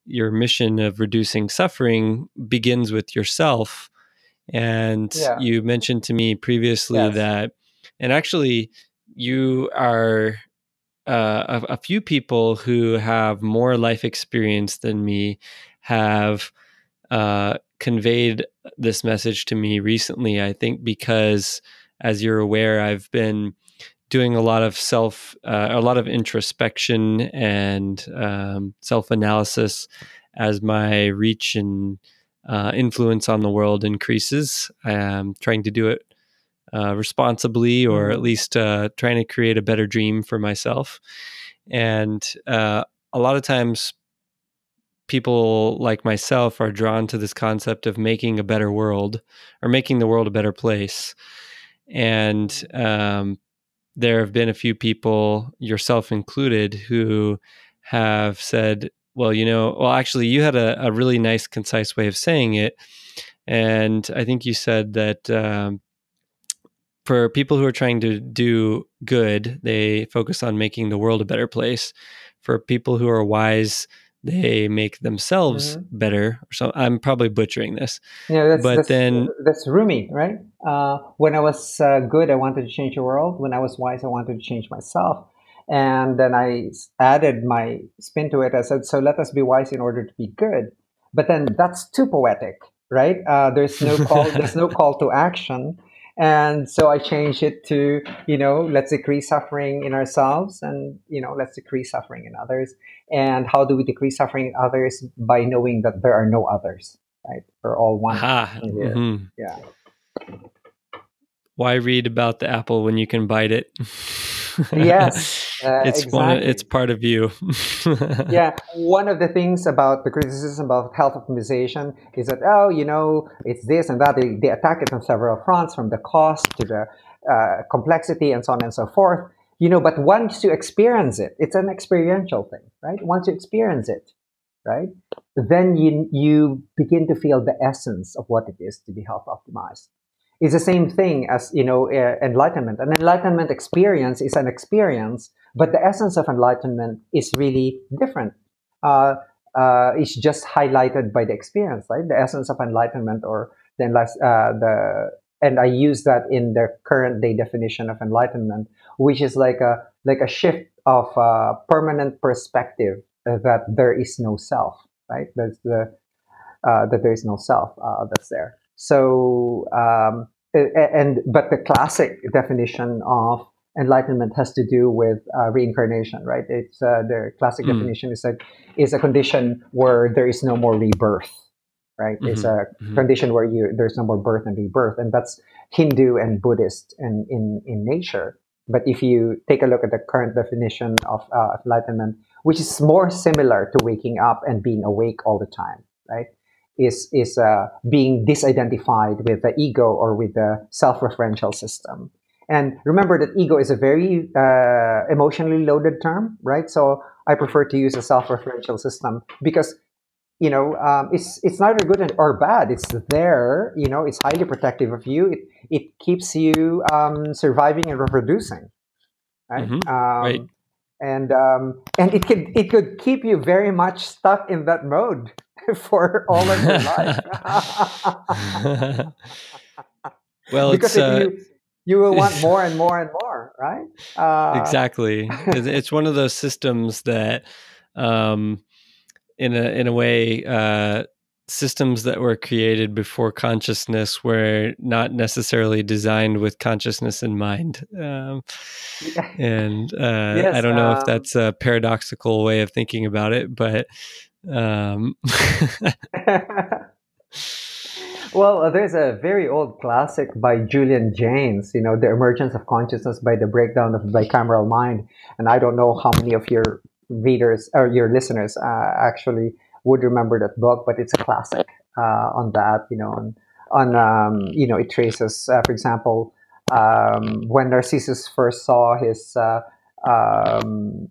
your mission of reducing suffering begins with yourself and yeah. you mentioned to me previously yes. that and actually you are uh, a, a, few people who have more life experience than me have uh, conveyed this message to me recently. I think because, as you're aware, I've been doing a lot of self, uh, a lot of introspection and um, self analysis as my reach and uh, influence on the world increases. I'm trying to do it uh, responsibly, or at mm-hmm. least uh, trying to create a better dream for myself. And uh, a lot of times, people like myself are drawn to this concept of making a better world or making the world a better place. And um, there have been a few people, yourself included, who have said, well, you know, well, actually, you had a, a really nice, concise way of saying it. And I think you said that um, for people who are trying to do good, they focus on making the world a better place. For people who are wise, they make themselves mm-hmm. better. So I'm probably butchering this. Yeah, that's, but that's, then that's Rumi, right? Uh, when I was uh, good, I wanted to change the world. When I was wise, I wanted to change myself. And then I added my spin to it. I said, "So let us be wise in order to be good." But then that's too poetic, right? Uh, there's no call. there's no [laughs] call to action. And so I changed it to, you know, let's decrease suffering in ourselves and, you know, let's decrease suffering in others. And how do we decrease suffering in others? By knowing that there are no others, right? We're all one. Mm-hmm. Yeah. Why read about the apple when you can bite it? yes, [laughs] uh, it's exactly. one. It's part of you. [laughs] yeah, one of the things about the criticism about health optimization is that oh, you know, it's this and that. They, they attack it on several fronts, from the cost to the uh, complexity and so on and so forth. You know, but once you experience it, it's an experiential thing, right? Once you experience it, right, then you you begin to feel the essence of what it is to be health optimized is the same thing as you know uh, enlightenment. An enlightenment experience is an experience but the essence of enlightenment is really different. Uh, uh, it's just highlighted by the experience right? The essence of enlightenment or the, uh, the and i use that in the current day definition of enlightenment which is like a like a shift of uh, permanent perspective that there is no self right? That's the uh, that there is no self that's there. So um, and but the classic definition of enlightenment has to do with uh, reincarnation, right? It's uh, the classic mm. definition is that is a condition where there is no more rebirth, right? Mm-hmm. It's a mm-hmm. condition where you there's no more birth and rebirth, and that's Hindu and Buddhist and in in nature. But if you take a look at the current definition of uh, enlightenment, which is more similar to waking up and being awake all the time, right? Is is uh, being disidentified with the ego or with the self-referential system. And remember that ego is a very uh, emotionally loaded term, right? So I prefer to use a self-referential system because you know um, it's it's neither good or bad. It's there. You know, it's highly protective of you. It it keeps you um, surviving and reproducing, right? Mm-hmm. Um, right. And um, and it could it could keep you very much stuck in that mode [laughs] for all of your life. [laughs] well, because uh, you you will want [laughs] more and more and more, right? Uh, exactly. it's one of those systems that, um, in a in a way, uh, systems that were created before consciousness were not necessarily designed with consciousness in mind. Um, and uh, yes, I don't know um, if that's a paradoxical way of thinking about it, but um. [laughs] well, uh, there's a very old classic by Julian Jaynes, you know, The Emergence of Consciousness by the Breakdown of Bicameral Mind. And I don't know how many of your readers or your listeners uh, actually would remember that book, but it's a classic uh, on that, you know, on, on um, you know, it traces, uh, for example, um, when Narcissus first saw his uh, um,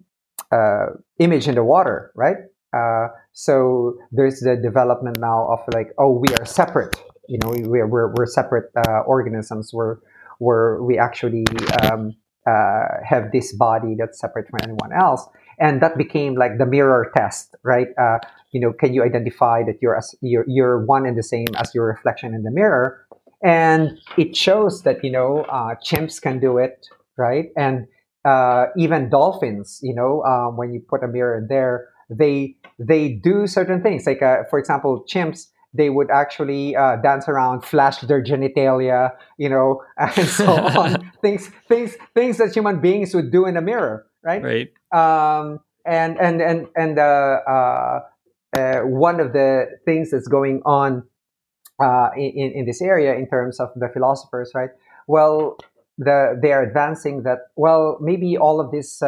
uh, image in the water, right? So there's the development now of like, oh, we are separate. You know, we, are we're, we're separate uh, organisms. We're, we're we actually um, uh, have this body that's separate from anyone else, and that became like the mirror test, right? Uh, you know, can you identify that you're as, you're you're one and the same as your reflection in the mirror? And it shows that you know uh, chimps can do it, right? And uh, even dolphins, you know, um, when you put a mirror there, they they do certain things. Like, uh, for example, chimps, they would actually uh, dance around, flash their genitalia, you know, [laughs] and so on. [laughs] things, things, things that human beings would do in a mirror, right? Right. Um, and and and and uh, uh, uh one of the things that's going on uh, in in this area in terms of the philosophers, right? Well, the they are advancing that well maybe all of this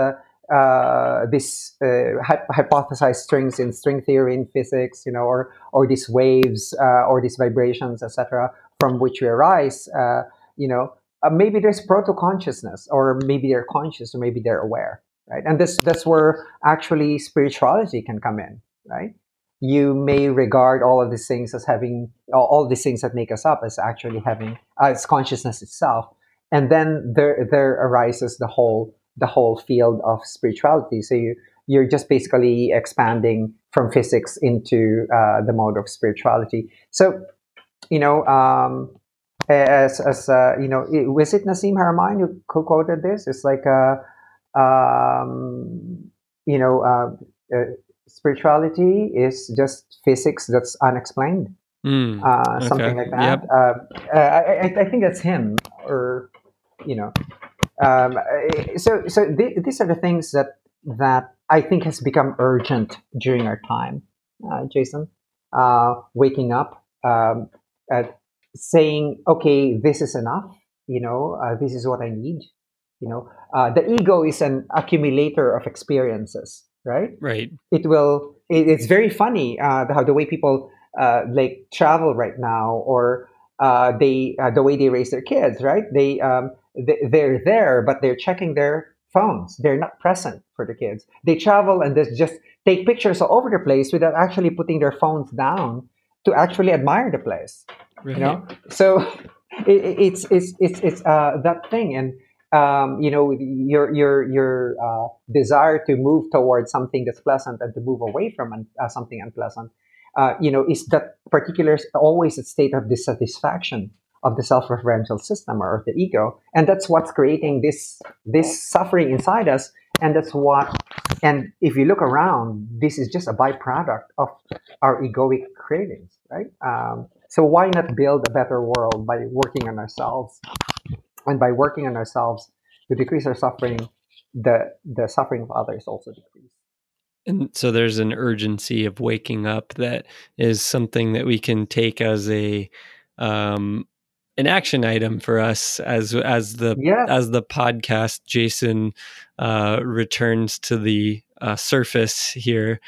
uh, this uh, hypothesized strings in string theory in physics, you know, or or these waves uh, or these vibrations, etc., from which we arise, uh, you know, uh, maybe there's proto consciousness, or maybe they're conscious, or maybe they're aware, right? And this that's where actually spirituality can come in, right? You may regard all of these things as having all these things that make us up as actually having as consciousness itself, and then there there arises the whole the whole field of spirituality. So you you're just basically expanding from physics into uh, the mode of spirituality. So you know, um, as as uh, you know, it, was it Nassim Haramein who, who quoted this? It's like uh, um, you know, uh, uh, spirituality is just physics that's unexplained. Mm, okay. Something like that. Yep. Uh, I, I think that's him, or you know, um, eh, so so th- these are the things that that I think has become urgent during our time, uh, Jason. Uh, waking up, um, saying, "Okay, this is enough. You know, uh, this is what I need." You know, uh, the ego is an accumulator of experiences, right? Right. It will. It, it's very funny uh, how the way people uh, like travel right now, or they the way they raise their kids, right? They um, they're there, but they're checking their phones. They're not present for the kids. They travel and they just take pictures all over the place without actually putting their phones down to actually admire the place. Right. You know, so [laughs] it, it's it's it's it's uh, that thing, and um, you know, your your your uh, desire to move towards something that's pleasant and to move away from un- uh, something unpleasant. Uh, you know, is that particular always a state of dissatisfaction of the self-referential system or the ego. And that's what's creating this this suffering inside us. And that's what and if you look around this is just a byproduct of our egoic cravings right? Um, so why not build a better world by working on ourselves? And by working on ourselves to decrease our suffering the the suffering of others also decrease. And so there's an urgency of waking up that is something that we can take as a um, an action item for us as as the yeah. as the podcast Jason uh, returns to the uh, surface here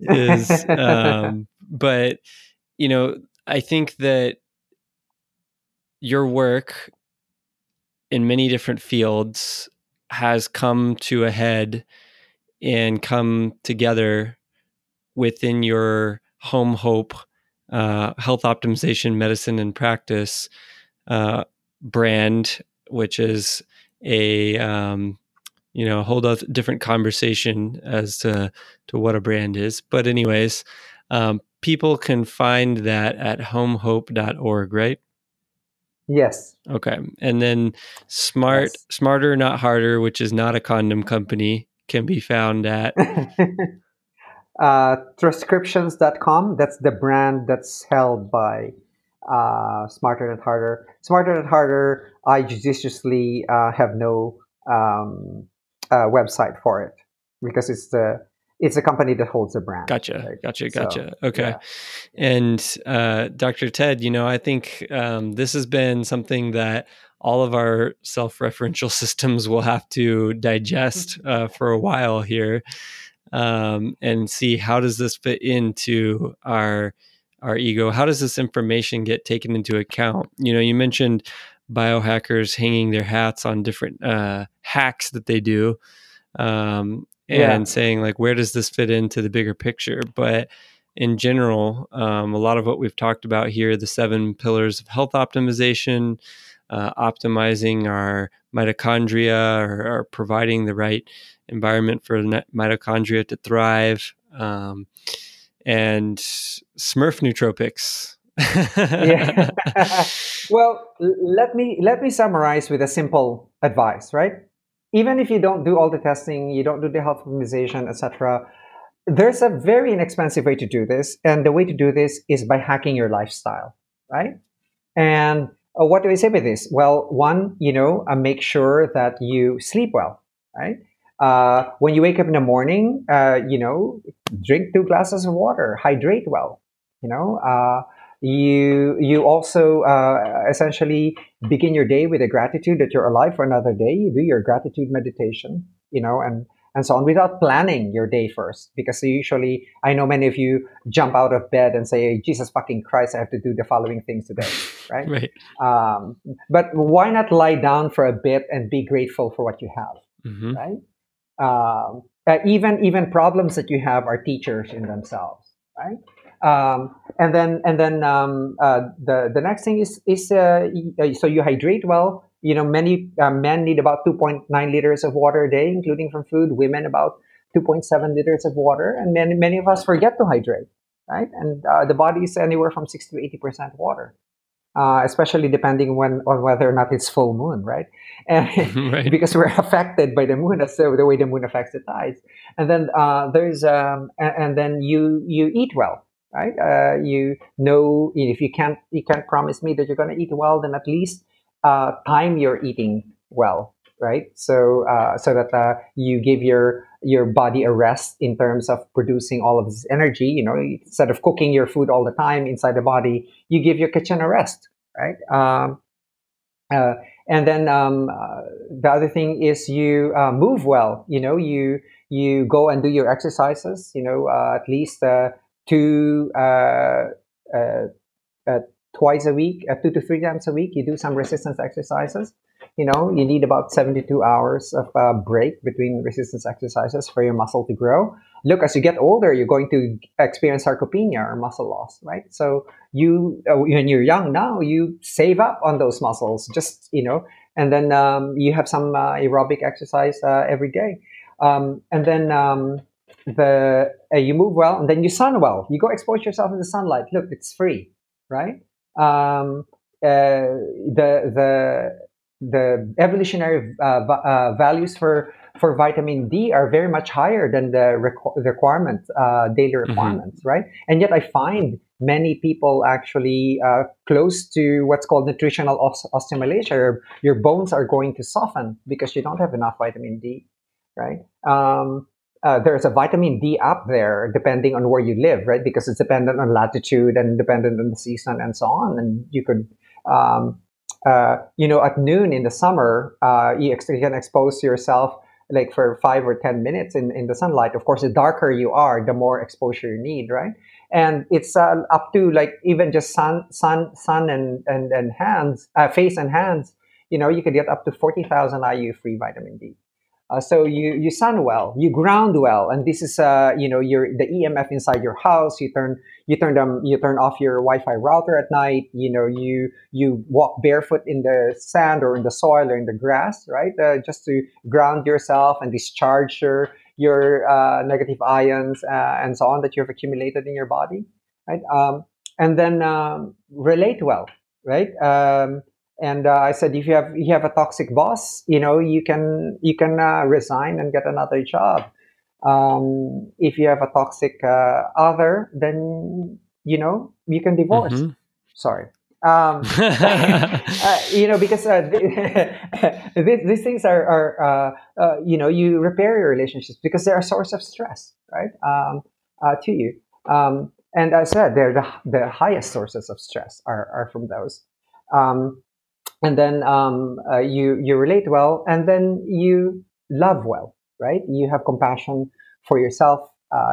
is um, [laughs] but you know I think that your work in many different fields has come to a head and come together within your home hope uh, health optimization medicine and practice uh, brand, which is a um, you know a whole different conversation as to to what a brand is. But anyways, um, people can find that at homehope.org, right? Yes. Okay. And then smart yes. smarter not harder, which is not a condom company, can be found at [laughs] uh transcriptions.com. That's the brand that's held by uh, Smarter and Harder. Smarter and Harder, I judiciously uh, have no um, uh, website for it because it's the it's a company that holds the brand. Gotcha, right? gotcha, So, gotcha. okay. yeah. And uh, Dr. Ted, you know, I think um, this has been something that all of our self-referential [laughs] systems will have to digest uh, for a while here, um, and see how does this fit into our our ego. How does this information get taken into account? You know, you mentioned biohackers hanging their hats on different uh, hacks that they do. Um, and Yeah. saying like where does this fit into the bigger picture but in general um, a lot of what we've talked about here the seven pillars of health optimization uh, optimizing our mitochondria or, or providing the right environment for mitochondria to thrive um, and smurf nootropics yeah. [laughs] [laughs] well, let me let me summarize with a simple advice, right? Even if you don't do all the testing, you don't do the health optimization, etc. There's a very inexpensive way to do this, and the way to do this is by hacking your lifestyle, right? And uh, what do I say with this? Well, one, you know, uh, make sure that you sleep well, right? Uh, when you wake up in the morning, uh, you know, drink two glasses of water, hydrate well, you know. Uh, you you also uh, essentially begin your day with a gratitude that you're alive for another day. You do your gratitude meditation, you know, and and so on without planning your day first. Because usually, I know many of you jump out of bed and say, "Jesus fucking Christ, I have to do the following things today," [laughs] right? right Um, but why not lie down for a bit and be grateful for what you have, hmm right? Um, even even problems that you have are teachers in themselves, right? Um, and then and then um, uh, the the next thing is is uh, uh, so you hydrate well. You know, many uh, men need about 2.9 liters of water a day, including from food. Women about 2.7 liters of water, and many many of us forget to hydrate, right? And uh, the body is anywhere from 60 to 80 percent water, uh, especially depending when on whether or not it's full moon, right? [laughs] And [laughs] right because we're affected by the moon. That's the, way the moon affects the tides. And then uh, there's um, and, and then you you eat well, right? Uh, you know if you can't you can't promise me that you're going to eat well, then at least uh, time your eating well, right? So uh, so that uh, you give your your body a rest in terms of producing all of this energy. You know, instead of cooking your food all the time inside the body, you give your kitchen a rest, right? Um, uh, and then um, uh, the other thing is you uh, move well. You know, you you go and do your exercises. You know, uh, at least uh, two uh, twice a week, two to three times a week. You do some resistance exercises. You know, you need about seventy-two hours of uh, break between resistance exercises for your muscle to grow. Look, as you get older, you're going to experience sarcopenia or muscle loss, right? So you uh, when you're young now you save up on those muscles just you know and then um, you have some uh, aerobic exercise uh, every day um, and then um, the uh, you move well and then you sun well you go expose yourself in the sunlight look it's free right um, uh, the the the evolutionary uh, uh, values for for vitamin D are very much higher than the requ- requirements, uh, daily requirements, right? And yet, I find many people actually uh, close to what's called nutritional os- osteomalacia. Your, your bones are going to soften because you don't have enough vitamin D, right? Um, uh, there's a vitamin D up there depending on where you live, right? Because it's dependent on latitude and dependent on the season and so on. And you could, um, uh, you know, at noon in the summer, uh, you, ex- you can expose yourself like for five or ten minutes in, in the sunlight. Of course, the darker you are, the more exposure you need, right? And it's uh, up to like even just sun, sun, sun, and and and hands, uh, face and hands. You know, you could get up to forty thousand IU free vitamin D. Uh, so you you sun well, you ground well, and this is uh, you know your the EMF inside your house. You turn you turn them you turn off your Wi-Fi router at night. You know you you walk barefoot in the sand or in the soil or in the grass, right? Uh, just to ground yourself and discharge your your uh, negative ions uh, and so on that you've accumulated in your body, right? Um, and then um, relate well, right? Um, and uh, I said, if you have you have a toxic boss, you know you can you can uh, resign and get another job. Um, if you have a toxic uh, other, then you know you can divorce. Mhm. Sorry. Um, [laughs] [laughs] uh, you know, because uh, these, [laughs] these things are, are uh, uh, you know, you repair your relationships because they're a source of stress, right, um, uh, to you. Um, and as I said, they're the, the highest sources of stress are, are from those. Um, and then um, uh, you you relate well, and then you love well, right? You have compassion for yourself.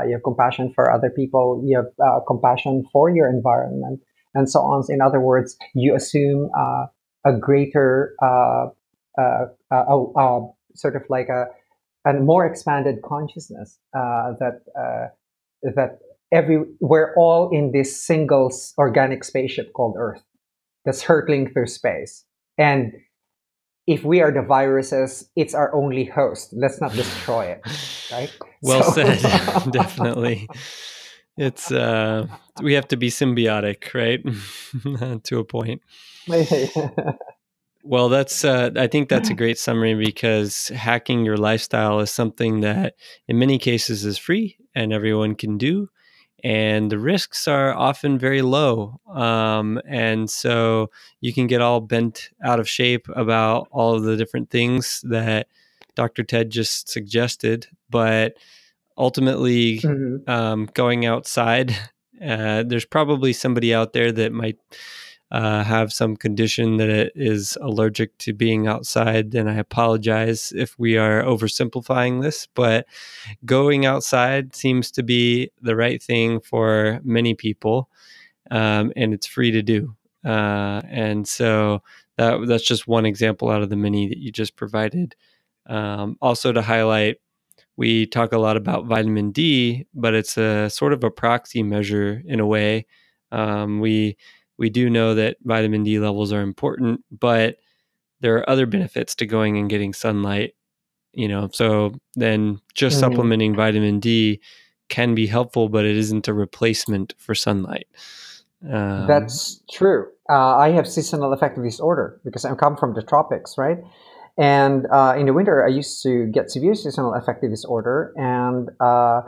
you have compassion for other people. You have compassion for your environment and so on. In other words, you assume uh, a greater, uh, uh, uh, uh sort of like a, a more expanded consciousness uh, that that every we're all in this single organic spaceship called Earth that's hurtling through space, and if we are the viruses, it's our only host. Let's not destroy it, right? [laughs] Well so. said, [laughs] definitely it's uh we have to be symbiotic right [laughs] to a point well that's uh, i think that's a great summary because hacking your lifestyle is something that in many cases is free and everyone can do and the risks are often very low um, and so you can get all bent out of shape about all of the different things that dr ted just suggested but ultimately mm-hmm. um, going outside [laughs] uh, there's probably somebody out there that might uh, have some condition that is allergic to being outside and i apologize if we are oversimplifying this but going outside seems to be the right thing for many people um, and it's free to do uh, and so that, that's just one example out of the many that you just provided um, also to highlight we talk a lot about vitamin D, but it's a sort of a proxy measure in a way. Um, we we do know that vitamin D levels are important, but there are other benefits to going and getting sunlight. You know, so then just mm-hmm. supplementing vitamin D can be helpful, but it isn't a replacement for sunlight. Um, That's true. Uh, I have seasonal affective disorder because I come from the tropics, right? And uh, in the winter, I used to get severe seasonal affective disorder, and uh,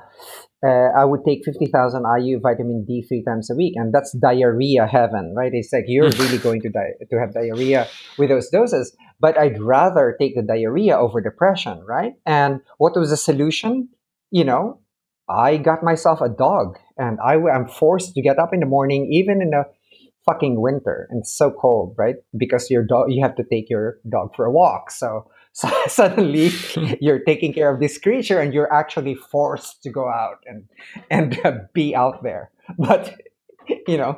uh, I would take 50,000 IU vitamin D three times a week, and that's diarrhea heaven, right? It's like you're really going to die to have diarrhea with those doses, but I'd rather take the diarrhea over depression, right? And what was the solution? You know, I got myself a dog, and I am forced to get up in the morning, even in the fucking winter and it's so cold, right? Because your dog, you have to take your dog for a walk. So, [laughs] so suddenly [laughs] you're taking care of this creature and you're actually forced to go out and and uh, [laughs] be out there. But you know,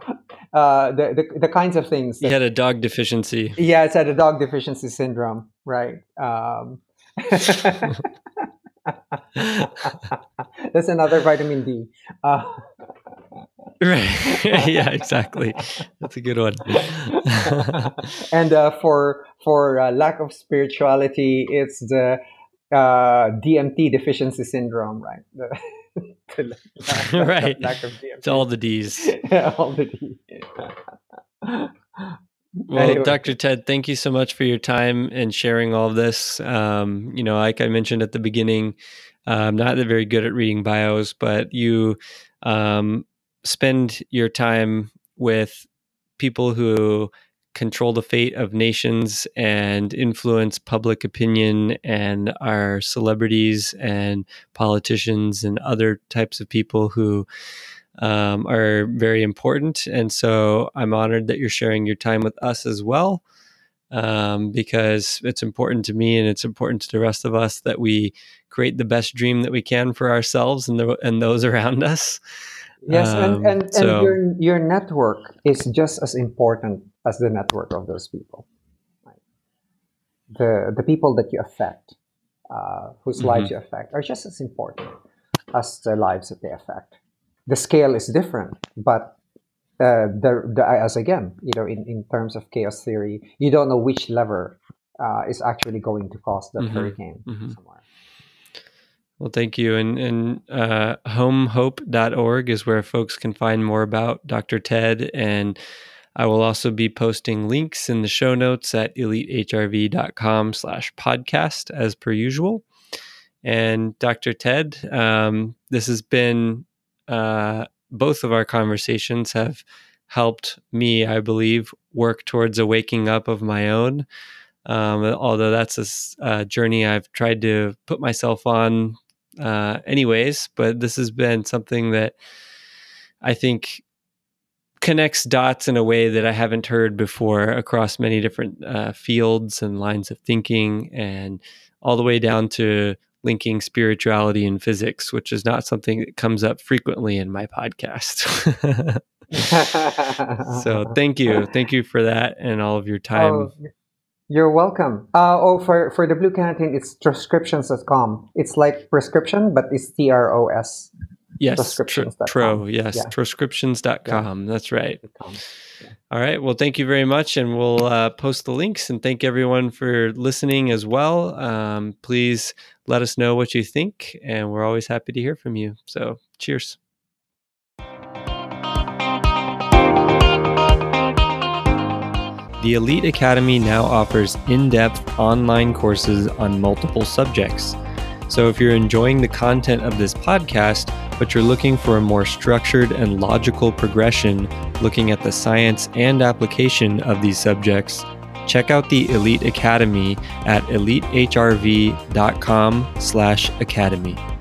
uh, the, the the kinds of things. That, you had a dog deficiency. Yeah, it's had a dog deficiency syndrome, right? Um, that's another vitamin D. Uh, [laughs] right. Yeah exactly. That's a good one. [laughs] And uh, for for uh, lack of spirituality it's the uh, dmt deficiency syndrome right? The, [laughs] the right. lack of DMT. it's all the d's. Yeah, all the d's well anyway. dr ted thank you so much for your time and sharing all this. Um, you know like i mentioned at the beginning i'm not very good at reading bios but you um, spend your time with people who control the fate of nations and influence public opinion and are celebrities and politicians and other types of people who um, are very important. And so I'm honored that you're sharing your time with us as well. Um, because it's important to me and it's important to the rest of us that we create the best dream that we can for ourselves and, the, and those [laughs] around us. Yes, um, and, and, so, and your, your network is just as important as the network of those people. Right? The, the people that you affect, uh, whose mm-hmm. lives you affect, are just as important as the lives that they affect. The scale is different, but uh, the, the, as again, you know, in, in terms of chaos theory, you don't know which lever uh, is actually going to cause that mm-hmm. hurricane mm-hmm. somewhere. Well, thank you. And, and uh, homehope.org is where folks can find more about Dr. Ted. And I will also be posting links in the show notes at elitehrv.com slash podcast as per usual. And Dr. Ted, um, this has been uh, both of our conversations have helped me, I believe, work towards a waking up of my own. Um, although that's a, a, journey I've tried to put myself on, uh, anyways. But this has been something that I think connects dots in a way that I haven't heard before across many different uh, fields and lines of thinking, and all the way down to linking spirituality and physics, which is not something that comes up frequently in my podcast. [laughs] [laughs] so thank you. Thank you for that and all of your time. Oh, you're welcome. Uh, oh, for, for the Blue Canatine, it's troscriptions.com. It's like prescription, but it's T R O S. Yes, tro, tro yes, yeah. troscriptions.com. Yeah. That's right. Yeah. All right. Well, thank you very much. And we'll uh, post the links and thank everyone for listening as well. Um, please let us know what you think. And we're always happy to hear from you. So, cheers. The Elite Academy now offers in depth online courses on multiple subjects. So, if you're enjoying the content of this podcast, but you're looking for a more structured and logical progression looking at the science and application of these subjects, check out the Elite Academy at elitehrv.com/academy.